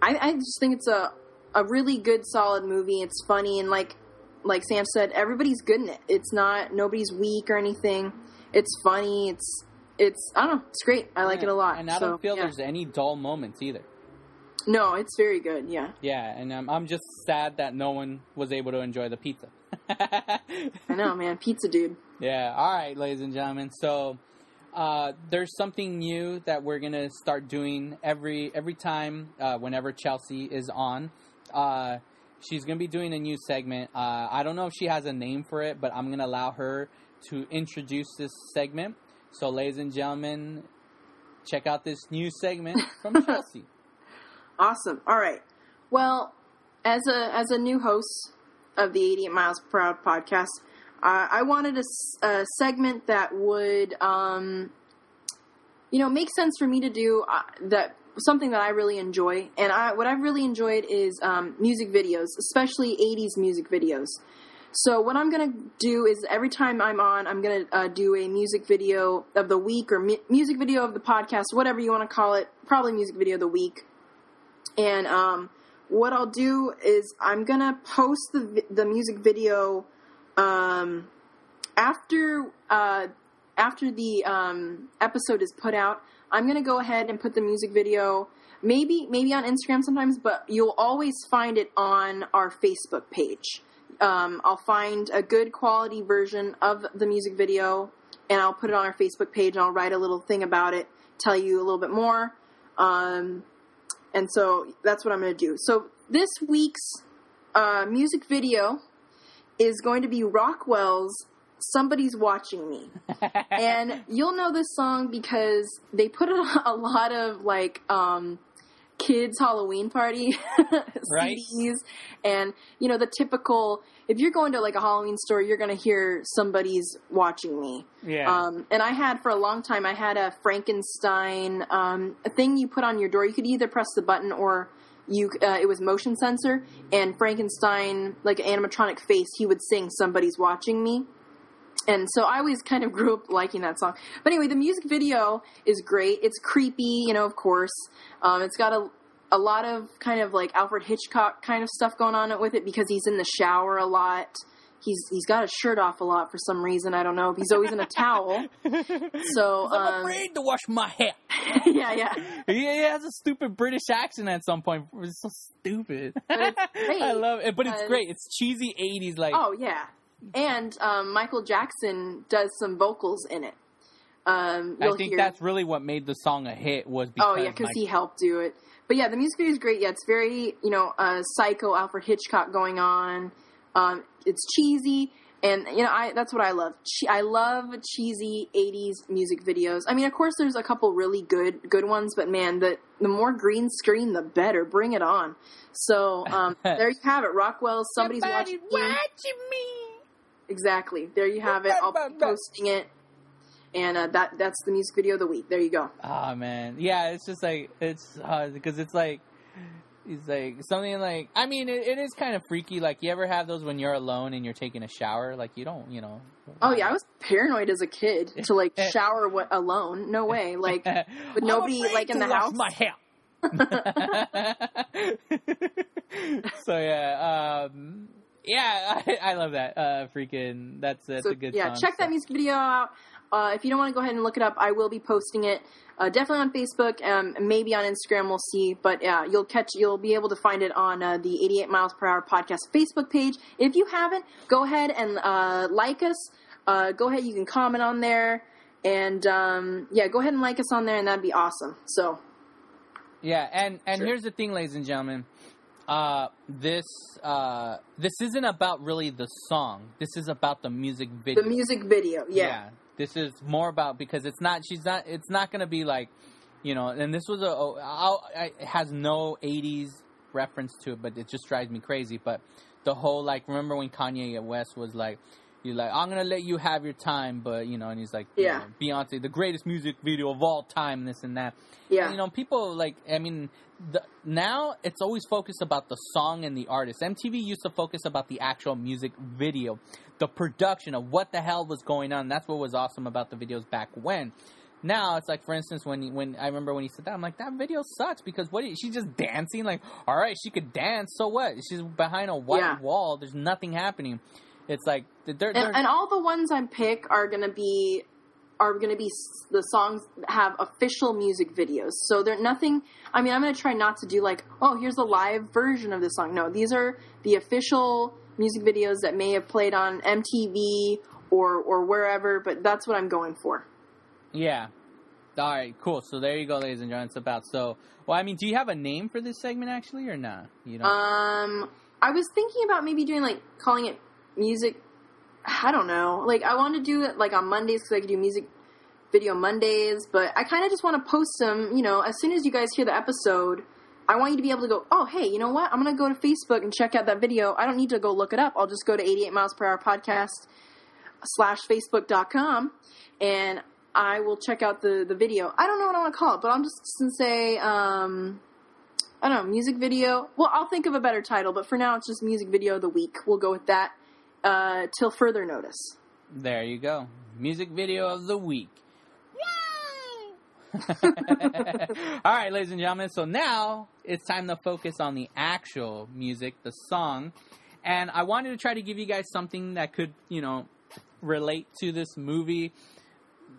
I, I just think it's a a really good, solid movie. It's funny and like like Sam said, everybody's good in it. It's not nobody's weak or anything. It's funny. It's it's I don't know. It's great. I like Yeah, it a lot. And I So, don't feel yeah. there's any dull moments either. no. It's very good. Yeah, Yeah, and um, I'm just sad that no one was able to enjoy the pizza. I know, man. Pizza dude. Yeah. All right, ladies and gentlemen. So uh, there's something new that we're gonna start doing every every time uh, whenever Chelsea is on. Uh, she's gonna be doing a new segment. Uh, I don't know if she has a name for it, but I'm gonna allow her to introduce this segment. So, ladies and gentlemen, check out this new segment from Chelsea. Awesome. All right. Well, as a as a new host of the 88 Miles Per Hour podcast, uh, I wanted a segment that would, um, you know, make sense for me to do. Uh, that something that I really enjoy, and I what I've really enjoyed is um, music videos, especially 80s music videos. So what I'm gonna do is every time I'm on, I'm gonna uh, do a music video of the week or mu- music video of the podcast, whatever you want to call it. Probably music video of the week. And um, what I'll do is I'm gonna post the the music video um, after uh, after the um, episode is put out. I'm gonna go ahead and put the music video maybe maybe on Instagram sometimes, but you'll always find it on our Facebook page. Um, I'll find a good quality version of the music video, and I'll put it on our Facebook page, and I'll write a little thing about it, tell you a little bit more. Um, and so that's what I'm going to do. So this week's uh, music video is going to be Rockwell's "Somebody's Watching Me," and you'll know this song because they put it on a lot of like um, kids' Halloween party Right. CDs, and you know the typical. If you're going to like a Halloween store, you're going to hear somebody's watching me. Yeah. Um, and I had for a long time, I had a Frankenstein um, a thing you put on your door. You could either press the button or you uh, it was motion sensor. And Frankenstein, like an animatronic face, he would sing "Somebody's Watching Me." And so I always kind of grew up liking that song. But anyway, the music video is great. It's creepy, you know, of course. Um, it's got a a lot of kind of like Alfred Hitchcock kind of stuff going on with it because he's in the shower a lot. He's he's got his shirt off a lot for some reason. I don't know. He's always in a towel. So I'm um, afraid to wash my hair. yeah, yeah. He, he has a stupid British accent at some point. It's so stupid. it's great, I love it, but it's great. It's cheesy '80s, like Oh yeah, and um, Michael Jackson does some vocals in it. Um, I think hear- that's really what made the song a hit. Was because Oh yeah, because Mike- he helped do it. But yeah, the music video is great. Yeah, it's very you know uh, psycho Alfred Hitchcock going on. Um, it's cheesy, and you know I that's what I love. Che- I love cheesy '80s music videos. I mean, of course, there's a couple really good good ones, but man, the the more green screen, the better. Bring it on. So um, there you have it. Rockwell, somebody's Somebody watching. watching me. Exactly. There you have it. I'll be posting it. And uh, that that's the music video of the week. There you go. Oh man, yeah, it's just like it's because it's like it's like something like I mean it, it is kind of freaky. Like you ever have those when you're alone and you're taking a shower? Like you don't, you know. Oh yeah, I was paranoid as a kid to like shower w- alone. No way. Like with nobody, like, in the house? My hair. so yeah, um, yeah, I, I love that. Uh, freaking, that's that's so, a good. yeah, song, check so. that music video out. Uh, if you don't want to go ahead and look it up, I will be posting it. Uh, definitely on Facebook, um, maybe on Instagram. We'll see, but yeah, you'll catch. You'll be able to find it on uh, the 88 miles per hour podcast Facebook page. If you haven't, go ahead and uh, like us. Uh, go ahead, you can comment on there, and um, yeah, go ahead and like us on there, and that'd be awesome. So Yeah, and and Sure. here's the thing, ladies and gentlemen. Uh, this uh, this isn't about really the song. This is about the music video. the music video, yeah. This is more about because it's not. She's not. It's not going to be like, you know. And this was a. a I'll- I- it has no '80s reference to it, but it just drives me crazy. But the whole like, remember when Kanye West was like. You're like, I'm gonna let you have your time, but you know, and he's like, you Yeah. know, Beyonce, the greatest music video of all time, this and that Yeah. you know, people like. I mean, the, now it's always focused about the song and the artist. MTV used to focus about the actual music video, the production of what the hell was going on. That's what was awesome about the videos back when. Now it's like, for instance, when when I remember when he said that, I'm like, that video sucks because what? Is, she's just dancing. Like, all right, she could dance, so what? She's behind a white Yeah. wall. There's nothing happening. It's like they're, they're and, and all the ones I pick are gonna be are gonna be the songs that have official music videos. So they're nothing. I mean, I'm gonna try not to do like, oh, here's a live version of this song. No, these are the official music videos that may have played on MTV or or wherever. But that's what I'm going for. yeah. All right, cool. So there you go, ladies and gentlemen. It's about so. Well, I mean, do you have a name for this segment actually, or not? You don't. Um, I was thinking about maybe doing like calling it music. I don't know. Like I want to do it like on Mondays because I could do music video Mondays, but I kind of just want to post them. You know, as soon as you guys hear the episode, I want you to be able to go. Oh, hey, you know what? I'm gonna go to Facebook and check out that video. I don't need to go look it up. I'll just go to 88 miles per hour podcast slash facebook.com and I will check out the the video. I don't know what I want to call it, but I'm just gonna say. um I don't know, music video. Well, I'll think of a better title, but for now it's just music video of the week. We'll go with that uh, till further notice. There you go. Music video of the week. Yay! All right, ladies and gentlemen. So now it's time to focus on the actual music, the song. And I wanted to try to give you guys something that could, you know, relate to this movie.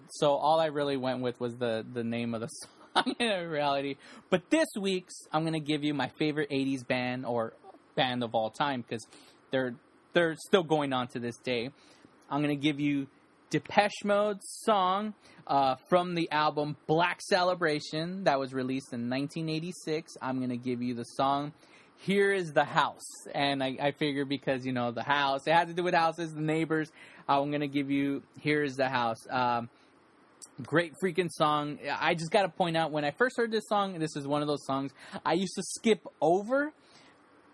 So all I really went with was the, the name of the song in reality. But this week's, I'm gonna give you my favorite '80s band or band of all time because they're they're still going on to this day. I'm gonna give you Depeche Mode's song uh, from the album Black Celebration that was released in 1986. I'm gonna give you the song here is the house. And I, I figure because, you know, the house, it has to do with houses, the neighbors. I'm going to give you here is the house. Um, great freaking song. I just got to point out when I first heard this song, this is one of those songs I used to skip over.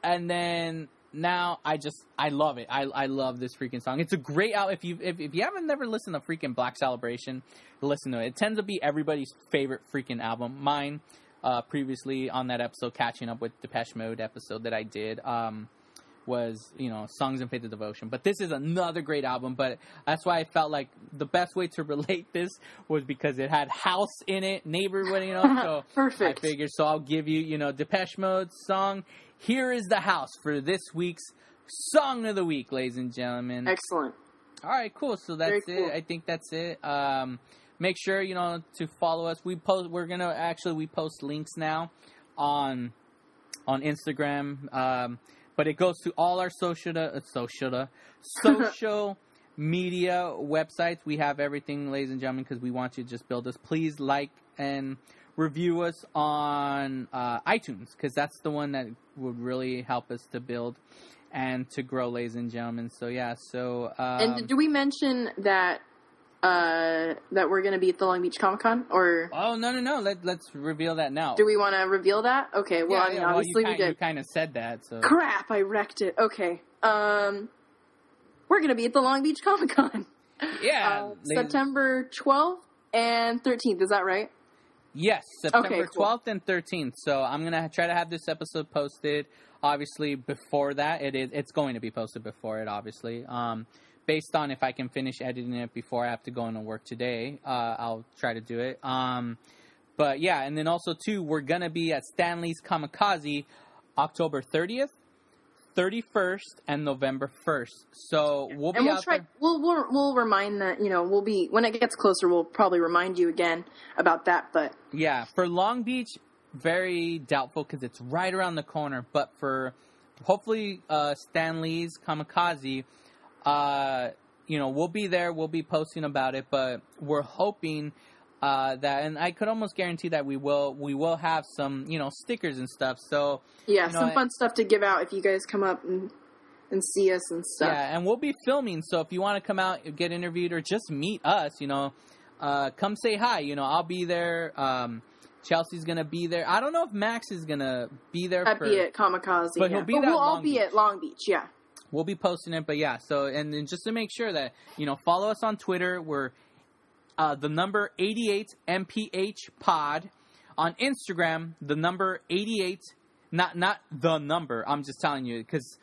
And then now I just I love it. I, I love this freaking song. It's a great out. If you if, if you haven't never listened to freaking Black Celebration, listen to it. It tends to be everybody's favorite freaking album. Mine uh, previously on that episode, catching up with Depeche Mode episode that I did, um, was you know songs and faith of devotion. But this is another great album. But that's why I felt like the best way to relate this was because it had house in it, neighborhood, you know. So Perfect. I figured. So I'll give you you know Depeche Mode song. Here is the house for this week's song of the week, ladies and gentlemen. Excellent. All right, cool. So that's cool. it. I think that's it. Um, make sure you know to follow us. We post. We're gonna actually we post links now on on Instagram, um, but it goes to all our social uh, social social media websites. We have everything, ladies and gentlemen, because we want you to just build us. Please like and review us on uh, iTunes because that's the one that would really help us to build and to grow, ladies and gentlemen. So yeah, so um, and do we mention that uh, that we're going to be at the Long Beach Comic Con, or Oh no no no! Let let's reveal that now. do we want to reveal that? Okay. Well, yeah, I mean, yeah, well, obviously we did. You kind of said that, so Crap! I wrecked it. Okay. Um, we're going to be at the Long Beach Comic Con. yeah. Uh, September 12th and 13th. Is that right? Yes, September Okay, cool. twelfth and thirteenth. So I'm gonna try to have this episode posted. Obviously, before that, it is it's going to be posted before it. Obviously, um, based on if I can finish editing it before I have to go into work today, uh, I'll try to do it. Um, but yeah, and then also too, we're gonna be at Stan Lee's Comikaze, October thirtieth, thirty first, and November first. So we'll be and we'll out try. there. We'll, we'll we'll remind that you know we'll be when it gets closer. We'll probably remind you again about that. But Yeah, for Long Beach, very doubtful because it's right around the corner. But for hopefully uh, Stan Lee's Comikaze, uh, you know, we'll be there. We'll be posting about it. But we're hoping uh, that, and I could almost guarantee that we will. We will have some, you know, stickers and stuff. So yeah, You know, some fun stuff to give out if you guys come up and and see us and stuff. Yeah, and we'll be filming. So if you want to come out, get interviewed, or just meet us, you know, uh, come say hi. You know, I'll be there. Um, Chelsea's gonna be there. I don't know if Max is gonna be there. I'd for, be at Comikaze, But yeah. he'll be but we'll all Long be Beach. at Long Beach. Yeah, We'll be posting it, but yeah. So and then just to make sure that you know, follow us on Twitter. We're uh, the number eighty eight mph pod on Instagram. The number eighty eight, not not the number. I'm just telling you because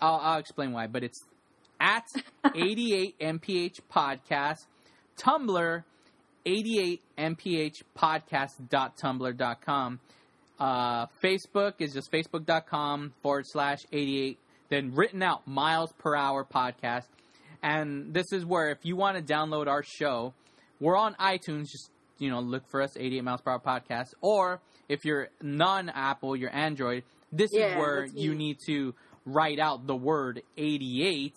I'll, I'll explain why. But it's at eighty eight mph podcast. Tumblr eighty eight mph podcast.tumblr.com. Uh, Facebook is just facebook.com forward slash 88, then written out miles per hour podcast. And this is where if you want to download our show, we're on iTunes. Just, you know, look for us, 88 miles per hour podcast. Or if you're non Apple, you're Android, this is where you need to write out the word 88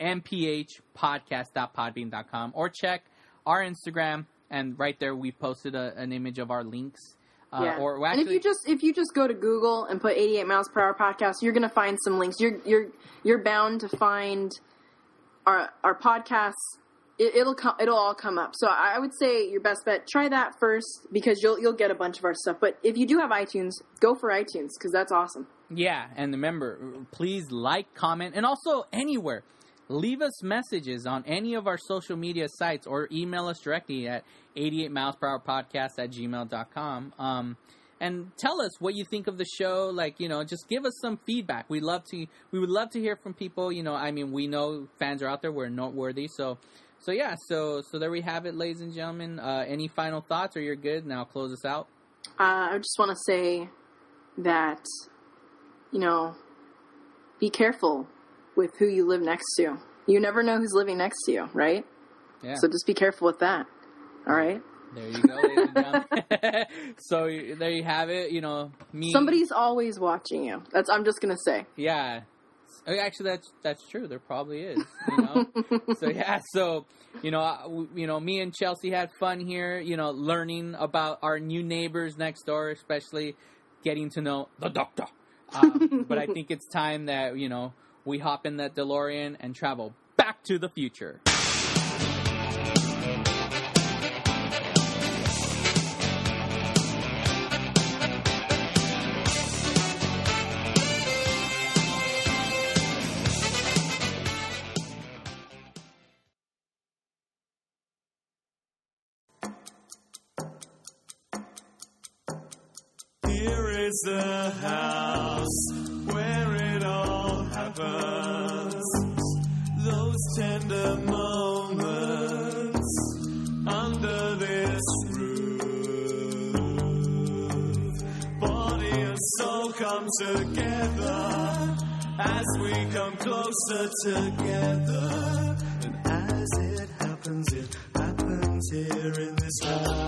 mphpodcast.podbean.com or check our Instagram and right there we posted a, an image of our links. Uh, yeah. Or and if you just if you just go to Google and put 88 miles per hour podcast, you're gonna find some links. You're you're you're bound to find our our podcasts. It, it'll come. It'll all come up. So I, I would say your best bet. Try that first because you'll you'll get a bunch of our stuff. But if you do have iTunes, go for iTunes because that's awesome. yeah, and remember, please like, comment, and also anywhere. Leave us messages on any of our social media sites or email us directly at 88 miles per hour podcast at gmail.com. Um, and tell us what you think of the show. Like, you know, just give us some feedback. We love to, we would love to hear from people. You know, I mean, we know fans are out there. We're noteworthy. So, so yeah, so, so there we have it, ladies and gentlemen. Uh, any final thoughts or you're good? Now close us out. Uh, I just want to say that you know, be careful with who you live next to. You never know who's living next to you, right? Yeah. So just be careful with that. All right. There you go, ladies and gentlemen. so there you have it. You know, me. Somebody's always watching you. That's I'm just gonna say. Yeah. Oh, Actually, that's that's true. There probably is. You know. so yeah. So you know, w- you know, me and Chelsea had fun here. You know, learning about our new neighbors next door, especially getting to know the doctor. Um, but I think it's time that you know we hop in that DeLorean and travel back to the future. The house where it all happens. Those tender moments under this roof. Body and soul come together as we come closer together. And as it happens, it happens here in this house.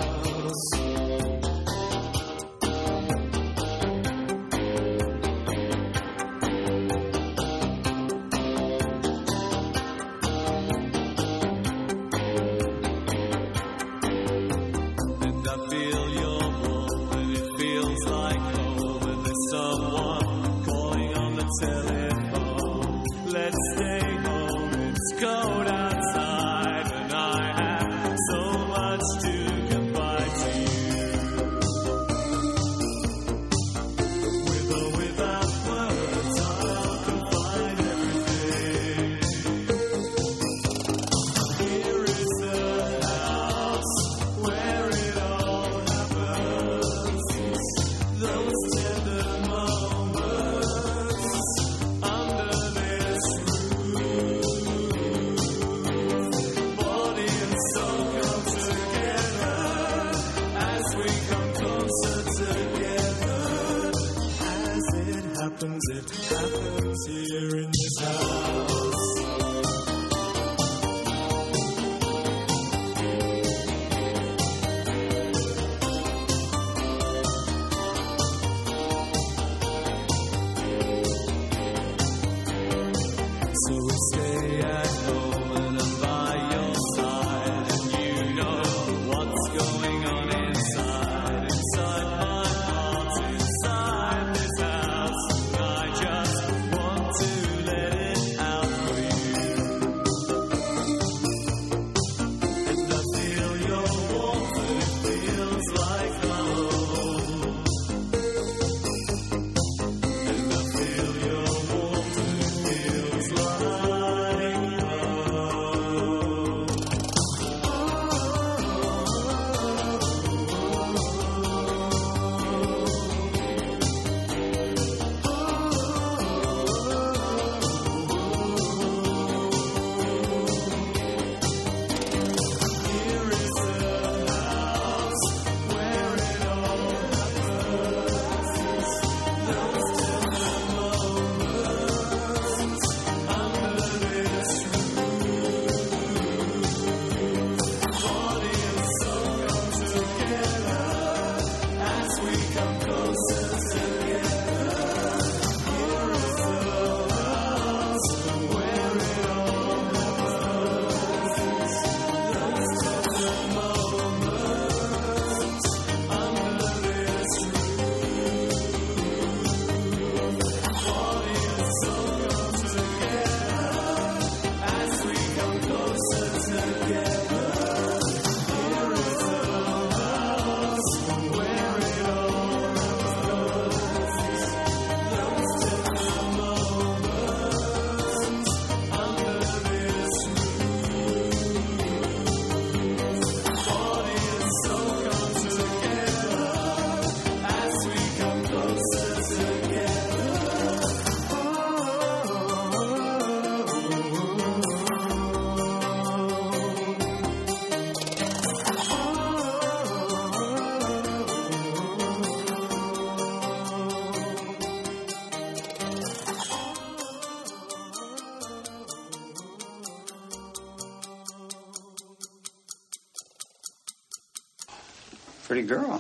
Pretty girl.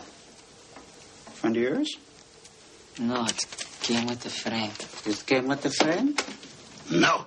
Friend of yours? No, it came with the frame. Just came with the friend? No.